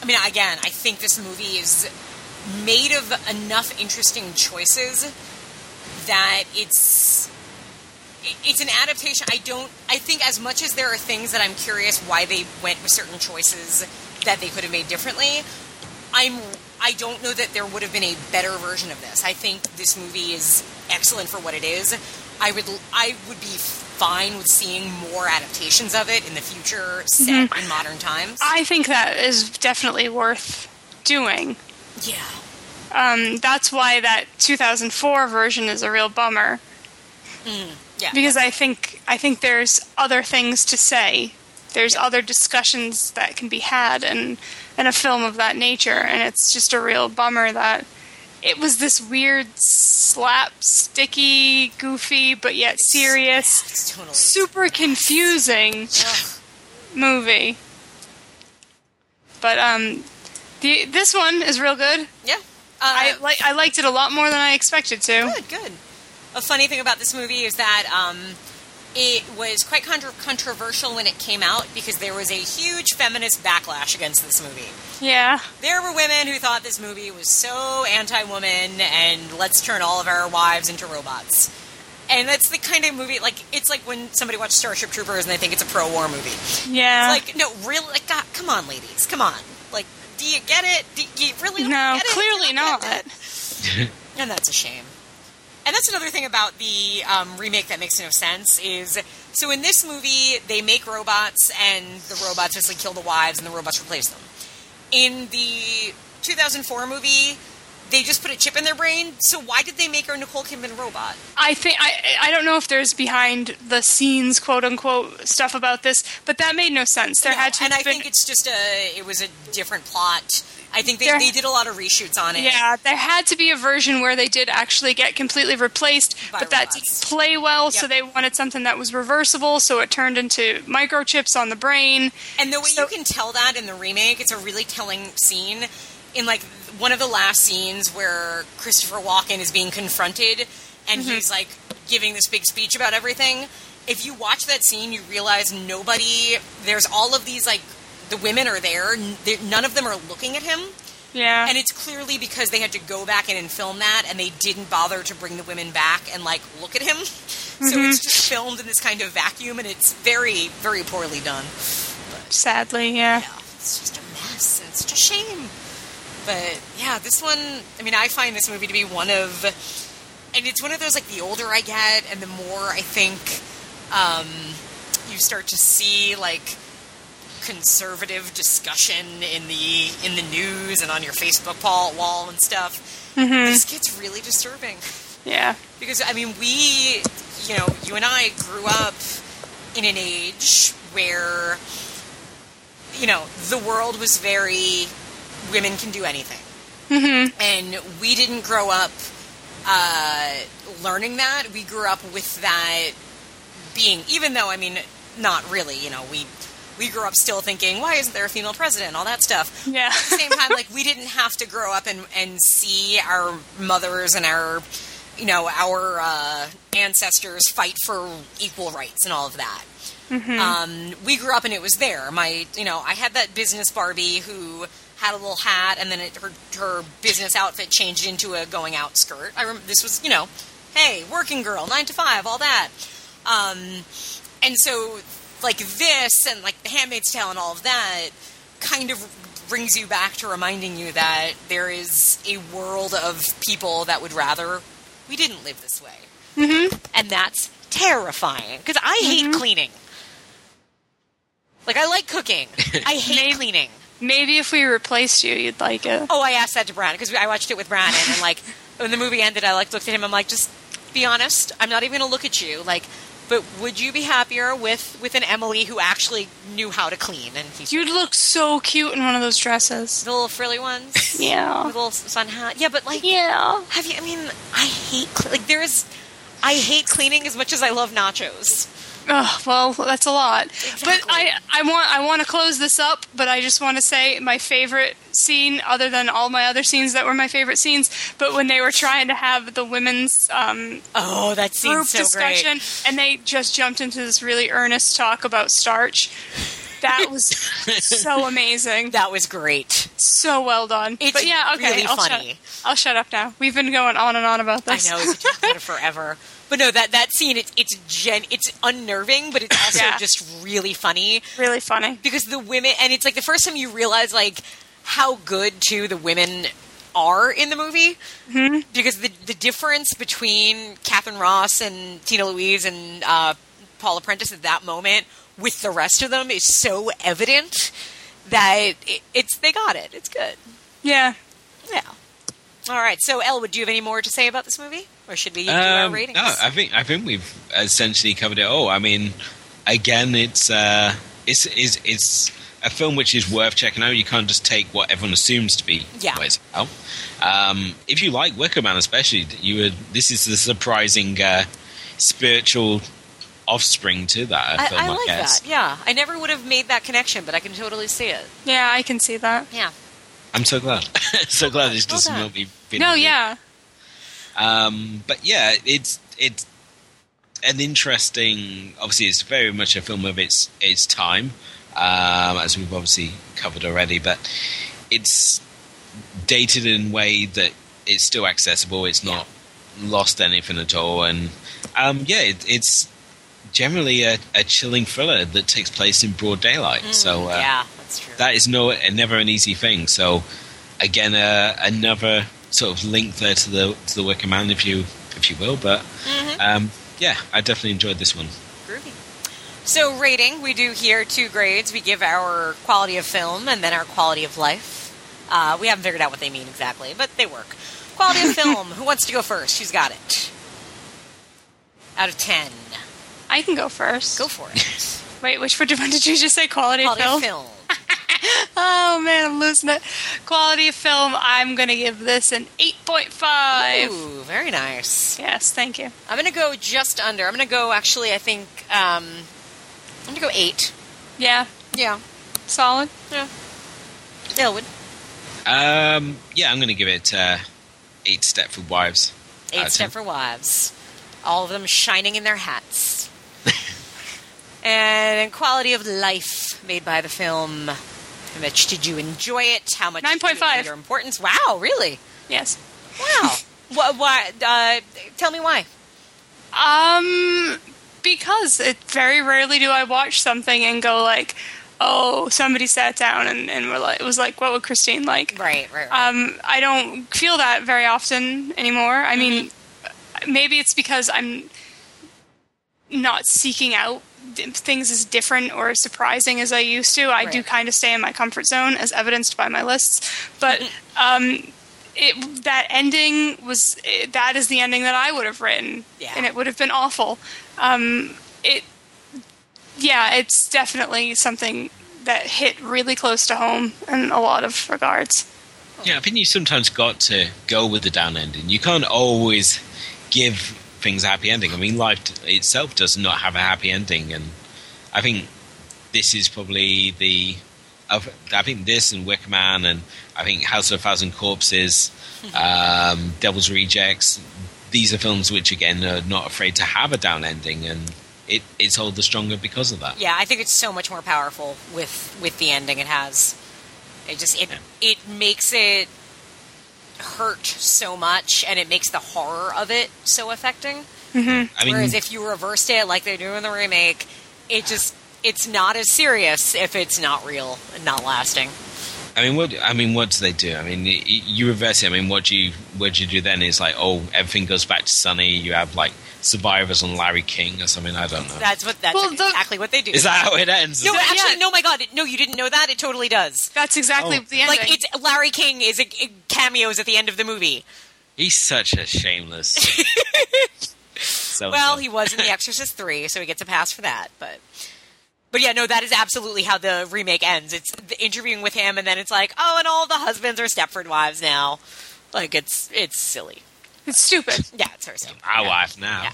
[SPEAKER 2] I mean, again, I think this movie is made of enough interesting choices that it's it- it's an adaptation. I don't. I think as much as there are things that I'm curious why they went with certain choices that they could have made differently, I'm. I don't know that there would have been a better version of this. I think this movie is excellent for what it is. I would. I would be fine with seeing more adaptations of it in the future, set in modern times.
[SPEAKER 3] I think that is definitely worth doing.
[SPEAKER 2] yeah.
[SPEAKER 3] Um, that's why that 2004 version is a real bummer
[SPEAKER 2] Yeah.
[SPEAKER 3] because I think I think there's other things to say. There's other discussions that can be had in in a film of that nature, and it's just a real bummer that it was this weird, slapsticky, goofy, but yet serious,
[SPEAKER 2] it's totally
[SPEAKER 3] super confusing movie. But um, the this one is real good.
[SPEAKER 2] Yeah. Uh,
[SPEAKER 3] I like I liked it a lot more than I expected to.
[SPEAKER 2] Good, good. A funny thing about this movie is that um, it was quite contra- controversial when it came out because there was a huge feminist backlash against this movie.
[SPEAKER 3] Yeah.
[SPEAKER 2] There were women who thought this movie was so anti-woman and let's turn all of our wives into robots. And that's the kind of movie like it's like when somebody watches Starship Troopers and they think it's a pro-war movie.
[SPEAKER 3] Yeah.
[SPEAKER 2] It's like no, really, like God, come on, ladies, come on. Like, do you get it? Do you really don't
[SPEAKER 3] no,
[SPEAKER 2] get it?
[SPEAKER 3] clearly
[SPEAKER 2] don't
[SPEAKER 3] not.
[SPEAKER 2] and that's a shame. And that's another thing about the um, remake that makes no sense is so in this movie they make robots and the robots basically kill the wives and the robots replace them. In the 2004 movie, they just put a chip in their brain. So why did they make our Nicole Kidman robot?
[SPEAKER 3] I think I I don't know if there's behind the scenes quote unquote stuff about this, but that made no sense. There
[SPEAKER 2] No,
[SPEAKER 3] had to
[SPEAKER 2] and I
[SPEAKER 3] been,
[SPEAKER 2] think it's just a it was a different plot. I think they,
[SPEAKER 3] There-
[SPEAKER 2] they did a lot of reshoots on it.
[SPEAKER 3] yeah, there had to be a version where they did actually get completely replaced,
[SPEAKER 2] By
[SPEAKER 3] but that didn't play well, so they wanted something that was reversible, so it turned into microchips on the brain.
[SPEAKER 2] And the way
[SPEAKER 3] So-
[SPEAKER 2] you can tell that in the remake, it's a really telling scene. In like one of the last scenes where Christopher Walken is being confronted and mm-hmm. he's like giving this big speech about everything. If you watch that scene, you realize nobody. There's all of these like the women are there. None of them are looking at him,
[SPEAKER 3] Yeah.
[SPEAKER 2] and it's clearly because they had to go back in and film that, and they didn't bother to bring the women back and like look at him. So it's just filmed in this kind of vacuum, and it's very, very poorly done.
[SPEAKER 3] But, Sadly, yeah.
[SPEAKER 2] Yeah, it's just a mess. and It's such a shame. But yeah, this one. I mean, I find this movie to be one of, and it's one of those like the older I get, and the more I think um, you start to see like conservative discussion in the in the news and on your Facebook wall, wall and stuff. This gets really disturbing
[SPEAKER 3] Yeah.
[SPEAKER 2] because I mean we, you know, you and I grew up in an age where, you know, the world was very women can do anything. Mm-hmm. And we didn't grow up uh, learning that. We grew up with that being, even though, I mean, not really, you know, we. We grew up still thinking, why isn't there a female president? All that stuff.
[SPEAKER 3] Yeah.
[SPEAKER 2] At the same time, like we didn't have to grow up and, and see our mothers and our, you know, our uh, ancestors fight for equal rights and all of that. Um, we grew up and it was there. My, you know, I had that business Barbie who had a little hat, and then it, her her business outfit changed into a going out skirt. I remember this was, you know, hey, working girl, nine to five, all that. Um, and so, like this, and like The Handmaid's Tale, and all of that, kind of brings you back to reminding you that there is a world of people that would rather we didn't live this way, mm-hmm. and that's terrifying because I hate cleaning. Like I like cooking, I hate
[SPEAKER 3] Maybe-
[SPEAKER 2] cleaning.
[SPEAKER 3] Maybe if we replaced you, you'd like it.
[SPEAKER 2] Oh, I asked that to Brandon because I watched it with Brandon, and like when the movie ended, I like looked at him. I'm like, just be honest. I'm not even gonna look at you. Like, but would you be happier with with an Emily who actually knew how to clean? And he's
[SPEAKER 3] You'd look so cute in one of those dresses.
[SPEAKER 2] the little frilly ones,
[SPEAKER 3] Yeah.
[SPEAKER 2] with a little sun hat. Yeah, but like,
[SPEAKER 3] Yeah.
[SPEAKER 2] have you? I mean, I hate like there is. I hate cleaning as much as I love nachos.
[SPEAKER 3] Oh, well, that's a lot.
[SPEAKER 2] Exactly.
[SPEAKER 3] But I, I want, I want to close this up. But I just want to say my favorite scene, other than all my other scenes that were my favorite scenes, but when they were trying to have the women's um,
[SPEAKER 2] Oh, that
[SPEAKER 3] group
[SPEAKER 2] so
[SPEAKER 3] discussion,
[SPEAKER 2] great.
[SPEAKER 3] and they just jumped into this really earnest talk about starch. That was so amazing.
[SPEAKER 2] That was great.
[SPEAKER 3] so well done.
[SPEAKER 2] It's
[SPEAKER 3] but yeah, okay,
[SPEAKER 2] really
[SPEAKER 3] I'll
[SPEAKER 2] funny.
[SPEAKER 3] Shut, I'll shut up now. We've been going on and on about this.
[SPEAKER 2] I know could been forever. But no, that that scene it's it's gen it's unnerving, but it's also
[SPEAKER 3] Yeah.
[SPEAKER 2] just really funny
[SPEAKER 3] really funny.
[SPEAKER 2] because the women and it's like the first time you realize like how good too the women are in the movie mm-hmm. because the the difference between Katharine Ross and Tina Louise and uh, Paula Prentiss at that moment with the rest of them is so evident that it, it's they got it. It's good.
[SPEAKER 3] Yeah.
[SPEAKER 2] Yeah. All right. So, Elwood, do you have any more to say about this movie, or should we do our
[SPEAKER 4] Um,
[SPEAKER 2] ratings?
[SPEAKER 4] No, I think I think we've essentially covered it all. I mean, again, it's uh, it's it's it's a film which is worth checking out. You can't just take what everyone assumes to be
[SPEAKER 2] Yeah.
[SPEAKER 4] what it's. Um, if you like Wicker Man, especially, you would. This is the surprising uh, spiritual offspring to that
[SPEAKER 2] I,
[SPEAKER 4] film.
[SPEAKER 2] I
[SPEAKER 4] I,
[SPEAKER 2] like
[SPEAKER 4] guess.
[SPEAKER 2] that. Yeah, I never would have made that connection, but I can totally see it.
[SPEAKER 3] Yeah, I can see that.
[SPEAKER 2] Yeah.
[SPEAKER 4] I'm so glad. so glad this
[SPEAKER 2] Well
[SPEAKER 4] doesn't
[SPEAKER 2] done.
[SPEAKER 4] make me. feel
[SPEAKER 3] No, yeah.
[SPEAKER 4] Um, but yeah, it's it's an interesting. Obviously, it's very much a film of its its time, um, as we've obviously covered already. But it's dated in a way that it's still accessible. It's not lost anything at all, and um, yeah, it, it's generally a, a chilling thriller that takes place in broad daylight. so uh,
[SPEAKER 2] Mm, yeah, that's true.
[SPEAKER 4] that is no never an easy thing. So again, uh, another sort of link there to the to the Wicker Man, if you if you will. But
[SPEAKER 2] Mm-hmm.
[SPEAKER 4] um, yeah, I definitely enjoyed this one.
[SPEAKER 2] Groovy. So, rating we do here two grades. We give our quality of film and then our quality of life. Uh, we haven't figured out what they mean exactly, but they work. Quality of film. Who wants to go first? Who's got it? Out of ten,
[SPEAKER 3] I can go first.
[SPEAKER 2] go for it.
[SPEAKER 3] Wait, which one did you just say? Quality,
[SPEAKER 2] Quality
[SPEAKER 3] of
[SPEAKER 2] of
[SPEAKER 3] film?
[SPEAKER 2] Film.
[SPEAKER 3] Oh man, I'm losing it. Quality of film. I'm gonna give this an 8.5.
[SPEAKER 2] Ooh, very nice.
[SPEAKER 3] Yes, thank you.
[SPEAKER 2] I'm gonna go just under. I'm gonna go actually. I think um, I'm gonna go eight.
[SPEAKER 3] Yeah,
[SPEAKER 2] Yeah,
[SPEAKER 3] solid.
[SPEAKER 2] yeah. Elwood,
[SPEAKER 4] Um, yeah, I'm going to give it uh, eight Stepford Wives.
[SPEAKER 2] eight
[SPEAKER 4] of
[SPEAKER 2] step
[SPEAKER 4] 10.
[SPEAKER 2] for wives. All of them shining in their hats. and quality of life made by the film. How much did you enjoy it? How much? did you
[SPEAKER 3] 9.5.
[SPEAKER 2] Your importance. Wow, really?
[SPEAKER 3] Yes.
[SPEAKER 2] Wow. what? Why? Uh, tell me why.
[SPEAKER 3] Um, because it very rarely do I watch something and go like, oh, somebody sat down and, and were like, it was like, what would Christine like?
[SPEAKER 2] Right, right, right.
[SPEAKER 3] Um, I don't feel that very often anymore. I mean, maybe it's because I'm not seeking out things as different or as surprising as I used to. I do kind of stay in my comfort zone, as evidenced by my lists. But um, it, that ending was it, that is the ending that I would have written,
[SPEAKER 2] Yeah.
[SPEAKER 3] and it would have been awful. Um, it, yeah, it's definitely something that hit really close to home in a lot of regards.
[SPEAKER 4] Yeah, I think you sometimes got to go with the down ending. You can't always give things a happy ending. I mean, life t- itself does not have a happy ending, and I think this is probably the. I think this and Wicker Man and I think House of a Thousand Corpses, um, Devil's Rejects. These are films which, again, are not afraid to have a down ending, and it, it's all the stronger because of that.
[SPEAKER 2] Yeah, I think it's so much more powerful with with the ending it has. It just it
[SPEAKER 4] Yeah.
[SPEAKER 2] it makes it hurt so much, and it makes the horror of it so affecting. Mm-hmm.
[SPEAKER 4] I mean,
[SPEAKER 2] Whereas if you reversed it like they do in the remake, it just it's not as serious if it's not real and not lasting.
[SPEAKER 4] I mean, what I mean, what do they do? I mean, y- y- you reverse it. I mean, what do you what do you do then? Is like, oh, everything goes back to Sunny. You have like survivors on Larry King or something. I don't know.
[SPEAKER 2] That's what that's
[SPEAKER 3] Well, the-
[SPEAKER 2] exactly what they do.
[SPEAKER 4] Is that how it ends?
[SPEAKER 2] no,
[SPEAKER 3] Yeah.
[SPEAKER 2] actually, no. My God, no, you didn't know that. It totally does.
[SPEAKER 3] That's exactly
[SPEAKER 4] Oh.
[SPEAKER 3] the ending.
[SPEAKER 2] Like it's Larry King is a, a cameos at the end of the movie.
[SPEAKER 4] He's such a shameless. so
[SPEAKER 2] Well, he was in The Exorcist three, so he gets a pass for that. But, but yeah, no, that is absolutely how the remake ends. It's the interviewing with him, and then it's like, oh, and all the husbands are Stepford wives now. Like it's it's silly.
[SPEAKER 3] it's stupid.
[SPEAKER 2] Yeah, it's her silly.
[SPEAKER 4] our wife now.
[SPEAKER 2] Yeah.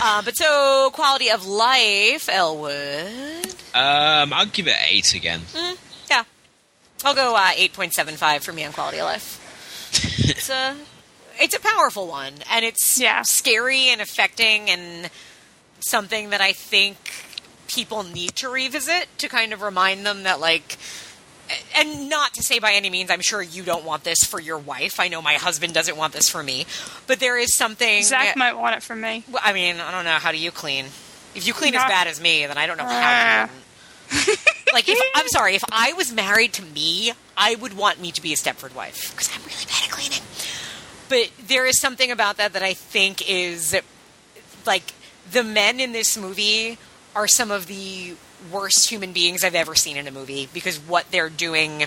[SPEAKER 2] Uh, but so quality of life, Elwood.
[SPEAKER 4] Um, I'll give it eight again.
[SPEAKER 2] Yeah, I'll go uh, eight point seven five for me on quality of life. It's a it's a powerful one, and it's
[SPEAKER 3] Yeah.
[SPEAKER 2] scary and affecting, and something that I think people need to revisit to kind of remind them that like. And not to say by any means, I'm sure you don't want this for your wife. I know my husband doesn't want this for me, but there is something.
[SPEAKER 3] Zach might want it from me.
[SPEAKER 2] Well, I mean, I don't know. How do you clean? If you clean as bad as me, then I don't know how
[SPEAKER 3] Ah.
[SPEAKER 2] like, if I'm sorry, if I was married to me, I would want me to be a Stepford wife because I'm really bad at cleaning. But there is something about that that I think is like the men in this movie are some of the worst human beings I've ever seen in a movie because what they're doing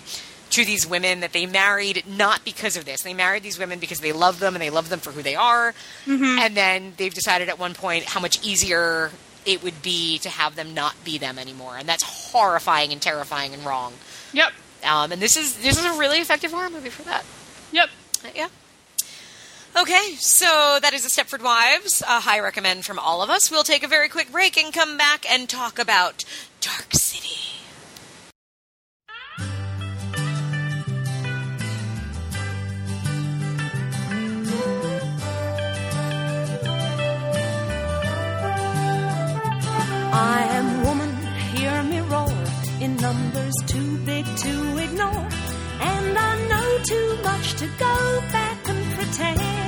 [SPEAKER 2] to these women that they married not because of this. They married these women because they love them and they love them for who they are. And then they've decided at one point how much easier it would be to have them not be them anymore. And that's horrifying and terrifying and wrong.
[SPEAKER 3] Yep.
[SPEAKER 2] Um, and this is this is a really effective horror movie for that.
[SPEAKER 3] Yep.
[SPEAKER 2] Uh, Yeah. Okay, so that is the Stepford Wives. A high recommend from all of us. We'll take a very quick break and come back and talk about Dark City.
[SPEAKER 1] I am woman, hear me roar in numbers too big to ignore. And I know too much to go back and pretend.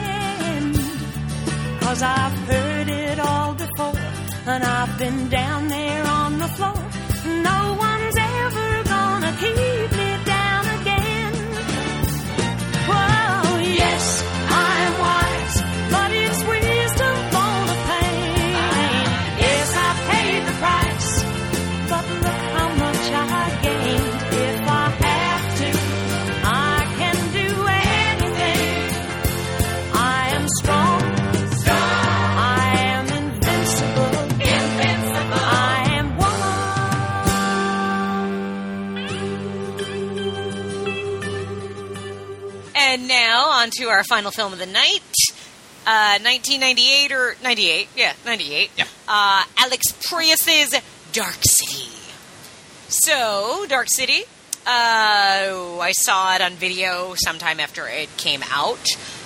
[SPEAKER 1] Cause I've heard it all before, and I've been down there on the floor. No one's to
[SPEAKER 2] our final film of the night. Uh, 1998 or 98, yeah, 98.
[SPEAKER 4] Yeah.
[SPEAKER 2] Uh, Alex Proyas's Dark City. So, Dark City, uh, I saw it on video sometime after it came out.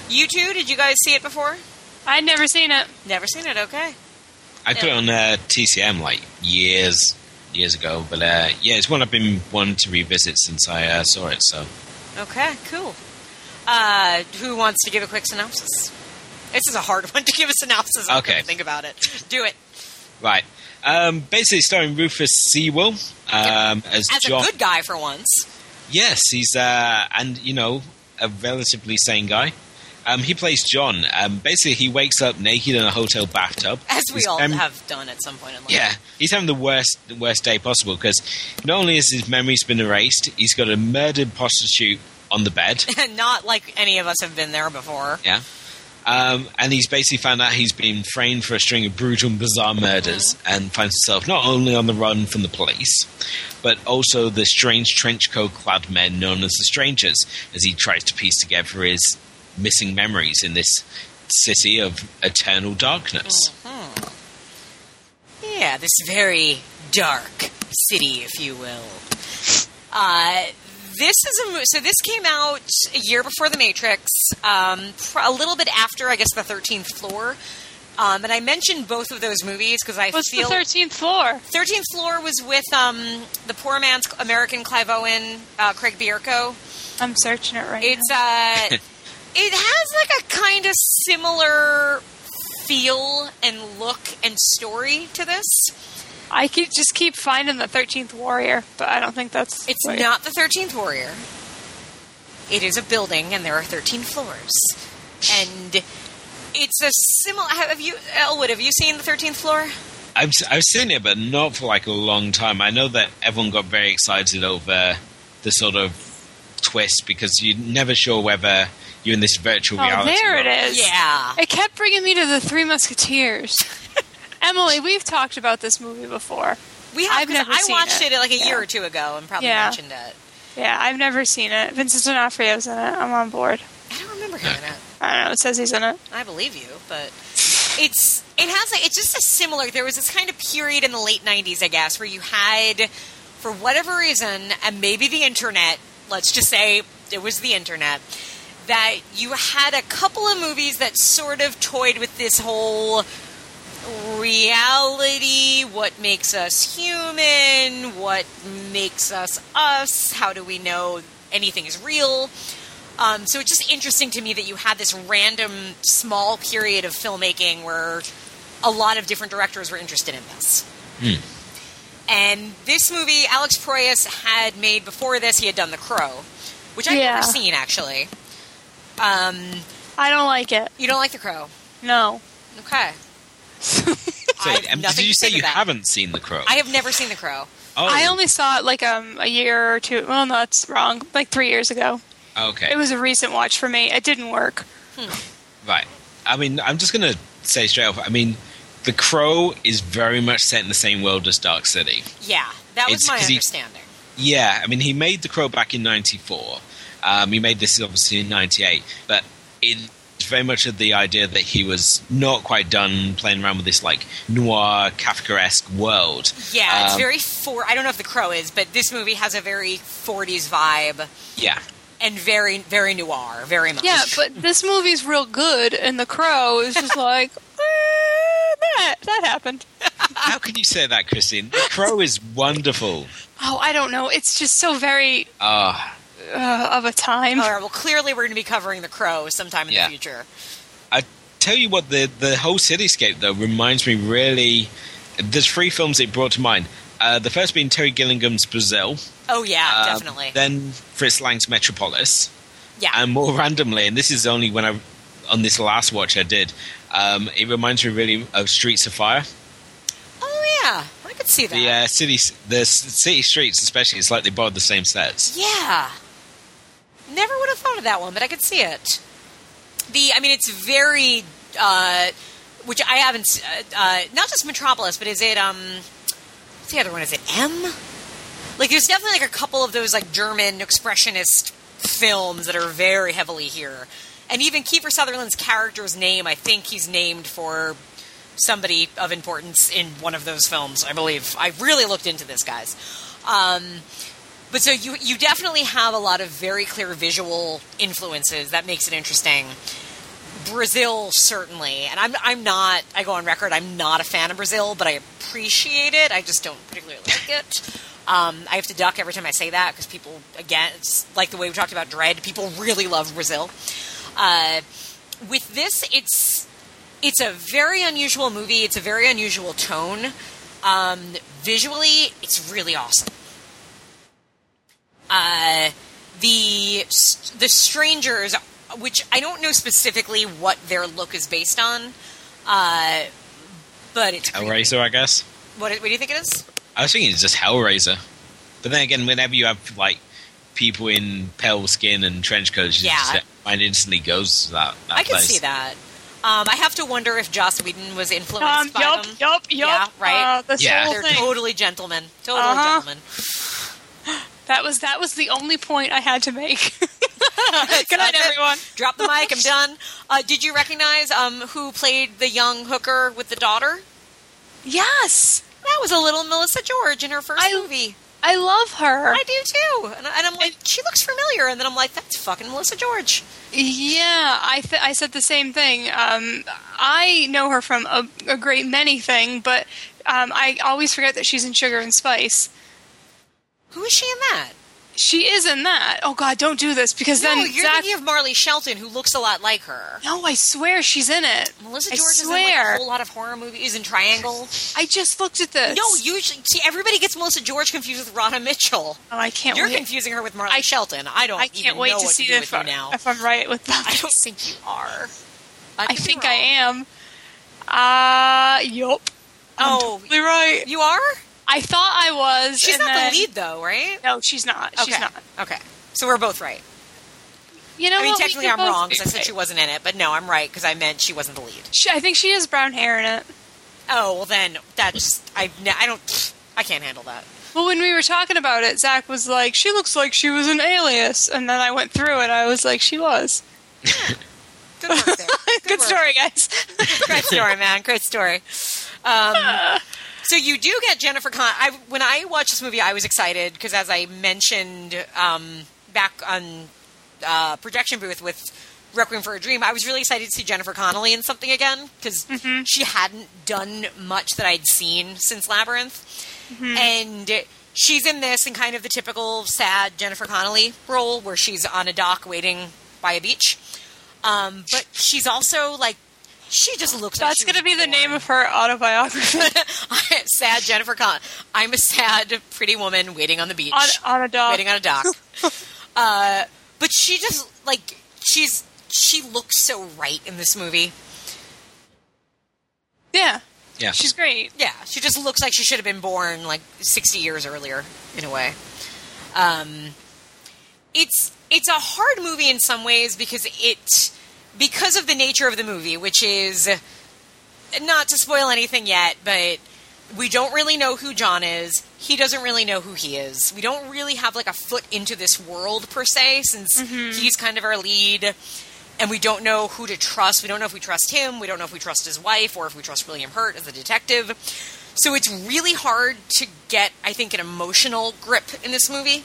[SPEAKER 2] You two, did you guys see it before?
[SPEAKER 3] I'd never seen it.
[SPEAKER 2] Never seen it. Okay.
[SPEAKER 4] I put it on uh, TCM like years, years ago. But uh, yeah, it's one I've been wanting to revisit since I uh, saw it. So
[SPEAKER 2] Okay. Cool. Uh, who wants to give a quick synopsis? This is a hard one to give a synopsis. of.
[SPEAKER 4] Okay.
[SPEAKER 2] Think about it. Do it.
[SPEAKER 4] right, um, basically starring Rufus Sewell um, as,
[SPEAKER 2] As
[SPEAKER 4] John.
[SPEAKER 2] a good guy for once.
[SPEAKER 4] Yes, he's uh, and you know a relatively sane guy. Um, he plays John. Um, basically, he wakes up naked in a hotel bathtub.
[SPEAKER 2] As we
[SPEAKER 4] His
[SPEAKER 2] all have done at some point in life.
[SPEAKER 4] Yeah, he's having the worst, the worst day possible because not only has his memory's been erased, he's got a murdered prostitute on the bed.
[SPEAKER 2] Not like any of us have been there before.
[SPEAKER 4] Yeah. Um, and he's basically found out he's been framed for a string of brutal and bizarre murders and finds himself not only on the run from the police, but also the strange trench coat clad men known as the Strangers as he tries to piece together his missing memories in this city of eternal darkness.
[SPEAKER 2] Yeah, this very dark city, if you will. Uh, this is a mo- so this came out a year before The Matrix, um, a little bit after, I guess, The Thirteenth Floor. Um, and I mentioned both of those movies because I
[SPEAKER 3] What's
[SPEAKER 2] feel
[SPEAKER 3] the thirteenth floor?
[SPEAKER 2] Thirteenth Floor was with um, the poor man's American Clive Owen, uh, Craig Bierko.
[SPEAKER 3] I'm searching it right now.
[SPEAKER 2] It's uh, it has like a kind of similar feel and look and story to this.
[SPEAKER 3] Now. I keep just keep finding the thirteenth warrior, but I don't think that's.
[SPEAKER 2] It's
[SPEAKER 3] wait.
[SPEAKER 2] not the Thirteenth Warrior. It is a building, and there are thirteen floors, and it's a similar. Have you, Elwood? Have you seen the Thirteenth Floor?
[SPEAKER 4] I've, I've seen it, but not for like a long time. I know that everyone got very excited over the sort of twist because you're never sure whether you're in this virtual
[SPEAKER 3] Oh,
[SPEAKER 4] reality.
[SPEAKER 3] there
[SPEAKER 4] world.
[SPEAKER 3] it is.
[SPEAKER 2] Yeah.
[SPEAKER 3] It kept bringing me to the Three Musketeers. Emily, we've talked about this movie before.
[SPEAKER 2] We have.
[SPEAKER 3] I've never
[SPEAKER 2] I watched
[SPEAKER 3] it.
[SPEAKER 2] it. like a
[SPEAKER 3] Yeah.
[SPEAKER 2] year or two ago, and probably
[SPEAKER 3] Yeah.
[SPEAKER 2] mentioned it.
[SPEAKER 3] Yeah, I've never seen it. Vincent D'Onofrio's in it. I'm on board.
[SPEAKER 2] I don't remember him in it.
[SPEAKER 3] I don't know. It says he's in it.
[SPEAKER 2] I believe you, but it's it has like it's just a similar. There was this kind of period in the late '90s, I guess, where you had, for whatever reason, and maybe the internet. Let's just say it was the internet. That you had a couple of movies that sort of toyed with this whole reality, what makes us human, what makes us us, how do we know anything is real. Um, so it's just interesting to me that you had this random small period of filmmaking where a lot of different directors were interested in this. And this movie, Alex Proyas had made before this, he had done The Crow, which I've
[SPEAKER 3] Yeah.
[SPEAKER 2] never seen actually. Um,
[SPEAKER 3] I don't like it.
[SPEAKER 2] you don't like The Crow?
[SPEAKER 3] No.
[SPEAKER 2] Okay.
[SPEAKER 4] So,
[SPEAKER 2] I have nothing
[SPEAKER 4] did you say
[SPEAKER 2] say
[SPEAKER 4] you
[SPEAKER 2] that.
[SPEAKER 4] haven't seen The Crow?
[SPEAKER 2] I have never seen The Crow.
[SPEAKER 4] oh,
[SPEAKER 3] I only saw it like um a year or two. Well, no, that's wrong. Like three years ago.
[SPEAKER 4] okay.
[SPEAKER 3] It was a recent watch for me. It didn't work.
[SPEAKER 4] Right. I mean, I'm just going to say straight off. I mean, The Crow is very much set in the same world as Dark City.
[SPEAKER 2] Yeah, that was
[SPEAKER 4] It's
[SPEAKER 2] my
[SPEAKER 4] 'cause he-
[SPEAKER 2] understanding.
[SPEAKER 4] Yeah, I mean, he made The Crow back in '94. Um, he made this obviously in '98, but it's very much of the idea that he was not quite done playing around with this like noir Kafkaesque world.
[SPEAKER 2] Yeah, it's
[SPEAKER 4] Um,
[SPEAKER 2] very for. I don't know if The Crow is, but this movie has a very 40s vibe
[SPEAKER 4] Yeah,
[SPEAKER 2] and very, very noir, very much.
[SPEAKER 3] Yeah, but this movie's real good, and The Crow is just like eh, that. That happened.
[SPEAKER 4] how can you say that, Christine? The Crow is wonderful.
[SPEAKER 3] Oh, I don't know. It's just so very
[SPEAKER 4] Ah,
[SPEAKER 3] uh, of a time.
[SPEAKER 2] All right, well, clearly we're going to be covering The Crow sometime in
[SPEAKER 4] Yeah.
[SPEAKER 2] the future.
[SPEAKER 4] I tell you what, the the whole cityscape though reminds me really. There's three films it brought to mind. Uh, the first being Terry Gilliam's Brazil.
[SPEAKER 2] Oh yeah,
[SPEAKER 4] Um,
[SPEAKER 2] definitely.
[SPEAKER 4] Then Fritz Lang's Metropolis.
[SPEAKER 2] yeah,
[SPEAKER 4] And more randomly, and this is only when I on this last watch I did. Um, it reminds me really of Streets of Fire.
[SPEAKER 2] oh yeah, I could see that.
[SPEAKER 4] The uh, city, the city streets, especially, it's like they borrowed the same sets.
[SPEAKER 2] Yeah. Never would have thought of that one, but I could see it. The, I mean, it's very, uh, which I haven't, uh, uh, not just Metropolis, but is it, um, what's the other one? Is it M? Like, there's definitely like a couple of those like German expressionist films that are very heavily here. And even Kiefer Sutherland's character's name, I think he's named for somebody of importance in one of those films, I believe. I really looked into this, guys. Um, but so you you definitely have a lot of very clear visual influences that makes it interesting. Brazil certainly, and I'm I'm not. I go on record. I'm not a fan of Brazil, but I appreciate it. I just don't particularly like it. Um, I have to duck every time I say that because people, again, like the way we talked about Dredd. People really love Brazil. Uh, with this, it's it's a very unusual movie. It's a very unusual tone. Um, visually, it's really awesome. Uh, the the strangers, which I don't know specifically what their look is based on, uh, but it's creepy.
[SPEAKER 4] Hellraiser, I guess.
[SPEAKER 2] What, what do you think it is?
[SPEAKER 4] I was thinking it's just Hellraiser. But then again, whenever you have like people in pale skin and trench coats, you
[SPEAKER 2] Yeah.
[SPEAKER 4] just, mind instantly goes to that. that
[SPEAKER 2] I can
[SPEAKER 4] place.
[SPEAKER 2] see that. Um, I have to wonder if Joss Whedon was influenced
[SPEAKER 3] Um,
[SPEAKER 2] by
[SPEAKER 3] yup,
[SPEAKER 2] them.
[SPEAKER 3] yup, yup.
[SPEAKER 2] Yeah, right.
[SPEAKER 3] Uh, this
[SPEAKER 4] Yeah.
[SPEAKER 2] They're
[SPEAKER 3] thing.
[SPEAKER 2] totally gentlemen. Totally
[SPEAKER 3] Uh-huh.
[SPEAKER 2] gentlemen.
[SPEAKER 3] That was that was the only point I had to make. Good night, everyone.
[SPEAKER 2] Drop the mic. I'm done. Uh, did you recognize um, who played the young hooker with the daughter?
[SPEAKER 3] Yes,
[SPEAKER 2] That was a little Melissa George in her first
[SPEAKER 3] I-
[SPEAKER 2] movie.
[SPEAKER 3] I love her.
[SPEAKER 2] I do too. And, I- and I'm like, she looks familiar. And then I'm like, that's fucking Melissa George.
[SPEAKER 3] Yeah, I th- I said the same thing. Um, I know her from a, a great many thing, but um, I always forget that she's in Sugar and Spice.
[SPEAKER 2] Who is she in that?
[SPEAKER 3] She is in that. Oh God, don't do this because
[SPEAKER 2] no,
[SPEAKER 3] then
[SPEAKER 2] you're
[SPEAKER 3] Zach.
[SPEAKER 2] thinking of Marley Shelton, who looks a lot like her.
[SPEAKER 3] no, I swear she's in it.
[SPEAKER 2] Melissa
[SPEAKER 3] I
[SPEAKER 2] George is in like a whole lot of horror movies and Triangle.
[SPEAKER 3] I just looked at this.
[SPEAKER 2] No, usually see everybody gets Melissa George confused with Radha Mitchell.
[SPEAKER 3] Oh, I can't.
[SPEAKER 2] You're
[SPEAKER 3] wait.
[SPEAKER 2] confusing her with Marley
[SPEAKER 3] I-
[SPEAKER 2] Shelton. I don't.
[SPEAKER 3] I can't
[SPEAKER 2] even
[SPEAKER 3] wait
[SPEAKER 2] know
[SPEAKER 3] to see
[SPEAKER 2] to
[SPEAKER 3] if, I,
[SPEAKER 2] now.
[SPEAKER 3] if I'm right with that.
[SPEAKER 2] I don't think you are.
[SPEAKER 3] I
[SPEAKER 2] be
[SPEAKER 3] think
[SPEAKER 2] wrong.
[SPEAKER 3] I am. Uh, yup. I'm
[SPEAKER 2] Oh,
[SPEAKER 3] totally right.
[SPEAKER 2] You are?
[SPEAKER 3] I thought I was.
[SPEAKER 2] She's not
[SPEAKER 3] then-
[SPEAKER 2] the lead, though, right?
[SPEAKER 3] No, she's not. She's
[SPEAKER 2] okay.
[SPEAKER 3] not.
[SPEAKER 2] Okay. So we're both right.
[SPEAKER 3] You know
[SPEAKER 2] I mean, technically, I'm wrong because I said
[SPEAKER 3] right.
[SPEAKER 2] she wasn't in it, but no, I'm right because I meant she wasn't the lead.
[SPEAKER 3] She, I think she has brown hair in it.
[SPEAKER 2] Oh well, then that's I. I don't. I can't handle that.
[SPEAKER 3] Well, when we were talking about it, Zach was like, "She looks like she was an alias," and then I went through it. I was like, "She was."
[SPEAKER 2] Good.
[SPEAKER 3] Good,
[SPEAKER 2] work.
[SPEAKER 3] story, guys.
[SPEAKER 2] Great story, man. Great story. Um, so you do get Jennifer Con. I, when I watched this movie, I was excited because, as I mentioned um, back on uh, projection booth with Requiem for a Dream, I was really excited to see Jennifer Connelly in something again because she hadn't done much that I'd seen since Labyrinth, and she's in this in kind of the typical sad Jennifer Connelly role where she's on a dock waiting by a beach. Um, but she's also like she just looks like
[SPEAKER 3] That's
[SPEAKER 2] she
[SPEAKER 3] going to
[SPEAKER 2] was
[SPEAKER 3] be the name of her autobiography
[SPEAKER 2] sad Jennifer Con. I'm a sad pretty woman waiting on the beach,
[SPEAKER 3] on, on a dog.
[SPEAKER 2] waiting on a dock. uh, but she just like she's she looks so right in this movie.
[SPEAKER 3] Yeah,
[SPEAKER 4] Yeah.
[SPEAKER 3] she's great.
[SPEAKER 2] Yeah, she just looks like she should have been born like 60 years earlier in a way. Um, it's it's a hard movie in some ways because it because of the nature of the movie, which is not to spoil anything yet, but we don't really know who John is. He doesn't really know who he is. We don't really have like a foot into this world per se, since mm-hmm. he's kind of our lead, and we don't know who to trust. We don't know if we trust him. We don't know if we trust his wife or if we trust William Hurt as a detective. So it's really hard to get, I think, an emotional grip in this movie.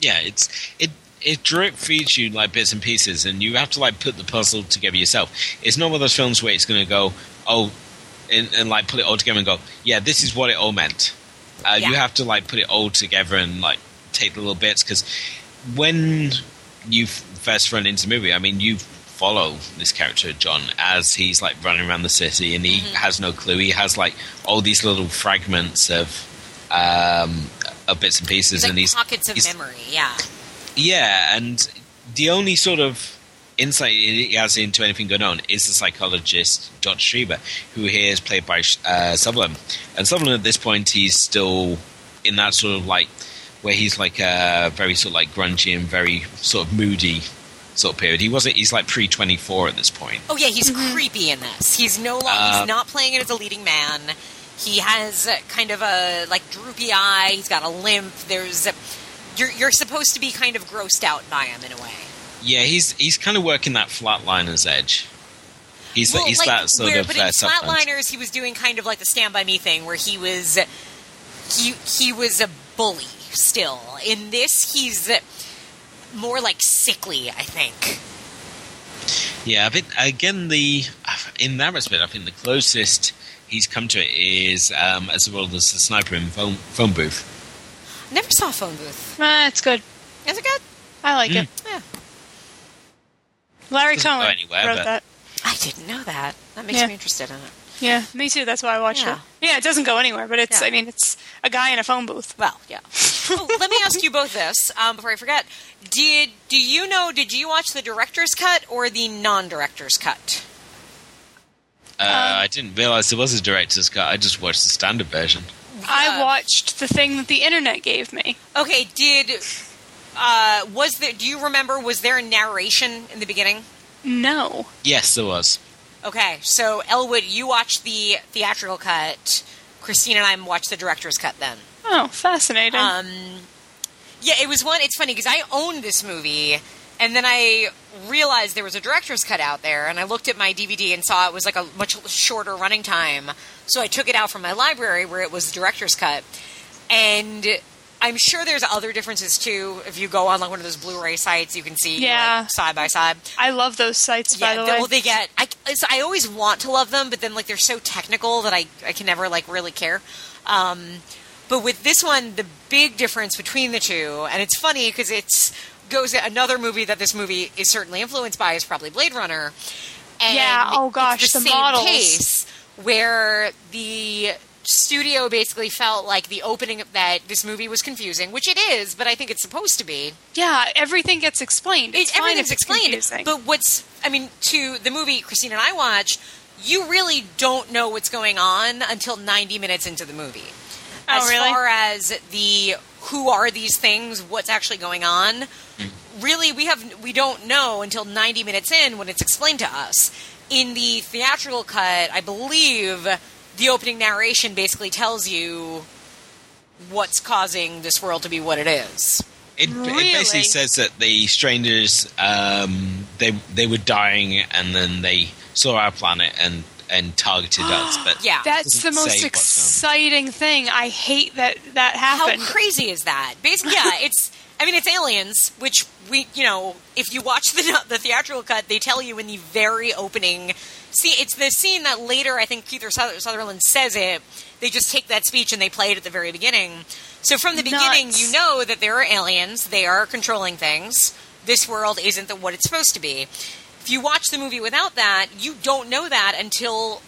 [SPEAKER 4] yeah, it's it it drip feeds you like bits and pieces, and you have to like put the puzzle together yourself. It's not one of those films where it's going to go, oh, and, and like put it all together and go, yeah, this is what it all meant. Uh,
[SPEAKER 2] Yeah.
[SPEAKER 4] You have to like put it all together and like take the little bits because when you first run into the movie, I mean, you follow this character John as he's like running around the city, and he has no clue. He has like all these little fragments of um, of bits and pieces,
[SPEAKER 2] like
[SPEAKER 4] and he's
[SPEAKER 2] pockets of
[SPEAKER 4] he's-
[SPEAKER 2] memory, yeah.
[SPEAKER 4] Yeah, and the only sort of insight he has into anything going on is the psychologist Dot Schreber, who here is played by uh, Sutherland. And Sutherland, at this point, he's still in that sort of like where he's like uh, very sort of like grungy and very sort of moody sort of period. He wasn't. He's like pre twenty four at this point.
[SPEAKER 2] Oh yeah, he's creepy in this. He's no longer.
[SPEAKER 4] Uh,
[SPEAKER 2] he's not playing it as a leading man. He has uh, kind of a like droopy eye. He's got a limp. There's. A, you're you're supposed to be kind of grossed out by him in a way.
[SPEAKER 4] Yeah, he's he's kind of working that flatliner's edge. He's
[SPEAKER 2] Well,
[SPEAKER 4] he's
[SPEAKER 2] like,
[SPEAKER 4] that sort
[SPEAKER 2] where,
[SPEAKER 4] of
[SPEAKER 2] but
[SPEAKER 4] uh,
[SPEAKER 2] in
[SPEAKER 4] Sutherland.
[SPEAKER 2] Flatliners, he was doing kind of like the Stand by Me thing, where he was he he was a bully still. In this, he's more like sickly. I think.
[SPEAKER 4] Yeah, I think again the in that respect, I think the closest he's come to it is um, as well as the sniper in phone, phone booth.
[SPEAKER 2] Never saw Phone Booth.
[SPEAKER 3] Ah, it's good.
[SPEAKER 2] Is it good?
[SPEAKER 3] I like it.
[SPEAKER 2] Yeah.
[SPEAKER 3] Larry
[SPEAKER 4] Doesn't go
[SPEAKER 3] Cohen
[SPEAKER 4] anywhere,
[SPEAKER 3] wrote
[SPEAKER 4] but-
[SPEAKER 3] that.
[SPEAKER 2] I didn't know that. That makes
[SPEAKER 3] Yeah.
[SPEAKER 2] me interested in it.
[SPEAKER 3] Yeah, me too. That's why I watched
[SPEAKER 2] Yeah.
[SPEAKER 3] it. Yeah, it doesn't go anywhere, but it's.
[SPEAKER 2] Yeah.
[SPEAKER 3] I mean, it's a guy in a phone booth.
[SPEAKER 2] Well, yeah. oh, let me ask you both this um, before I forget. Did do you know? Did you watch the director's cut or the non-director's cut?
[SPEAKER 4] Uh, I didn't realize there was a director's cut. I just watched the standard version.
[SPEAKER 3] I watched the thing that the internet gave me.
[SPEAKER 2] Okay. Did uh, was there? Do you remember? Was there a narration in the beginning?
[SPEAKER 3] No.
[SPEAKER 4] Yes, there was.
[SPEAKER 2] Okay, so Elwood, you watched the theatrical cut. Christine and I watched the director's cut then.
[SPEAKER 3] Oh, fascinating.
[SPEAKER 2] Um, yeah, it was one. It's funny because I owned this movie, and then I realized there was a director's cut out there, and I looked at my DVD and saw it was like a much shorter running time. So I took it out from my library where it was the director's cut, and I'm sure there's other differences too. If you go on like one of those Blu-ray sites, you can see
[SPEAKER 3] Yeah.
[SPEAKER 2] like, side by side.
[SPEAKER 3] I love those sites, by
[SPEAKER 2] Yeah,
[SPEAKER 3] the
[SPEAKER 2] they,
[SPEAKER 3] way.
[SPEAKER 2] well, they get. I, I always want to love them, but then like they're so technical that I I can never like really care. Um, but with this one, the big difference between the two, and it's funny because it's goes another movie that this movie is certainly influenced by is probably Blade Runner. And
[SPEAKER 3] Yeah, oh
[SPEAKER 2] it's
[SPEAKER 3] gosh,
[SPEAKER 2] the,
[SPEAKER 3] the
[SPEAKER 2] same
[SPEAKER 3] models.
[SPEAKER 2] case where the studio basically felt like the opening of that this movie was confusing, which it is, but I think it's supposed to be.
[SPEAKER 3] yeah, everything gets explained. It's
[SPEAKER 2] It, everything's
[SPEAKER 3] it's
[SPEAKER 2] explained.
[SPEAKER 3] confusing.
[SPEAKER 2] But what's, I mean, to the movie Christine and I watch, you really don't know what's going on until 90 minutes into the movie.
[SPEAKER 3] Oh,
[SPEAKER 2] as
[SPEAKER 3] really?
[SPEAKER 2] far as the who are these things, what's actually going on, really we have we don't know until 90 minutes in when it's explained to us. In the theatrical cut, I believe the opening narration basically tells you what's causing this world to be what it is.
[SPEAKER 4] It,
[SPEAKER 3] Really?
[SPEAKER 4] it basically says that the strangers um, they they were dying and then they saw our planet and and targeted us. But
[SPEAKER 2] Yeah.
[SPEAKER 3] That's the most
[SPEAKER 4] say what's going on.
[SPEAKER 3] exciting thing. I hate that that happened.
[SPEAKER 2] How crazy is that? Basically, yeah, it's. I mean, it's aliens, which we, you know, if you watch the the theatrical cut, they tell you in the very opening. See, it's the scene that later I think Kiefer Sutherland says it. They just take that speech and they play it at the very beginning. So from the beginning,
[SPEAKER 3] Nuts.
[SPEAKER 2] you know that there are aliens. They are controlling things. This world isn't the, what it's supposed to be. If you watch the movie without that, you don't know that until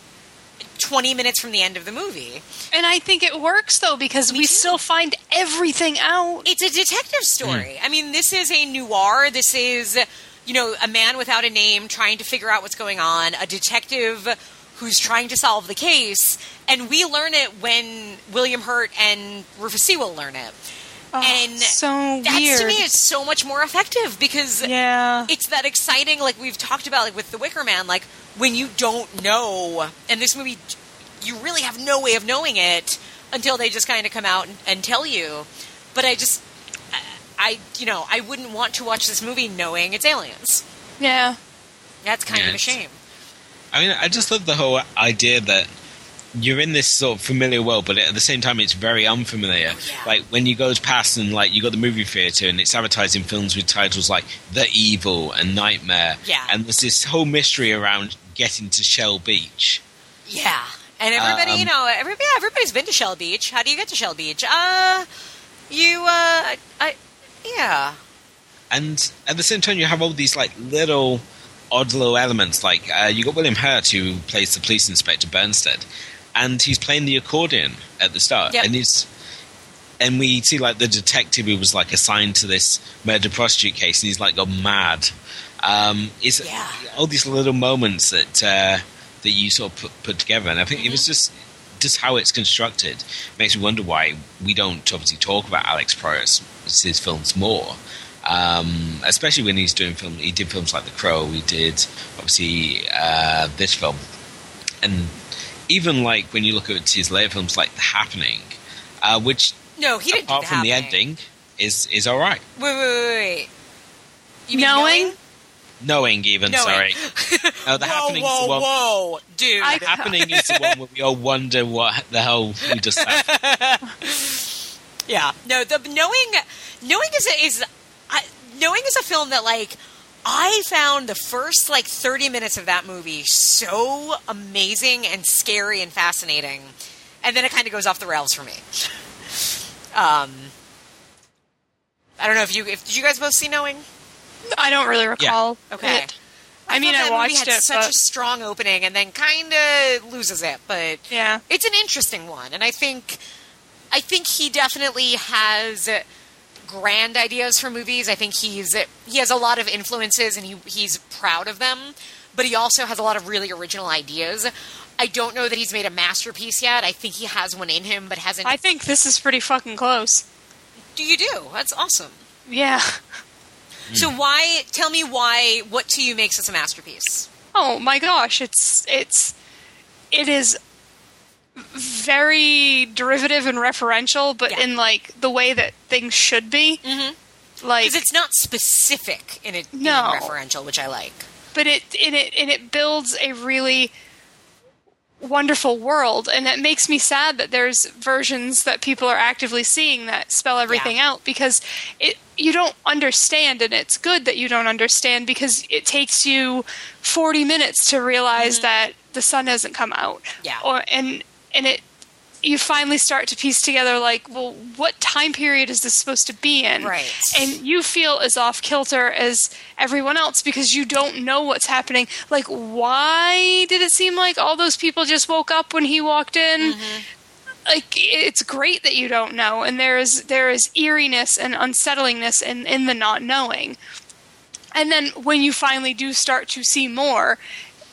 [SPEAKER 2] 20 minutes from the end of the movie.
[SPEAKER 3] and I think it works though because we
[SPEAKER 2] too.
[SPEAKER 3] still find everything out.
[SPEAKER 2] It's a detective story. Hmm. I mean, this is a noir. This is, you know, a man without a name trying to figure out what's going on, a detective who's trying to solve the case, and we learn it when William Hurt and Rufus Sewell learn it.
[SPEAKER 3] Oh,
[SPEAKER 2] and
[SPEAKER 3] so
[SPEAKER 2] That's
[SPEAKER 3] weird.
[SPEAKER 2] to me is so much more effective because
[SPEAKER 3] yeah.
[SPEAKER 2] it's that exciting like we've talked about like with the wicker man like when you don't know and this movie you really have no way of knowing it until they just kind of come out and, and tell you but i just I, I you know i wouldn't want to watch this movie knowing it's aliens
[SPEAKER 3] yeah.
[SPEAKER 2] that's kind
[SPEAKER 4] Yeah,
[SPEAKER 2] of a shame
[SPEAKER 4] I mean, I just love the whole idea that you're in this sort of familiar world, but at the same time, it's very unfamiliar.
[SPEAKER 2] Yeah.
[SPEAKER 4] Like when you go past and like you got the movie theater, and it's advertising films with titles like The Evil and Nightmare.
[SPEAKER 2] Yeah.
[SPEAKER 4] and there's this whole mystery around getting to Shell Beach.
[SPEAKER 2] yeah and everybody you
[SPEAKER 4] Um,
[SPEAKER 2] know everybody yeah, everybody's been to shell beach how do you get to shell beach uh you uh i yeah
[SPEAKER 4] and at the same time you have all these like little odd little elements like uh, you got william hurt who plays the police inspector bumstead and he's playing the accordion at the start
[SPEAKER 2] Yep.
[SPEAKER 4] and he's and we see like the detective who was like assigned to this murder prostitute case and he's like gone mad um it's
[SPEAKER 2] Yeah.
[SPEAKER 4] all these little moments that uh that you sort of put, put together and i think it was just just how it's constructed makes me wonder why we don't obviously talk about alex proyas his films more um, especially when he's doing film. He did films like The Crow. He did obviously uh, this film, and even like when you look at his later films like The Happening, uh, which
[SPEAKER 2] no he didn't
[SPEAKER 4] apart
[SPEAKER 2] do
[SPEAKER 4] from the ending is is all right.
[SPEAKER 2] wait wait wait wait you mean
[SPEAKER 3] Knowing?
[SPEAKER 4] Knowing even
[SPEAKER 2] Knowing.
[SPEAKER 4] sorry, no, The
[SPEAKER 2] whoa,
[SPEAKER 4] Happening's
[SPEAKER 2] whoa,
[SPEAKER 4] the one.
[SPEAKER 2] whoa, dude!
[SPEAKER 3] I-
[SPEAKER 4] The Happening is the one where we all wonder what the hell we just said.
[SPEAKER 2] yeah, no, the knowing, knowing is a, is I, knowing is a film that like I found the first like thirty minutes of that movie so amazing and scary and fascinating, and then it kind of goes off the rails for me. Um, I don't know if you if did you guys both see Knowing?
[SPEAKER 3] I don't really recall.
[SPEAKER 2] Okay.
[SPEAKER 3] it. I mean,
[SPEAKER 2] thought
[SPEAKER 3] I
[SPEAKER 2] movie
[SPEAKER 3] watched
[SPEAKER 2] had
[SPEAKER 3] it,
[SPEAKER 2] such
[SPEAKER 3] but
[SPEAKER 2] a strong opening and then kind of loses it, but
[SPEAKER 3] yeah.
[SPEAKER 2] it's an interesting one, and I think I think he definitely has grand ideas for movies. I think he's he has a lot of influences, and he he's proud of them. But he also has a lot of really original ideas. I don't know that he's made a masterpiece yet. I think he has one in him, but hasn't.
[SPEAKER 3] I think this is pretty fucking close.
[SPEAKER 2] do you do? That's awesome.
[SPEAKER 3] Yeah.
[SPEAKER 2] So hmm. why? Tell me why. What to you makes this a masterpiece?
[SPEAKER 3] oh my gosh, it's it's it is very derivative and referential, but
[SPEAKER 2] Yeah.
[SPEAKER 3] in like the way that things should be. Mm-hmm. Like
[SPEAKER 2] Because it's not specific in it being
[SPEAKER 3] No.
[SPEAKER 2] referential, which I like.
[SPEAKER 3] but it and it and it builds a really wonderful world and it makes me sad that there's versions that people are actively seeing that spell everything
[SPEAKER 2] Yeah.
[SPEAKER 3] out because it you don't understand and it's good that you don't understand because it takes you 40 minutes to realize that the sun hasn't come out
[SPEAKER 2] Mm-hmm. Yeah.
[SPEAKER 3] or and and it you finally start to piece together like well what time period is this supposed to be in
[SPEAKER 2] Right.
[SPEAKER 3] and you feel as off kilter as everyone else because you don't know what's happening. Like, why did it seem like all those people just woke up when he walked in? Mm-hmm. Like, it's great that you don't know, and there is there is eeriness and unsettlingness in in the not knowing. And then when you finally do start to see more,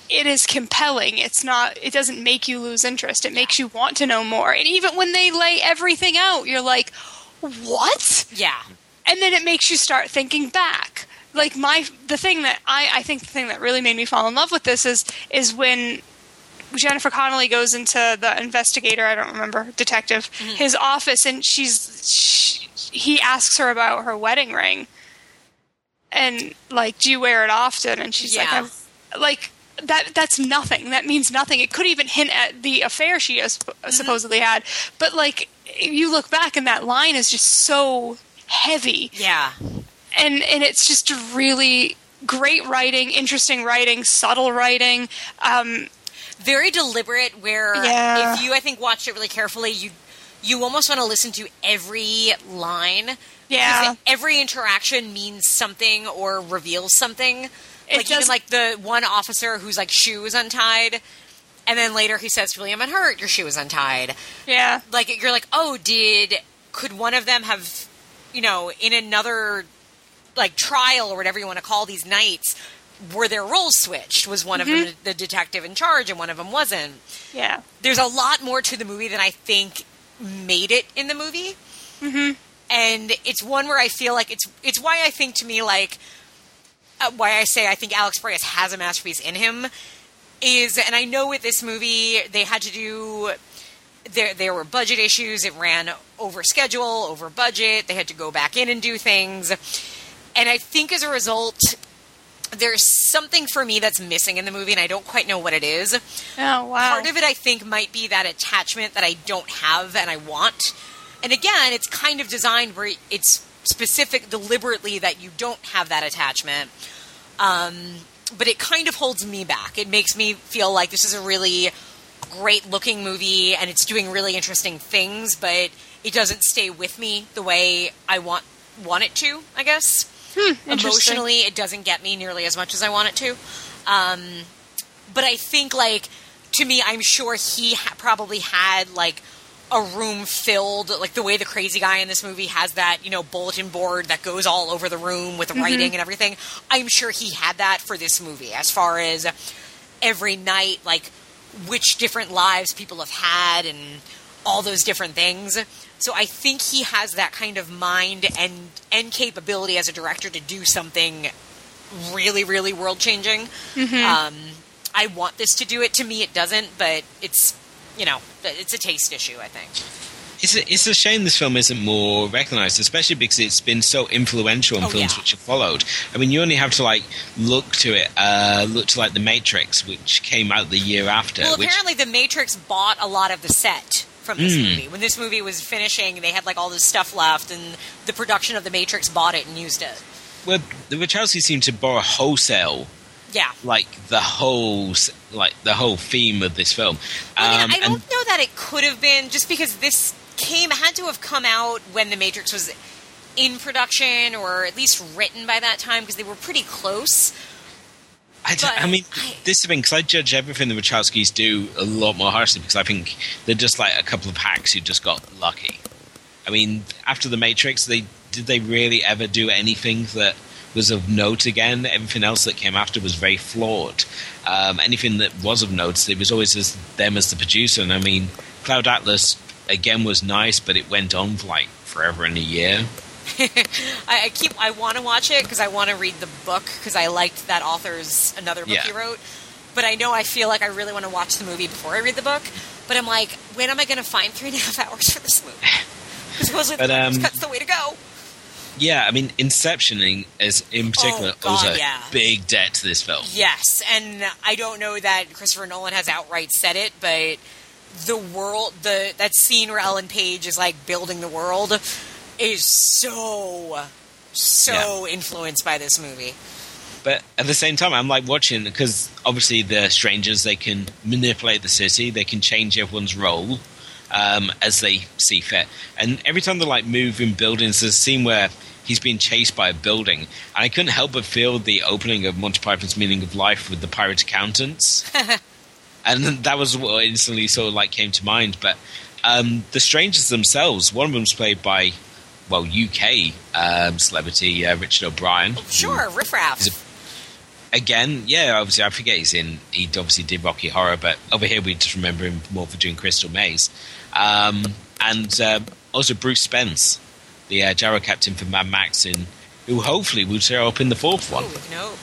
[SPEAKER 3] it is compelling. It's not. It doesn't make you lose interest. It makes you want to know more. And even when they lay everything out, you're like, "What?"
[SPEAKER 2] Yeah.
[SPEAKER 3] and then it makes you start thinking back like my the thing that I, I think the thing that really made me fall in love with this is is when Jennifer Connelly goes into the investigator I don't remember detective mm-hmm. his office and she's she, he asks her about her wedding ring and like do you wear it often and she's like
[SPEAKER 2] Yeah.
[SPEAKER 3] I'm, like that that's nothing that means nothing it could even hint at the affair she has supposedly had but like you look back and that line is just so heavy
[SPEAKER 2] Yeah.
[SPEAKER 3] and and it's just really great writing, interesting writing, subtle writing. Um,
[SPEAKER 2] Very deliberate where
[SPEAKER 3] Yeah.
[SPEAKER 2] if you I think watched it really carefully, you you almost want to listen to every line.
[SPEAKER 3] Yeah.
[SPEAKER 2] Every interaction means something or reveals something.
[SPEAKER 3] It
[SPEAKER 2] like even like the one officer whose like shoe is untied and then later he says to William and hurt, your shoe is untied.
[SPEAKER 3] yeah,
[SPEAKER 2] like you're like, oh, did could one of them have, you know, in another like trial or whatever you want to call these nights, were their roles switched? Was one of them the detective in charge and one of them wasn't?
[SPEAKER 3] yeah,
[SPEAKER 2] There's a lot more to the movie than I think made it in the movie, mm-hmm. and it's one where I feel like it's it's why I think to me like Uh, why I say I think Alex Proyas has a masterpiece in him is, and I know with this movie they had to do there there were budget issues. It ran over schedule, over budget. They had to go back in and do things, and I think as a result. There's something for me that's missing in the movie, and I don't quite know what it is.
[SPEAKER 3] oh wow,
[SPEAKER 2] Part of it, I think, might be that attachment that I don't have and I want. And again, it's kind of designed where it's specific deliberately that you don't have that attachment. Um, but it kind of holds me back. It makes me feel like this is a really great looking movie and it's doing really interesting things, but it doesn't stay with me the way I want want it to, I guess.
[SPEAKER 3] Interesting.
[SPEAKER 2] Emotionally, it doesn't get me nearly as much as I want it to. Um, but I think, like, to me, I'm sure he ha- probably had, like, a room filled, like the way the crazy guy in this movie has that, you know, bulletin board that goes all over the room with writing and everything. I'm sure he had that for this movie as far as every night, like, which different lives people have had and all those different things. So I think he has that kind of mind and and capability as a director to do something really, really world changing. Um, I want this to do it. To me, it doesn't, but it's you know it's a taste issue. I think.
[SPEAKER 4] It's a, it's a shame this film isn't more recognized, especially because it's been so influential in
[SPEAKER 2] Oh,
[SPEAKER 4] films
[SPEAKER 2] yeah.
[SPEAKER 4] which have followed. I mean, you only have to like look to it, uh, look to like The Matrix, which came out the year after.
[SPEAKER 2] Well,
[SPEAKER 4] which,
[SPEAKER 2] apparently, The Matrix bought a lot of the set from this movie. When this movie was finishing, they had like all this stuff left, and the production of The Matrix bought it and used it.
[SPEAKER 4] well, the Wachowski seemed to borrow wholesale,
[SPEAKER 2] Yeah.
[SPEAKER 4] like the whole, like the whole theme of this film.
[SPEAKER 2] I mean,
[SPEAKER 4] Um,
[SPEAKER 2] I don't
[SPEAKER 4] and-
[SPEAKER 2] know that it could have been just because this came had to have come out when The Matrix was in production or at least written by that time because they were pretty close.
[SPEAKER 4] I, d-
[SPEAKER 2] But
[SPEAKER 4] I mean,
[SPEAKER 2] I-
[SPEAKER 4] this is the thing because I judge everything the Wachowskis do a lot more harshly because I think they're just like a couple of hacks who just got lucky. I mean, after the Matrix, they did they really ever do anything that was of note again? Everything else that came after was very flawed. Um, anything that was of note, it was always as them as the producer. And I mean, Cloud Atlas again was nice, but it went on for like forever and a year.
[SPEAKER 2] I, I keep I want to watch it because I want to read the book because I liked that author's another book
[SPEAKER 4] Yeah.
[SPEAKER 2] he wrote. but I know I feel like I really want to watch the movie before I read the book. But I'm like, when am I going to find three and a half hours for this movie? Because supposedly
[SPEAKER 4] But, um,
[SPEAKER 2] cut's the way to go.
[SPEAKER 4] Yeah, I mean, Inception is in particular
[SPEAKER 2] Oh, God,
[SPEAKER 4] owes a
[SPEAKER 2] yeah.
[SPEAKER 4] big debt to this film.
[SPEAKER 2] Yes, and I don't know that Christopher Nolan has outright said it, but the world, the that scene where Ellen Page is like building the world, is so so influenced by this movie.
[SPEAKER 4] But at the same time, I'm like watching because obviously the strangers they can manipulate the city, they can change everyone's role um, as they see fit. And every time they like move in buildings, there's a scene where he's being chased by a building, and I couldn't help but feel the opening of Monty Python's Meaning of Life with the pirate accountants, and that was what instantly sort of like came to mind. But um, the strangers themselves, one of them's played by well UK um, celebrity uh, Richard O'Brien.
[SPEAKER 2] Sure, riffraff.
[SPEAKER 4] Again, yeah, obviously, I forget he's in. He obviously did Rocky Horror, but over here we just remember him more for doing Crystal Maze, um, and uh, also Bruce Spence, the uh, captain for Mad Max, in who hopefully will show up in the fourth one.
[SPEAKER 2] Ooh, no.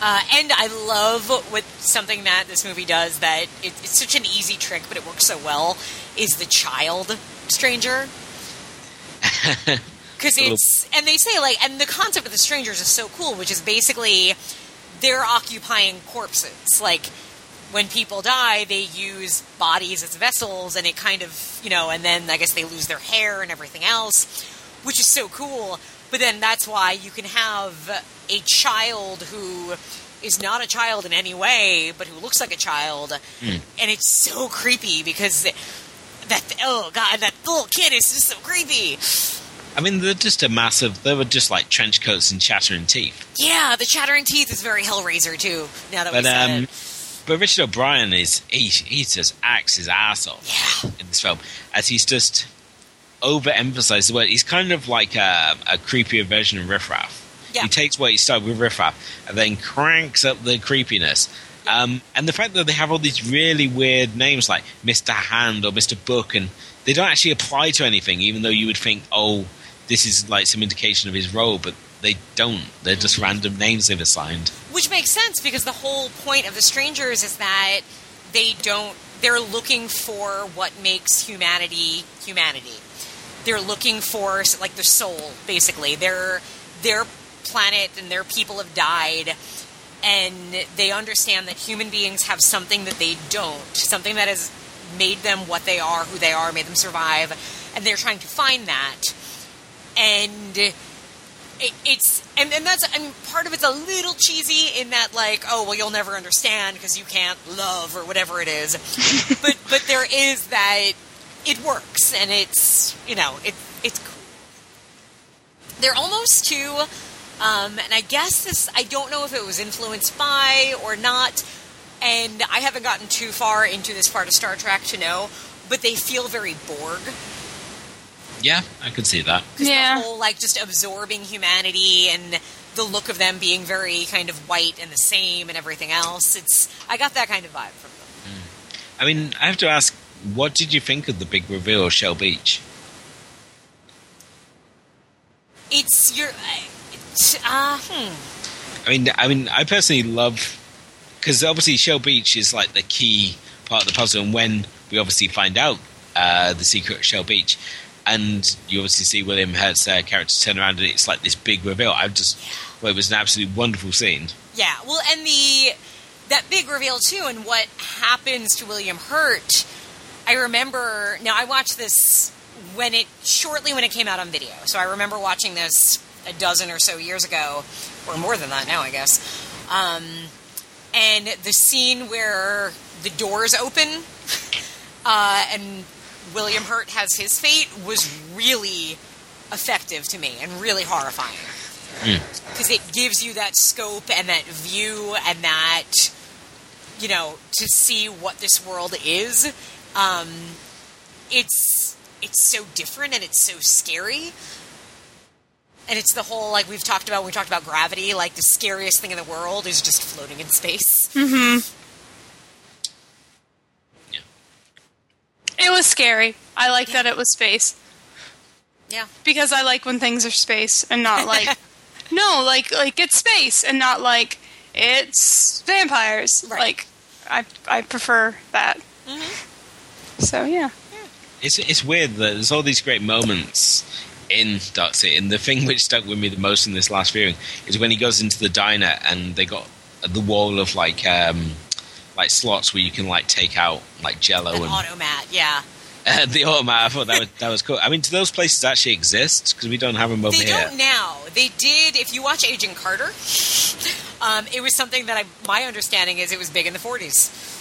[SPEAKER 2] Uh, and I love what something that this movie does that it, it's such an easy trick, but it works so well. Is the child stranger? Because it's and they say like and the concept of the strangers is so cool, which is basically they're occupying corpses. Like when people die, they use bodies as vessels, and it kind of you know, and then I guess they lose their hair and everything else, which is so cool. But then that's why you can have a child who is not a child in any way, but who looks like a child, and it's so creepy because that oh god, that little kid is just so creepy.
[SPEAKER 4] I mean, they're just a massive. They were just like trench coats and chattering teeth.
[SPEAKER 2] Yeah, the chattering teeth is very Hellraiser too. Now that we
[SPEAKER 4] But
[SPEAKER 2] said
[SPEAKER 4] um,
[SPEAKER 2] it.
[SPEAKER 4] But Richard O'Brien is he he just acts his ass off
[SPEAKER 2] Yeah.
[SPEAKER 4] in this film as he's just overemphasized the word. He's kind of like a, a creepier version of Riff Raff.
[SPEAKER 2] Yeah.
[SPEAKER 4] He takes what he started with Riff Raff and then cranks up the creepiness. Um, and the fact that they have all these really weird names like Mr. Hand or Mr. Book, and they don't actually apply to anything, even though you would think, oh, this is like some indication of his role, but they don't. They're just random names they've assigned.
[SPEAKER 2] Which makes sense because the whole point of the strangers is that they don't they're looking for what makes humanity humanity. They're looking for like the soul basically. Their their planet and their people have died and they understand that human beings have something that they don't, something that has made them what they are, who they are, made them survive, and they're trying to find that. And it, it's and, and that's I mean part of it's a little cheesy in that like oh well you'll never understand because you can't love or whatever it is. But but there is that it works and it's you know it it's cool. They're almost too um, and I guess this I don't know if it was influenced by or not and I haven't gotten too far into this part of Star Trek to know but they feel very Borg
[SPEAKER 4] Yeah, I could see that.
[SPEAKER 2] 'Cause
[SPEAKER 3] Yeah.
[SPEAKER 2] the whole like just absorbing humanity and the look of them being very kind of white and the same and everything else. It's I got that kind of vibe from them.
[SPEAKER 4] I mean, I have to ask, what did you think of the big reveal of Shell Beach?
[SPEAKER 2] It's your it's, uh, hmm.
[SPEAKER 4] I mean, I mean, I personally love because obviously Shell Beach is like the key part of the puzzle, and when we obviously find out uh, the secret of Shell Beach, and you obviously see William Hurt's uh, character turn around, and it's like this big reveal. I just, well, it was an absolutely wonderful scene.
[SPEAKER 2] Yeah, well, and the that big reveal too, and what happens to William Hurt. I remember. Now I watched this when it shortly when it came out on video, so I remember watching this a dozen or so years ago, or more than that now, I guess. Um, and the scene where the doors open uh, and William Hurt has his fate was really effective to me and really horrifying. Because it gives you that scope and that view and that you know to see what this world is um, it's it's so different and it's so scary. And it's the whole like we've talked about when we talked about gravity like the scariest thing in the world is just floating in space
[SPEAKER 3] It was scary. I like that it was space
[SPEAKER 2] yeah
[SPEAKER 3] because I like when things are space and not like no, like like it's space and not like it's vampires.
[SPEAKER 2] Right.
[SPEAKER 3] Like I I prefer that.
[SPEAKER 2] Mm-hmm.
[SPEAKER 3] So yeah.
[SPEAKER 4] It's it's weird that there's all these great moments in Dark City, and the thing which stuck with me the most in this last viewing is when he goes into the diner and they got the wall of like um like slots where you can like take out like Jello
[SPEAKER 2] An
[SPEAKER 4] and
[SPEAKER 2] automat, yeah.
[SPEAKER 4] uh, the automat. I thought that was that was cool. I mean, do those places actually exist? Because we don't have them over
[SPEAKER 2] They
[SPEAKER 4] here.
[SPEAKER 2] don't now. They did. If you watch Agent Carter, um, it was something that I. My understanding is it was big in the 40s.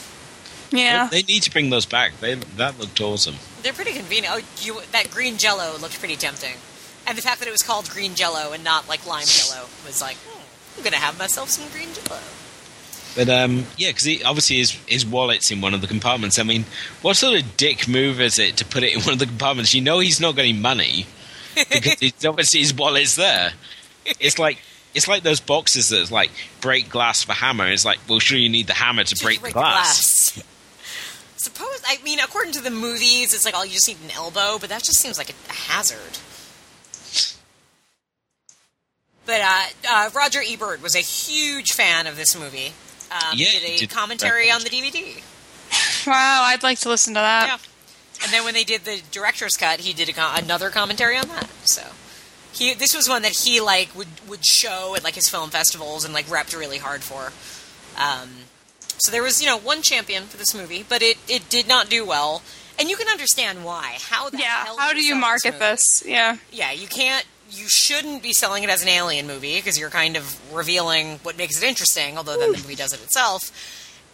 [SPEAKER 3] Yeah.
[SPEAKER 4] They need to bring those back. They that looked awesome.
[SPEAKER 2] They're pretty convenient. Oh, you that green Jello looked pretty tempting, and the fact that it was called green Jello and not like lime Jello was like, hmm, I'm gonna have myself some green Jello.
[SPEAKER 4] But um, yeah, because obviously his his wallet's in one of the compartments. I mean, what sort of dick move is it to put it in one of the compartments? You know he's not getting money because it's obviously his wallet's there. It's like it's like those boxes that's like break glass for hammer. It's like, well, sure you need the hammer to break,
[SPEAKER 2] break
[SPEAKER 4] the glass.
[SPEAKER 2] glass. Suppose I mean, according to the movies, it's like all you just need an elbow, but that just seems like a, a hazard. But uh, uh, Roger Ebert was a huge fan of this movie. Um,
[SPEAKER 4] Yeah,
[SPEAKER 2] he
[SPEAKER 4] he
[SPEAKER 2] did a
[SPEAKER 4] did
[SPEAKER 2] commentary on the. DVD.
[SPEAKER 3] Wow, I'd like to listen to that.
[SPEAKER 2] Yeah. And then when they did the director's cut, he did a, co- another commentary on that. So he this was one that he like would would show at like his film festivals and like repped really hard for. Um, so there was you know one champion for this movie, but it it did not do well, and you can understand why. How the
[SPEAKER 3] Yeah.
[SPEAKER 2] hell
[SPEAKER 3] How
[SPEAKER 2] do
[SPEAKER 3] do you market this? Yeah.
[SPEAKER 2] Yeah, you can't. You shouldn't be selling it as an alien movie because you're kind of revealing what makes it interesting. Although then the movie does it itself,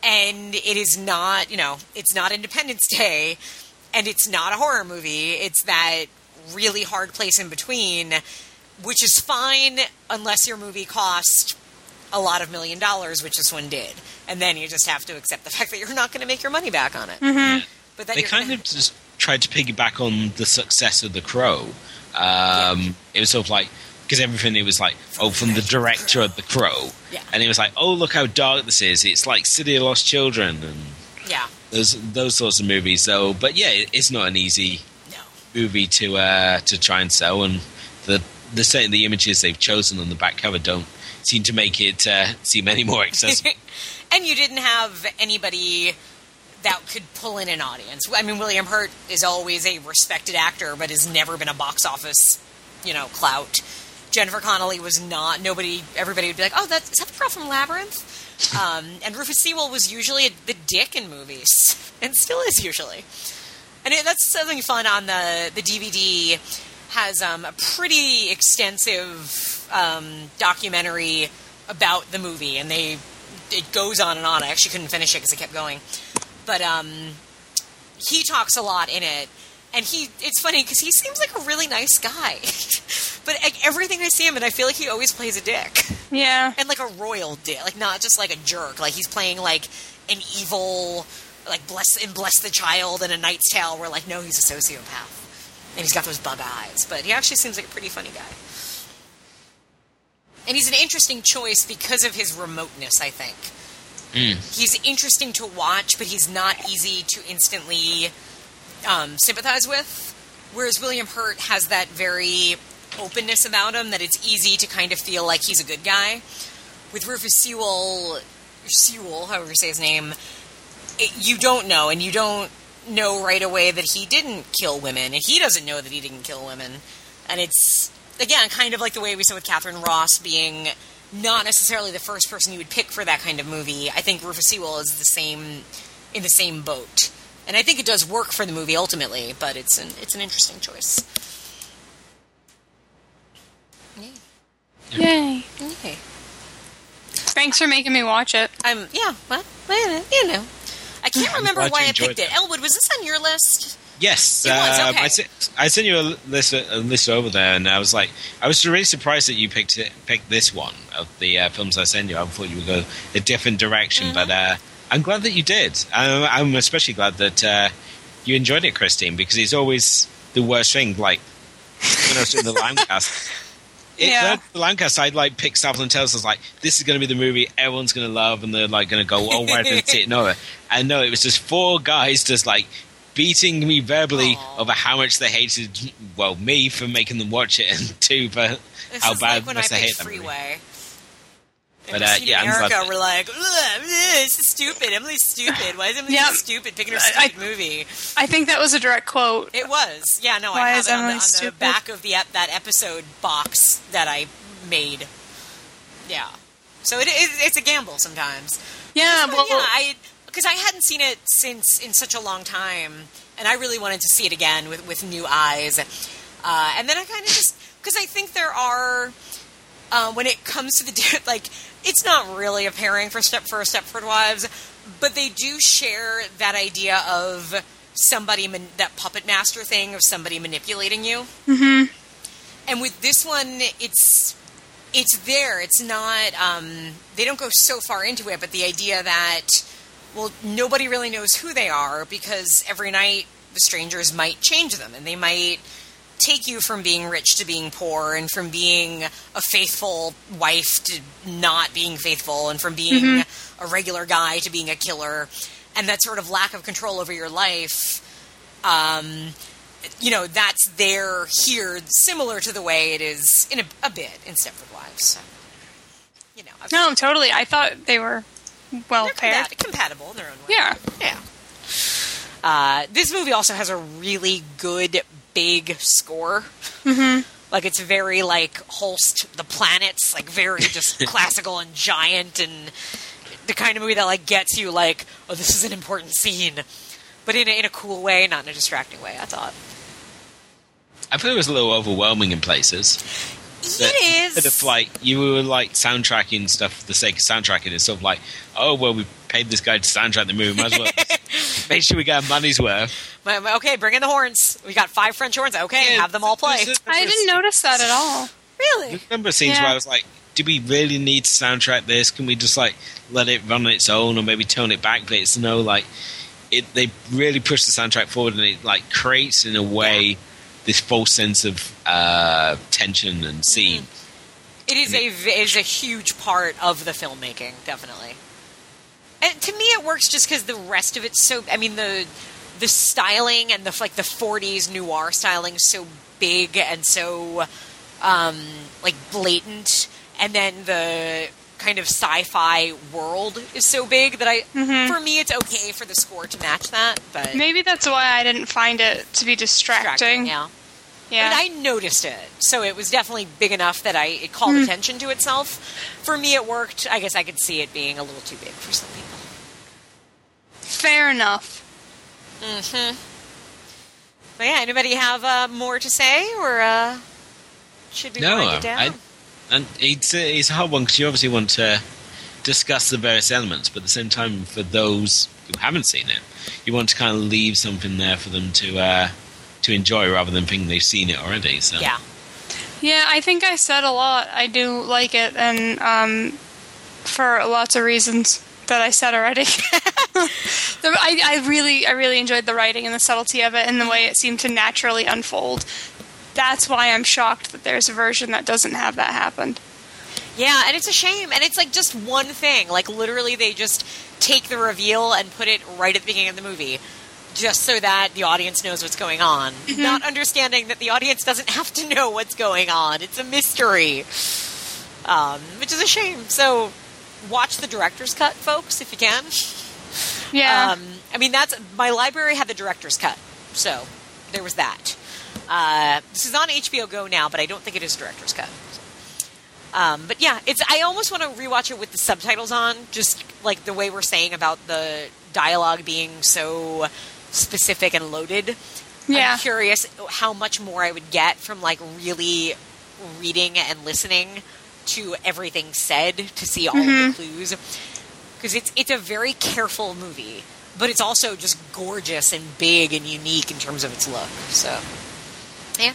[SPEAKER 2] and it is not. You know, it's not Independence Day, and it's not a horror movie. It's that really hard place in between, which is fine unless your movie cost a lot of million dollars, which this one did, and then you just have to accept the fact that you're not going to make your money back on it.
[SPEAKER 3] Mm-hmm.
[SPEAKER 2] But that
[SPEAKER 4] They kind of just tried to piggyback on the success of The Crow. Um, It was sort of like because everything it was like oh from the director of The Crow,
[SPEAKER 2] Yeah.
[SPEAKER 4] and it was like oh look how dark this is. It's like City of Lost Children and
[SPEAKER 2] yeah,
[SPEAKER 4] those those sorts of movies. So, but yeah, it- it's not an easy
[SPEAKER 2] no.
[SPEAKER 4] movie to uh, to try and sell, and the the set the images they've chosen on the back cover don't seem to make it uh, seem any more accessible.
[SPEAKER 2] and you didn't have anybody that could pull in an audience. I mean, William Hurt is always a respected actor, but has never been a box office, you know, clout. Jennifer Connelly was not. Nobody, everybody would be like, "Oh, that's is that the girl from Labyrinth?" um, and Rufus Sewell was usually the dick in movies, and still is usually. And it, that's something fun on the the DVD. Has um, a pretty extensive um, documentary about the movie, and they it goes on and on. I actually couldn't finish it because it kept going, but um, he talks a lot in it, and he it's funny because he seems like a really nice guy, but like, everything I see him in, I feel like he always plays a dick
[SPEAKER 3] Yeah.
[SPEAKER 2] and like a royal dick, like not just like a jerk. Like he's playing like an evil, like bless and Bless the Child and A Knight's Tale, where like no, he's a sociopath, and he's got those bug eyes, but he actually seems like a pretty funny guy. And he's an interesting choice because of his remoteness, I think. He's interesting to watch, but he's not easy to instantly um, sympathize with. Whereas William Hurt has that very openness about him that it's easy to kind of feel like he's a good guy. With Rufus Sewell, Sewell, however you say his name, it, you don't know, and you don't know right away that he didn't kill women, and he doesn't know that he didn't kill women. And it's, again, kind of like the way we saw with Katharine Ross being not necessarily the first person you would pick for that kind of movie. I think Rufus Sewell is the same in the same boat, and I think it does work for the movie ultimately. But it's an it's an interesting choice.
[SPEAKER 3] Yay.
[SPEAKER 2] Okay.
[SPEAKER 3] Thanks for making me watch it.
[SPEAKER 2] I'm yeah. Well, well, you know, I can't remember why I
[SPEAKER 4] enjoyed
[SPEAKER 2] picked it. Elwood, was this on your list?
[SPEAKER 4] Yes, um,
[SPEAKER 2] okay.
[SPEAKER 4] I, sent, I sent you a list, a list over there, and I was like, I was really surprised that you picked it, picked this one of the uh, films I sent you. I thought you would go a different direction,
[SPEAKER 2] Mm-hmm.
[SPEAKER 4] but uh, I'm glad that you did. I'm, I'm especially glad that uh, you enjoyed it, Christine, because it's always the worst thing. Like when I was doing the Limecast. It,
[SPEAKER 3] Yeah.
[SPEAKER 4] the Limecast, I'd like pick Staples and Tales. us like, "This is going to be the movie everyone's going to love," and they're like going to go, "Oh, didn't see it?" No, and no, it was just four guys just like beating me verbally
[SPEAKER 2] Aw.
[SPEAKER 4] over how much they hated, well, me for making them watch it, and two for
[SPEAKER 2] This
[SPEAKER 4] how
[SPEAKER 2] is
[SPEAKER 4] bad
[SPEAKER 2] like when I
[SPEAKER 4] must they hate
[SPEAKER 2] picked
[SPEAKER 4] that movie.
[SPEAKER 2] Freeway.
[SPEAKER 4] But
[SPEAKER 2] We've
[SPEAKER 4] uh,
[SPEAKER 2] seen
[SPEAKER 4] yeah, I'm
[SPEAKER 2] America,
[SPEAKER 4] glad-
[SPEAKER 2] we're like, this is stupid. Emily's stupid. Why is Emily
[SPEAKER 3] Yeah.
[SPEAKER 2] so stupid picking her
[SPEAKER 3] I-
[SPEAKER 2] stupid movie?
[SPEAKER 3] I think that was a direct quote.
[SPEAKER 2] It was. Yeah, no, I
[SPEAKER 3] Why
[SPEAKER 2] have
[SPEAKER 3] is
[SPEAKER 2] it on the,
[SPEAKER 3] Emily
[SPEAKER 2] on the back of the ep- that episode box that I made. Yeah. So it is. It's a gamble sometimes.
[SPEAKER 3] Yeah,
[SPEAKER 2] But
[SPEAKER 3] well,
[SPEAKER 2] yeah, I because I hadn't seen it since in such a long time, and I really wanted to see it again with with new eyes. Uh, and then I kind of just because I think there are uh, when it comes to the like it's not really a pairing for step for Stepford Wives, but they do share that idea of somebody man- that puppet master thing of somebody manipulating you. Mm-hmm. And with this one, it's it's there. It's not. Um, they don't go so far into it, but the idea that well, nobody really knows who they are because every night the strangers might change them, and they might take you from being rich to being poor, and from being a faithful wife to not being faithful, and from being a regular guy to being a killer, and that sort of lack of control over your life. Um, you know, that's there here, similar to the way it is in a, a bit in Stepford Wives. So, you know, I've-
[SPEAKER 3] no, totally. I thought they were well
[SPEAKER 2] they're
[SPEAKER 3] paired.
[SPEAKER 2] compat- compatible in their own way.
[SPEAKER 3] Yeah.
[SPEAKER 2] Yeah. Uh, this movie also has a really good big score. Mm-hmm. Like it's very like Holst the planets, like very just classical and giant, and the kind of movie that like gets you like, oh, this is an important scene, but in a, in a cool way, not in a distracting way. I thought
[SPEAKER 4] I thought it was a little overwhelming in places. That-
[SPEAKER 2] it is.
[SPEAKER 4] Bit of like you were like soundtracking stuff for the sake of soundtracking. It's sort of like, oh well, we paid this guy to soundtrack the movie. Might as well make sure we get our money's worth.
[SPEAKER 2] My- my- okay, bring in the horns. We got five French horns. Okay,
[SPEAKER 4] Yeah,
[SPEAKER 2] have them all play.
[SPEAKER 4] there's a-
[SPEAKER 3] I didn't notice that at all.
[SPEAKER 2] Really?
[SPEAKER 4] remember scenes
[SPEAKER 3] Yeah.
[SPEAKER 4] where I was like, do we really need to soundtrack this? Can we just like let it run on its own or maybe tone it back? But it's no like it. They really push the soundtrack forward and it like creates in a way this false sense of uh, tension and scene.
[SPEAKER 2] It is a v- is a huge part of the filmmaking, definitely. And to me, it works just because the rest of it's so. I mean the the styling and the like the '40s noir styling is so big and so um, like blatant, and then the kind of sci-fi world is so big that I, for me, it's okay for the score to match that. But
[SPEAKER 3] Maybe that's why I didn't find it to be distracting.
[SPEAKER 2] yeah.
[SPEAKER 3] Yeah.
[SPEAKER 2] But I noticed it, so it was definitely big enough that I it called attention to itself. For me, it worked. I guess I could see it being a little too big for some people.
[SPEAKER 3] Fair enough. Hmm.
[SPEAKER 2] But yeah, anybody have uh, more to say, or uh, should we
[SPEAKER 4] No,
[SPEAKER 2] wind it down?
[SPEAKER 4] I, and it's a, it's a hard one because you obviously want to discuss the various elements, but at the same time, for those who haven't seen it, you want to kind of leave something there for them to uh, to enjoy rather than thinking they've seen it already. So
[SPEAKER 2] yeah,
[SPEAKER 3] Yeah, I think I said a lot. I do like it, and um, for lots of reasons that I said already. I, I really, I really enjoyed the writing and the subtlety of it, and the way it seemed to naturally unfold. That's why I'm shocked that there's a version that doesn't have that happen.
[SPEAKER 2] yeah, and it's a shame. And it's like just one thing. Like literally, they just take the reveal and put it right at the beginning of the movie. Just so that the audience knows what's going on. Not understanding that the audience doesn't have to know what's going on. It's a mystery. Um, which is a shame. So, watch the director's cut, folks, if you can.
[SPEAKER 3] Yeah,
[SPEAKER 2] Um, I mean, that's my library had the director's cut, so there was that. Uh, this is on HBO Go now, but I don't think it is director's cut. Um, but yeah, it's. I almost want to rewatch it with the subtitles on, just like the way we're saying about the dialogue being so specific and loaded.
[SPEAKER 3] Yeah.
[SPEAKER 2] I'm curious how much more I would get from like really reading and listening to everything said to see all of the clues because it's it's a very careful movie, but it's also just gorgeous and big and unique in terms of its look. So, yeah,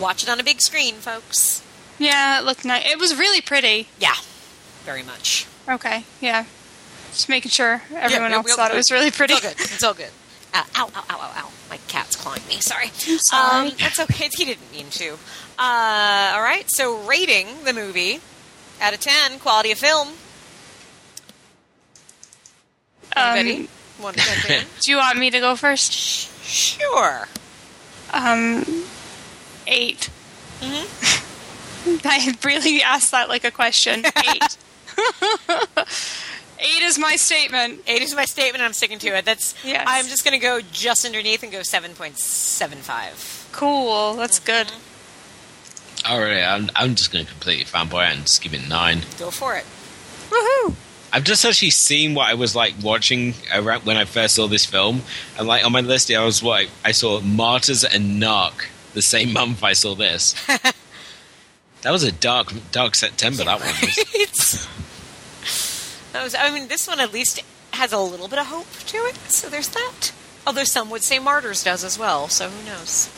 [SPEAKER 2] watch it on a big screen, folks.
[SPEAKER 3] yeah, it looked nice. It was really pretty.
[SPEAKER 2] Yeah, very much.
[SPEAKER 3] Okay, yeah. Just making sure everyone
[SPEAKER 2] Yeah,
[SPEAKER 3] else thought it was really pretty.
[SPEAKER 2] It's all good. It's all good. Uh, ow, ow, ow, ow, ow. My cat's clawing me. Sorry.
[SPEAKER 3] I'm sorry.
[SPEAKER 2] Um, that's okay. He didn't mean to. Uh, all right. So, rating the movie out of 10, quality of film. Anybody?
[SPEAKER 3] Um,
[SPEAKER 2] Want to jump in?
[SPEAKER 3] do you want me to go first?
[SPEAKER 2] Sure.
[SPEAKER 3] Um, 8
[SPEAKER 2] Mm-hmm.
[SPEAKER 3] I really asked that like a question. Eight. Eight is my statement.
[SPEAKER 2] Eight is my statement. and I'm sticking to it. That's.
[SPEAKER 3] Yes.
[SPEAKER 2] I'm just going to go just underneath and go seven point seven five.
[SPEAKER 3] Cool. That's good.
[SPEAKER 4] All right, I'm, I'm just going to completely fanboy and just give it nine.
[SPEAKER 2] Go for it.
[SPEAKER 3] Woohoo!
[SPEAKER 4] I've just actually seen what I was like watching around when I first saw this film, and like on my list, I was like, I saw Martyrs and Narc the same month I saw this. that was a dark, dark September. That one. Was.
[SPEAKER 2] That was, I mean, this one at least has a little bit of hope to it. So there's that. Although some would say Martyrs does as well. So who knows?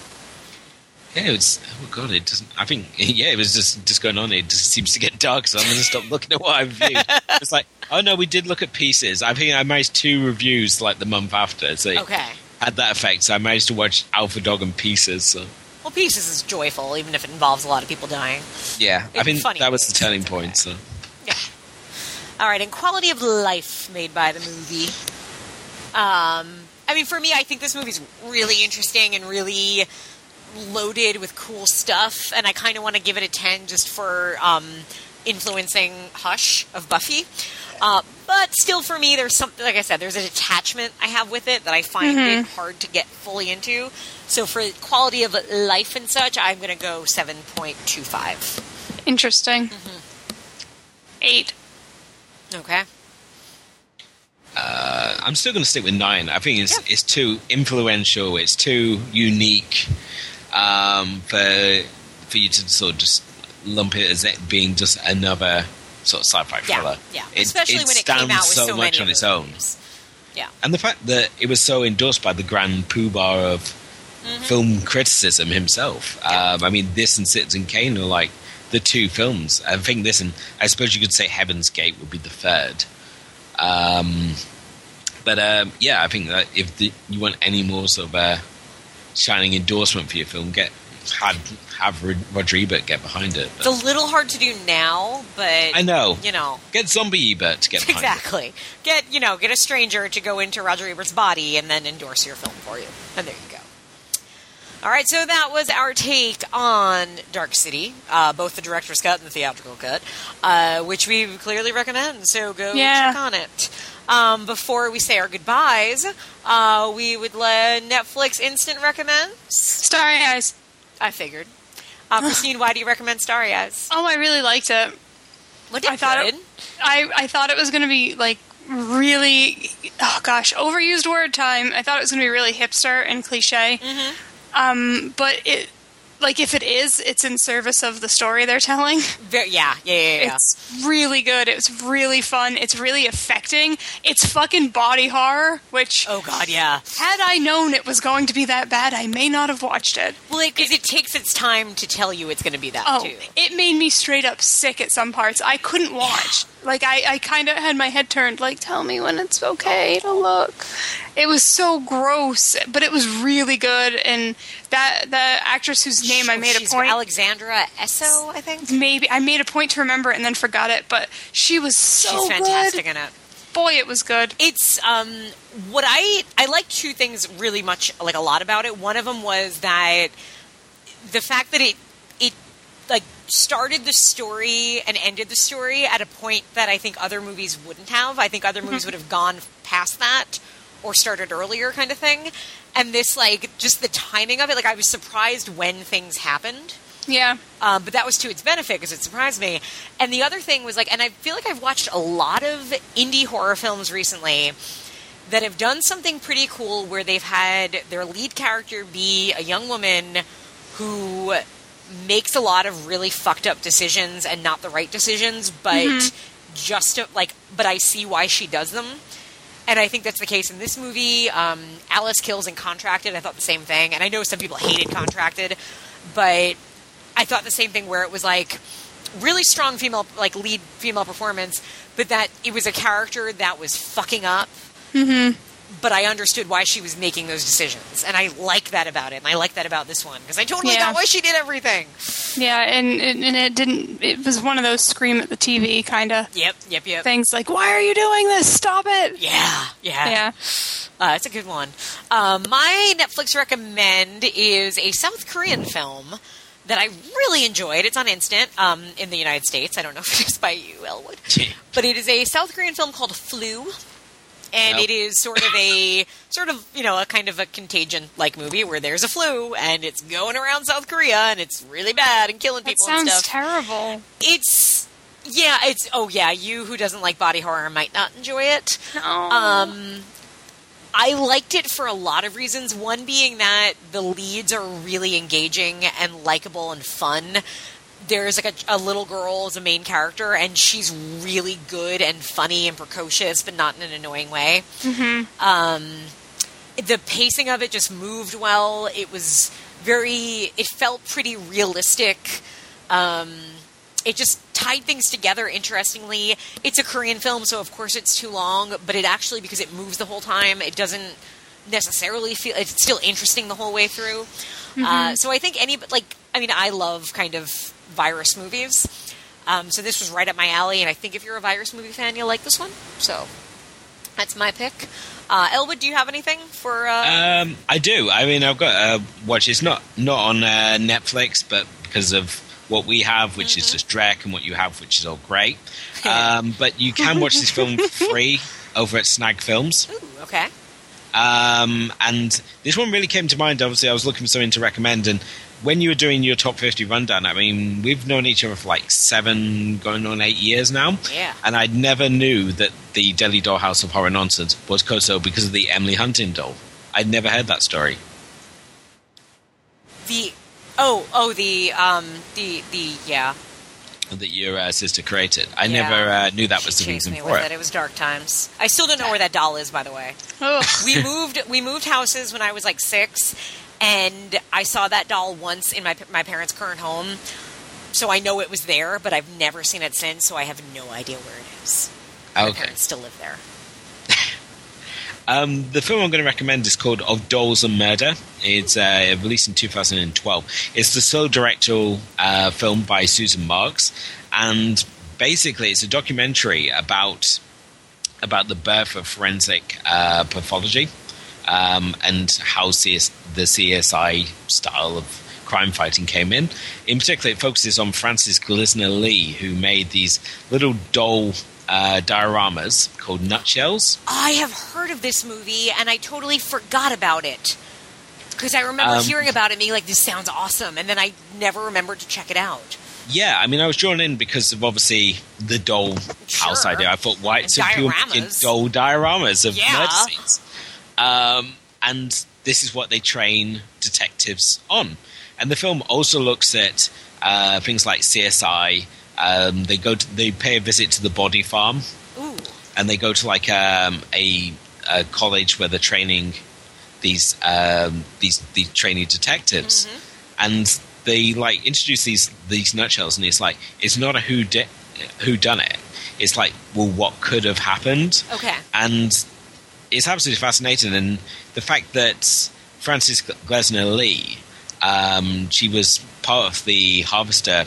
[SPEAKER 4] Yeah, it was. Oh god, it doesn't. I think yeah, it was just just going on. It just seems to get dark, so I'm going to stop looking at what I've viewed. It's like, oh no, we did look at pieces. I think I managed two reviews like the month after, so
[SPEAKER 2] Okay.
[SPEAKER 4] had that effect. So I managed to watch Alpha Dog and Pieces. So
[SPEAKER 2] Well, Pieces is joyful, even if it involves a lot of people dying.
[SPEAKER 4] yeah, I
[SPEAKER 2] It's
[SPEAKER 4] think
[SPEAKER 2] funny
[SPEAKER 4] that was the turning point. So
[SPEAKER 2] Yeah. All right, and quality of life made by the movie. Um, I mean, for me, I think this movie's really interesting and really loaded with cool stuff, and I kind of want to give it a ten just for um, influencing Hush of Buffy. Uh, but still, for me, there's something like I said, there's a detachment I have with it that I find it hard to get fully into. So for quality of life and such, I'm going to go seven point two five.
[SPEAKER 3] Interesting. Eight.
[SPEAKER 2] Okay.
[SPEAKER 4] uh, I'm still going to stick with nine. I think it's it's too influential. It's too unique um, for for you to sort of just lump it as it being just another sort of sci-fi
[SPEAKER 2] Yeah,
[SPEAKER 4] thriller.
[SPEAKER 2] yeah.
[SPEAKER 4] It,
[SPEAKER 2] Especially
[SPEAKER 4] it
[SPEAKER 2] when it came
[SPEAKER 4] stands
[SPEAKER 2] out with
[SPEAKER 4] so,
[SPEAKER 2] so,
[SPEAKER 4] much on its own.
[SPEAKER 2] Yeah.
[SPEAKER 4] And the fact that it was so endorsed by the grand poobah of
[SPEAKER 2] Mm-hmm.
[SPEAKER 4] film criticism himself. Um, I mean, this and Citizen Kane are like the two films. I think this and I suppose you could say Heaven's Gate would be the third. Um, but um, yeah, I think that if the, you want any more sort of uh, shining endorsement for your film, get had have Rod- Roger Ebert get behind it.
[SPEAKER 2] It's a little hard to do now, but
[SPEAKER 4] I know.
[SPEAKER 2] you know.
[SPEAKER 4] Get Zombie Ebert to get behind it.
[SPEAKER 2] Exactly. Get you know, get a stranger to go into Roger Ebert's body and then endorse your film for you. And there you go. All right, so that was our take on Dark City, uh, both the director's cut and the theatrical cut, uh, which we clearly recommend. So go
[SPEAKER 3] Yeah.
[SPEAKER 2] check on it. Um, before we say our goodbyes, uh, we would let Netflix instant recommends.
[SPEAKER 3] Starry Eyes.
[SPEAKER 2] I figured. Uh, Christine, why do you recommend Starry Eyes?
[SPEAKER 3] Oh, I really liked it.
[SPEAKER 2] What did
[SPEAKER 3] I thought
[SPEAKER 2] good?
[SPEAKER 3] it, I I thought it was going to be like really oh gosh overused word time. I thought it was going to be really hipster and cliche.
[SPEAKER 2] Mm-hmm.
[SPEAKER 3] Um, but it like if it is, it's in service of the story they're telling.
[SPEAKER 2] Yeah, yeah, yeah, yeah.
[SPEAKER 3] It's really good. It's really fun. It's really affecting. It's fucking body horror, which
[SPEAKER 2] oh God, yeah.
[SPEAKER 3] had I known it was going to be that bad, I may not have watched it.
[SPEAKER 2] Well, because it, takes its time to tell you it's going to be that
[SPEAKER 3] Oh,
[SPEAKER 2] too.
[SPEAKER 3] it made me straight up sick at some parts. I couldn't watch. Like I, I kind of had my head turned. Like, tell me when it's okay to look. It was so gross, but it was really good. And that the actress whose name I made a point.
[SPEAKER 2] Alexandra Essoe, I think.
[SPEAKER 3] maybe I made a point to remember it and then forgot it. But she was so
[SPEAKER 2] She's fantastic
[SPEAKER 3] good.
[SPEAKER 2] in it.
[SPEAKER 3] Boy, it was good.
[SPEAKER 2] It's um what I I like two things really much like a lot about it. One of them was that the fact that it it like started the story and ended the story at a point that I think other movies wouldn't have. I think other movies would have gone past that or started earlier kind of thing. And this like just the timing of it like I was surprised when things happened.
[SPEAKER 3] Yeah.
[SPEAKER 2] Um, but that was to its benefit because it surprised me. And the other thing was like, and I feel like I've watched a lot of indie horror films recently that have done something pretty cool where they've had their lead character be a young woman who makes a lot of really fucked up decisions and not the right decisions, but just to, like, but I see why she does them. And I think that's the case in this movie. Um, Alice kills in Contracted. I thought the same thing. And I know some people hated Contracted, but I thought the same thing where it was like really strong female, like lead female performance, but that it was a character that was fucking up. Mm-hmm. But I understood why she was making those decisions, and I like that about it. And I like that about this one because I totally
[SPEAKER 3] Yeah.
[SPEAKER 2] got why she did everything.
[SPEAKER 3] Yeah, and, and and it didn't. It was one of those scream at the TV kind of
[SPEAKER 2] Yep, yep, yep.
[SPEAKER 3] things. Like, why are you doing this? Stop it.
[SPEAKER 2] Yeah, yeah,
[SPEAKER 3] Yeah.
[SPEAKER 2] Uh, it's a good one. Um, my Netflix recommend is a South Korean film that I really enjoyed. It's on Instant um, in the United States. I don't know if it is by you, Elwood, but it is a South Korean film called Flu, and
[SPEAKER 4] Yep.
[SPEAKER 2] it is sort of a sort of you know a kind of a contagion like movie where there's a flu and it's going around South Korea and it's really bad and killing
[SPEAKER 3] That
[SPEAKER 2] people and
[SPEAKER 3] sounds
[SPEAKER 2] stuff.
[SPEAKER 3] terrible.
[SPEAKER 2] it's yeah, it's oh yeah, you who doesn't like body horror might not enjoy it.
[SPEAKER 3] No.
[SPEAKER 2] Um, I liked it for a lot of reasons. One being that the leads are really engaging and likable and fun. There's like a, a little girl as a main character, and she's really good and funny and precocious, but not in an annoying way. Um, the pacing of it just moved well. It was very. It felt pretty realistic. Um, it just tied things together interestingly. It's a Korean film, so of course it's too long, but it actually, because it moves the whole time, it doesn't necessarily feel. It's still interesting the whole way through. Uh, so I think any, like, I mean, I love kind of virus movies. Um, so this was right up my alley, and I think if you're a virus movie fan, you'll like this one. So that's my pick. Uh, Elwood, do you have anything for? Uh,
[SPEAKER 4] Um, I do. I mean, I've got a watch. It's not not on uh, Netflix, but because of what we have, which is just Drek, and what you have, which is all great. Um, but you can watch this film free over at Snag Films.
[SPEAKER 2] ooh, okay.
[SPEAKER 4] Um, and this one really came to mind. Obviously, I was looking for something to recommend, and when you were doing your top fifty rundown, I mean, we've known each other for like seven, going on eight years now.
[SPEAKER 2] Yeah.
[SPEAKER 4] And I never knew that the Delhi Dollhouse of Horror Nonsense was Koso because of the Emily Hunting doll. I'd never heard that story.
[SPEAKER 2] The oh oh the um the the yeah.
[SPEAKER 4] that your uh, sister created. I
[SPEAKER 2] Yeah.
[SPEAKER 4] never uh, knew that
[SPEAKER 2] She
[SPEAKER 4] was the
[SPEAKER 2] chased
[SPEAKER 4] reason
[SPEAKER 2] me
[SPEAKER 4] for
[SPEAKER 2] with
[SPEAKER 4] it.
[SPEAKER 2] it. It was dark times. I still don't know where that doll is, by the way. We moved we moved houses when I was like six, and I saw that doll once in my my parents' current home. So I know it was there, but I've never seen it since. So I have no idea where it is. My parents still live there.
[SPEAKER 4] Um, the film I'm going to recommend is called Of Dolls and Murder. It's uh, released in 2012. It's the sole directorial uh, film by Susan Marks, and basically it's a documentary about about the birth of forensic uh, pathology um, and how CS, the CSI style of crime fighting came in. In particular, it focuses on Frances Glessner Lee, who made these little doll uh, dioramas called nutshells.
[SPEAKER 2] I have heard of this movie, and I totally forgot about it because I remember
[SPEAKER 4] Um,
[SPEAKER 2] hearing about it, and being like, "This sounds awesome," and then I never remembered to check it out.
[SPEAKER 4] Yeah, I mean, I was drawn in because of obviously the doll house idea. I thought, why
[SPEAKER 2] And
[SPEAKER 4] so people making
[SPEAKER 2] dioramas.
[SPEAKER 4] doll dioramas of
[SPEAKER 2] Yeah.
[SPEAKER 4] murder scenes? Um, and this is what they train detectives on. And the film also looks at uh, things like CSI. Um, they go, to, they pay a visit to the body farm,
[SPEAKER 2] Ooh,
[SPEAKER 4] and they go to like um, a, a college where they're training these um, these these trainee detectives, and they like introduce these these nutshells, and it's like it's not a who di- who done it. It's like, well, what could have happened?
[SPEAKER 2] okay.
[SPEAKER 4] and it's absolutely fascinating. And the fact that Frances Glessner Lee, um, she was part of the Harvester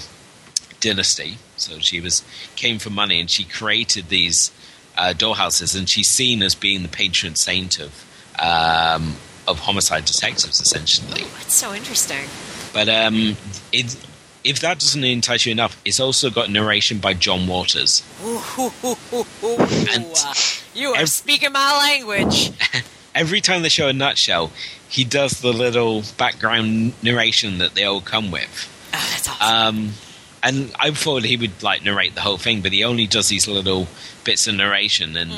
[SPEAKER 4] dynasty, so she was came for money, and she created these uh, dollhouses, and she's seen as being the patron saint of um, of homicide detectives, essentially.
[SPEAKER 2] That's so interesting.
[SPEAKER 4] But um, it, if that doesn't entice you enough, it's also got narration by John Waters.
[SPEAKER 2] Ooh, ooh, ooh, Uh, you are
[SPEAKER 4] ev-
[SPEAKER 2] speaking my language.
[SPEAKER 4] every time they show a nutshell, he does the little background narration that they all come with.
[SPEAKER 2] Oh, that's awesome.
[SPEAKER 4] Um, and I thought he would like narrate the whole thing, but he only does these little bits of narration, and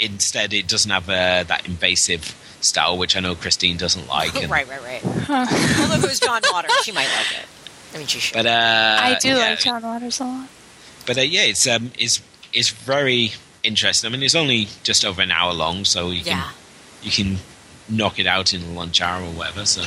[SPEAKER 4] instead it doesn't have uh, that invasive style, which I know Christine doesn't like. and-
[SPEAKER 2] right, right, right. Although if it was John Waters, she might like it. I mean, she should.
[SPEAKER 4] But uh,
[SPEAKER 3] I do
[SPEAKER 4] yeah,
[SPEAKER 3] like John Waters a lot.
[SPEAKER 4] But uh, yeah, it's um, it's it's very interesting. I mean, it's only just over an hour long, so you can you can knock it out in a lunch hour or whatever. So.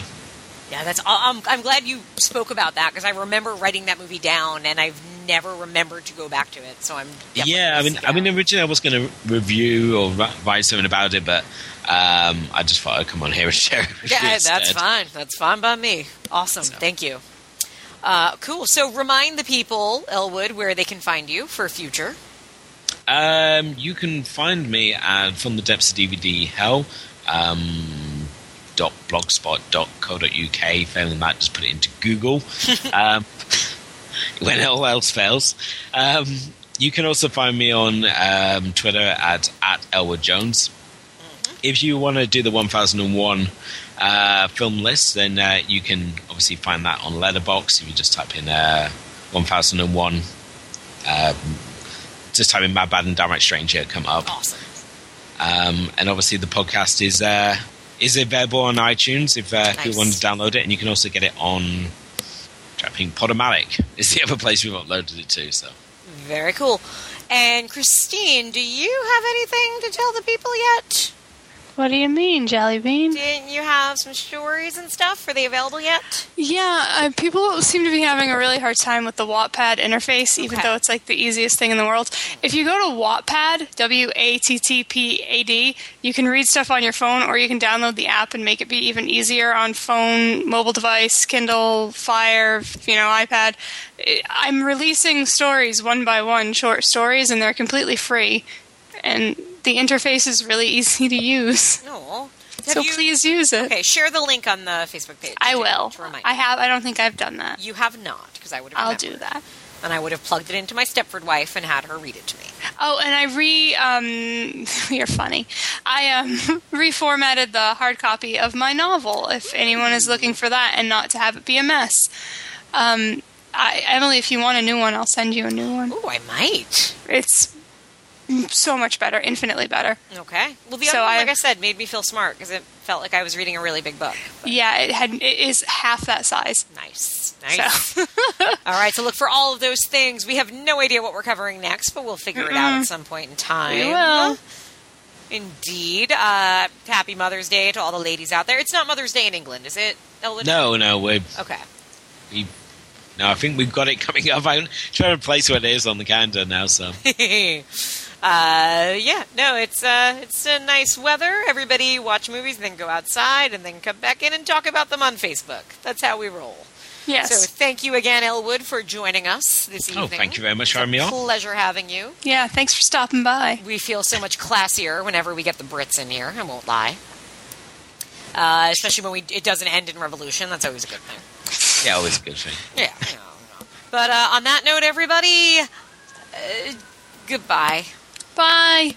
[SPEAKER 2] yeah. That's. I'm, I'm glad you spoke about that because I remember writing that movie down, and I've never remembered to go back to it. So I'm.
[SPEAKER 4] Yeah, I mean, I mean, originally I was going to review or write something about it, but um, I just thought I'd come on here and share it with you
[SPEAKER 2] Yeah, that's
[SPEAKER 4] instead.
[SPEAKER 2] fine. That's fine by me. Awesome.
[SPEAKER 4] So.
[SPEAKER 2] Thank you. Uh, cool. So remind the people, Elwood, where they can find you for future.
[SPEAKER 4] Um, you can find me at From the Depths of DVD Hell. Um, elwood.blogspot.co.uk. Failing that, just put it into Google um, when all else fails. Um, you can also find me on um, Twitter at, at Elwood Jones. If you want to do the 1001 uh, film list, then uh, you can obviously find that on Letterboxd. If you just type in uh, 1001, um, just type in Mad Bad and Downright Stranger, come up.
[SPEAKER 2] Awesome.
[SPEAKER 4] Um, and obviously, the podcast is uh, is available on iTunes if uh,
[SPEAKER 2] Nice.
[SPEAKER 4] you want to download it, and you can also get it on. I think Podomatic is the other place we've uploaded it to. So
[SPEAKER 2] Very cool. And Christine, do you have anything to tell the people yet?
[SPEAKER 3] What do you mean, Jelly Bean?
[SPEAKER 2] Didn't you have some stories and stuff? Are they available yet?
[SPEAKER 3] Yeah, uh, people seem to be having a really hard time with the Wattpad interface, even
[SPEAKER 2] Okay.
[SPEAKER 3] though it's like the easiest thing in the world. If you go to Wattpad, W A T T P A D, you can read stuff on your phone, or you can download the app and make it be even easier on phone, mobile device, Kindle, Fire, you know, iPad. I'm releasing stories one by one, short stories, and they're completely free. And the interface is really easy to use.
[SPEAKER 2] No.
[SPEAKER 3] So please use it.
[SPEAKER 2] Okay, share the link on the Facebook page.
[SPEAKER 3] I
[SPEAKER 2] to-
[SPEAKER 3] will.
[SPEAKER 2] To remind
[SPEAKER 3] I have. I don't think I've done that.
[SPEAKER 2] You have not, because I would have.
[SPEAKER 3] I'll do that.
[SPEAKER 2] And I would have plugged it into my Stepford wife and had her read it to me.
[SPEAKER 3] Oh, and I re um you're funny. I um reformatted the hard copy of my novel if anyone is looking for that and not to have it be a mess. Um I, Emily, if you want a new one, I'll send you a new one.
[SPEAKER 2] Ooh, I might.
[SPEAKER 3] It's so much better, infinitely better.
[SPEAKER 2] Okay. Well, the
[SPEAKER 3] So
[SPEAKER 2] other one, like I said, made me feel smart because it felt like I was reading a really big book.
[SPEAKER 3] Yeah, it had it is half that size.
[SPEAKER 2] Nice. Nice.
[SPEAKER 3] So
[SPEAKER 2] All right, so look for all of those things. We have no idea what we're covering next, but we'll figure it out at some point in time.
[SPEAKER 3] we will.
[SPEAKER 2] Indeed. Uh, happy Mother's Day to all the ladies out there. It's not Mother's Day in England, is it? Elwood?
[SPEAKER 4] no, no, we're
[SPEAKER 2] Okay.
[SPEAKER 4] we, no. I think we've got it coming up. I'm trying to place where it is on the calendar now. So
[SPEAKER 2] uh, yeah, no, it's uh, it's a nice weather. Everybody watch movies, and then go outside, and then come back in and talk about them on Facebook. That's how we roll.
[SPEAKER 3] yes.
[SPEAKER 2] So thank you again, Elwood, for joining us this evening.
[SPEAKER 4] Oh, thank you very much
[SPEAKER 2] It's
[SPEAKER 4] for having
[SPEAKER 2] a
[SPEAKER 4] me on.
[SPEAKER 2] Pleasure having you.
[SPEAKER 3] yeah, thanks for stopping by.
[SPEAKER 2] We feel so much classier whenever we get the Brits in here. I won't lie. Uh, especially when we it doesn't end in revolution. That's always a good thing.
[SPEAKER 4] yeah, always a good thing.
[SPEAKER 2] Yeah. you know, you know. But uh, on that note, everybody, uh, goodbye.
[SPEAKER 3] Bye.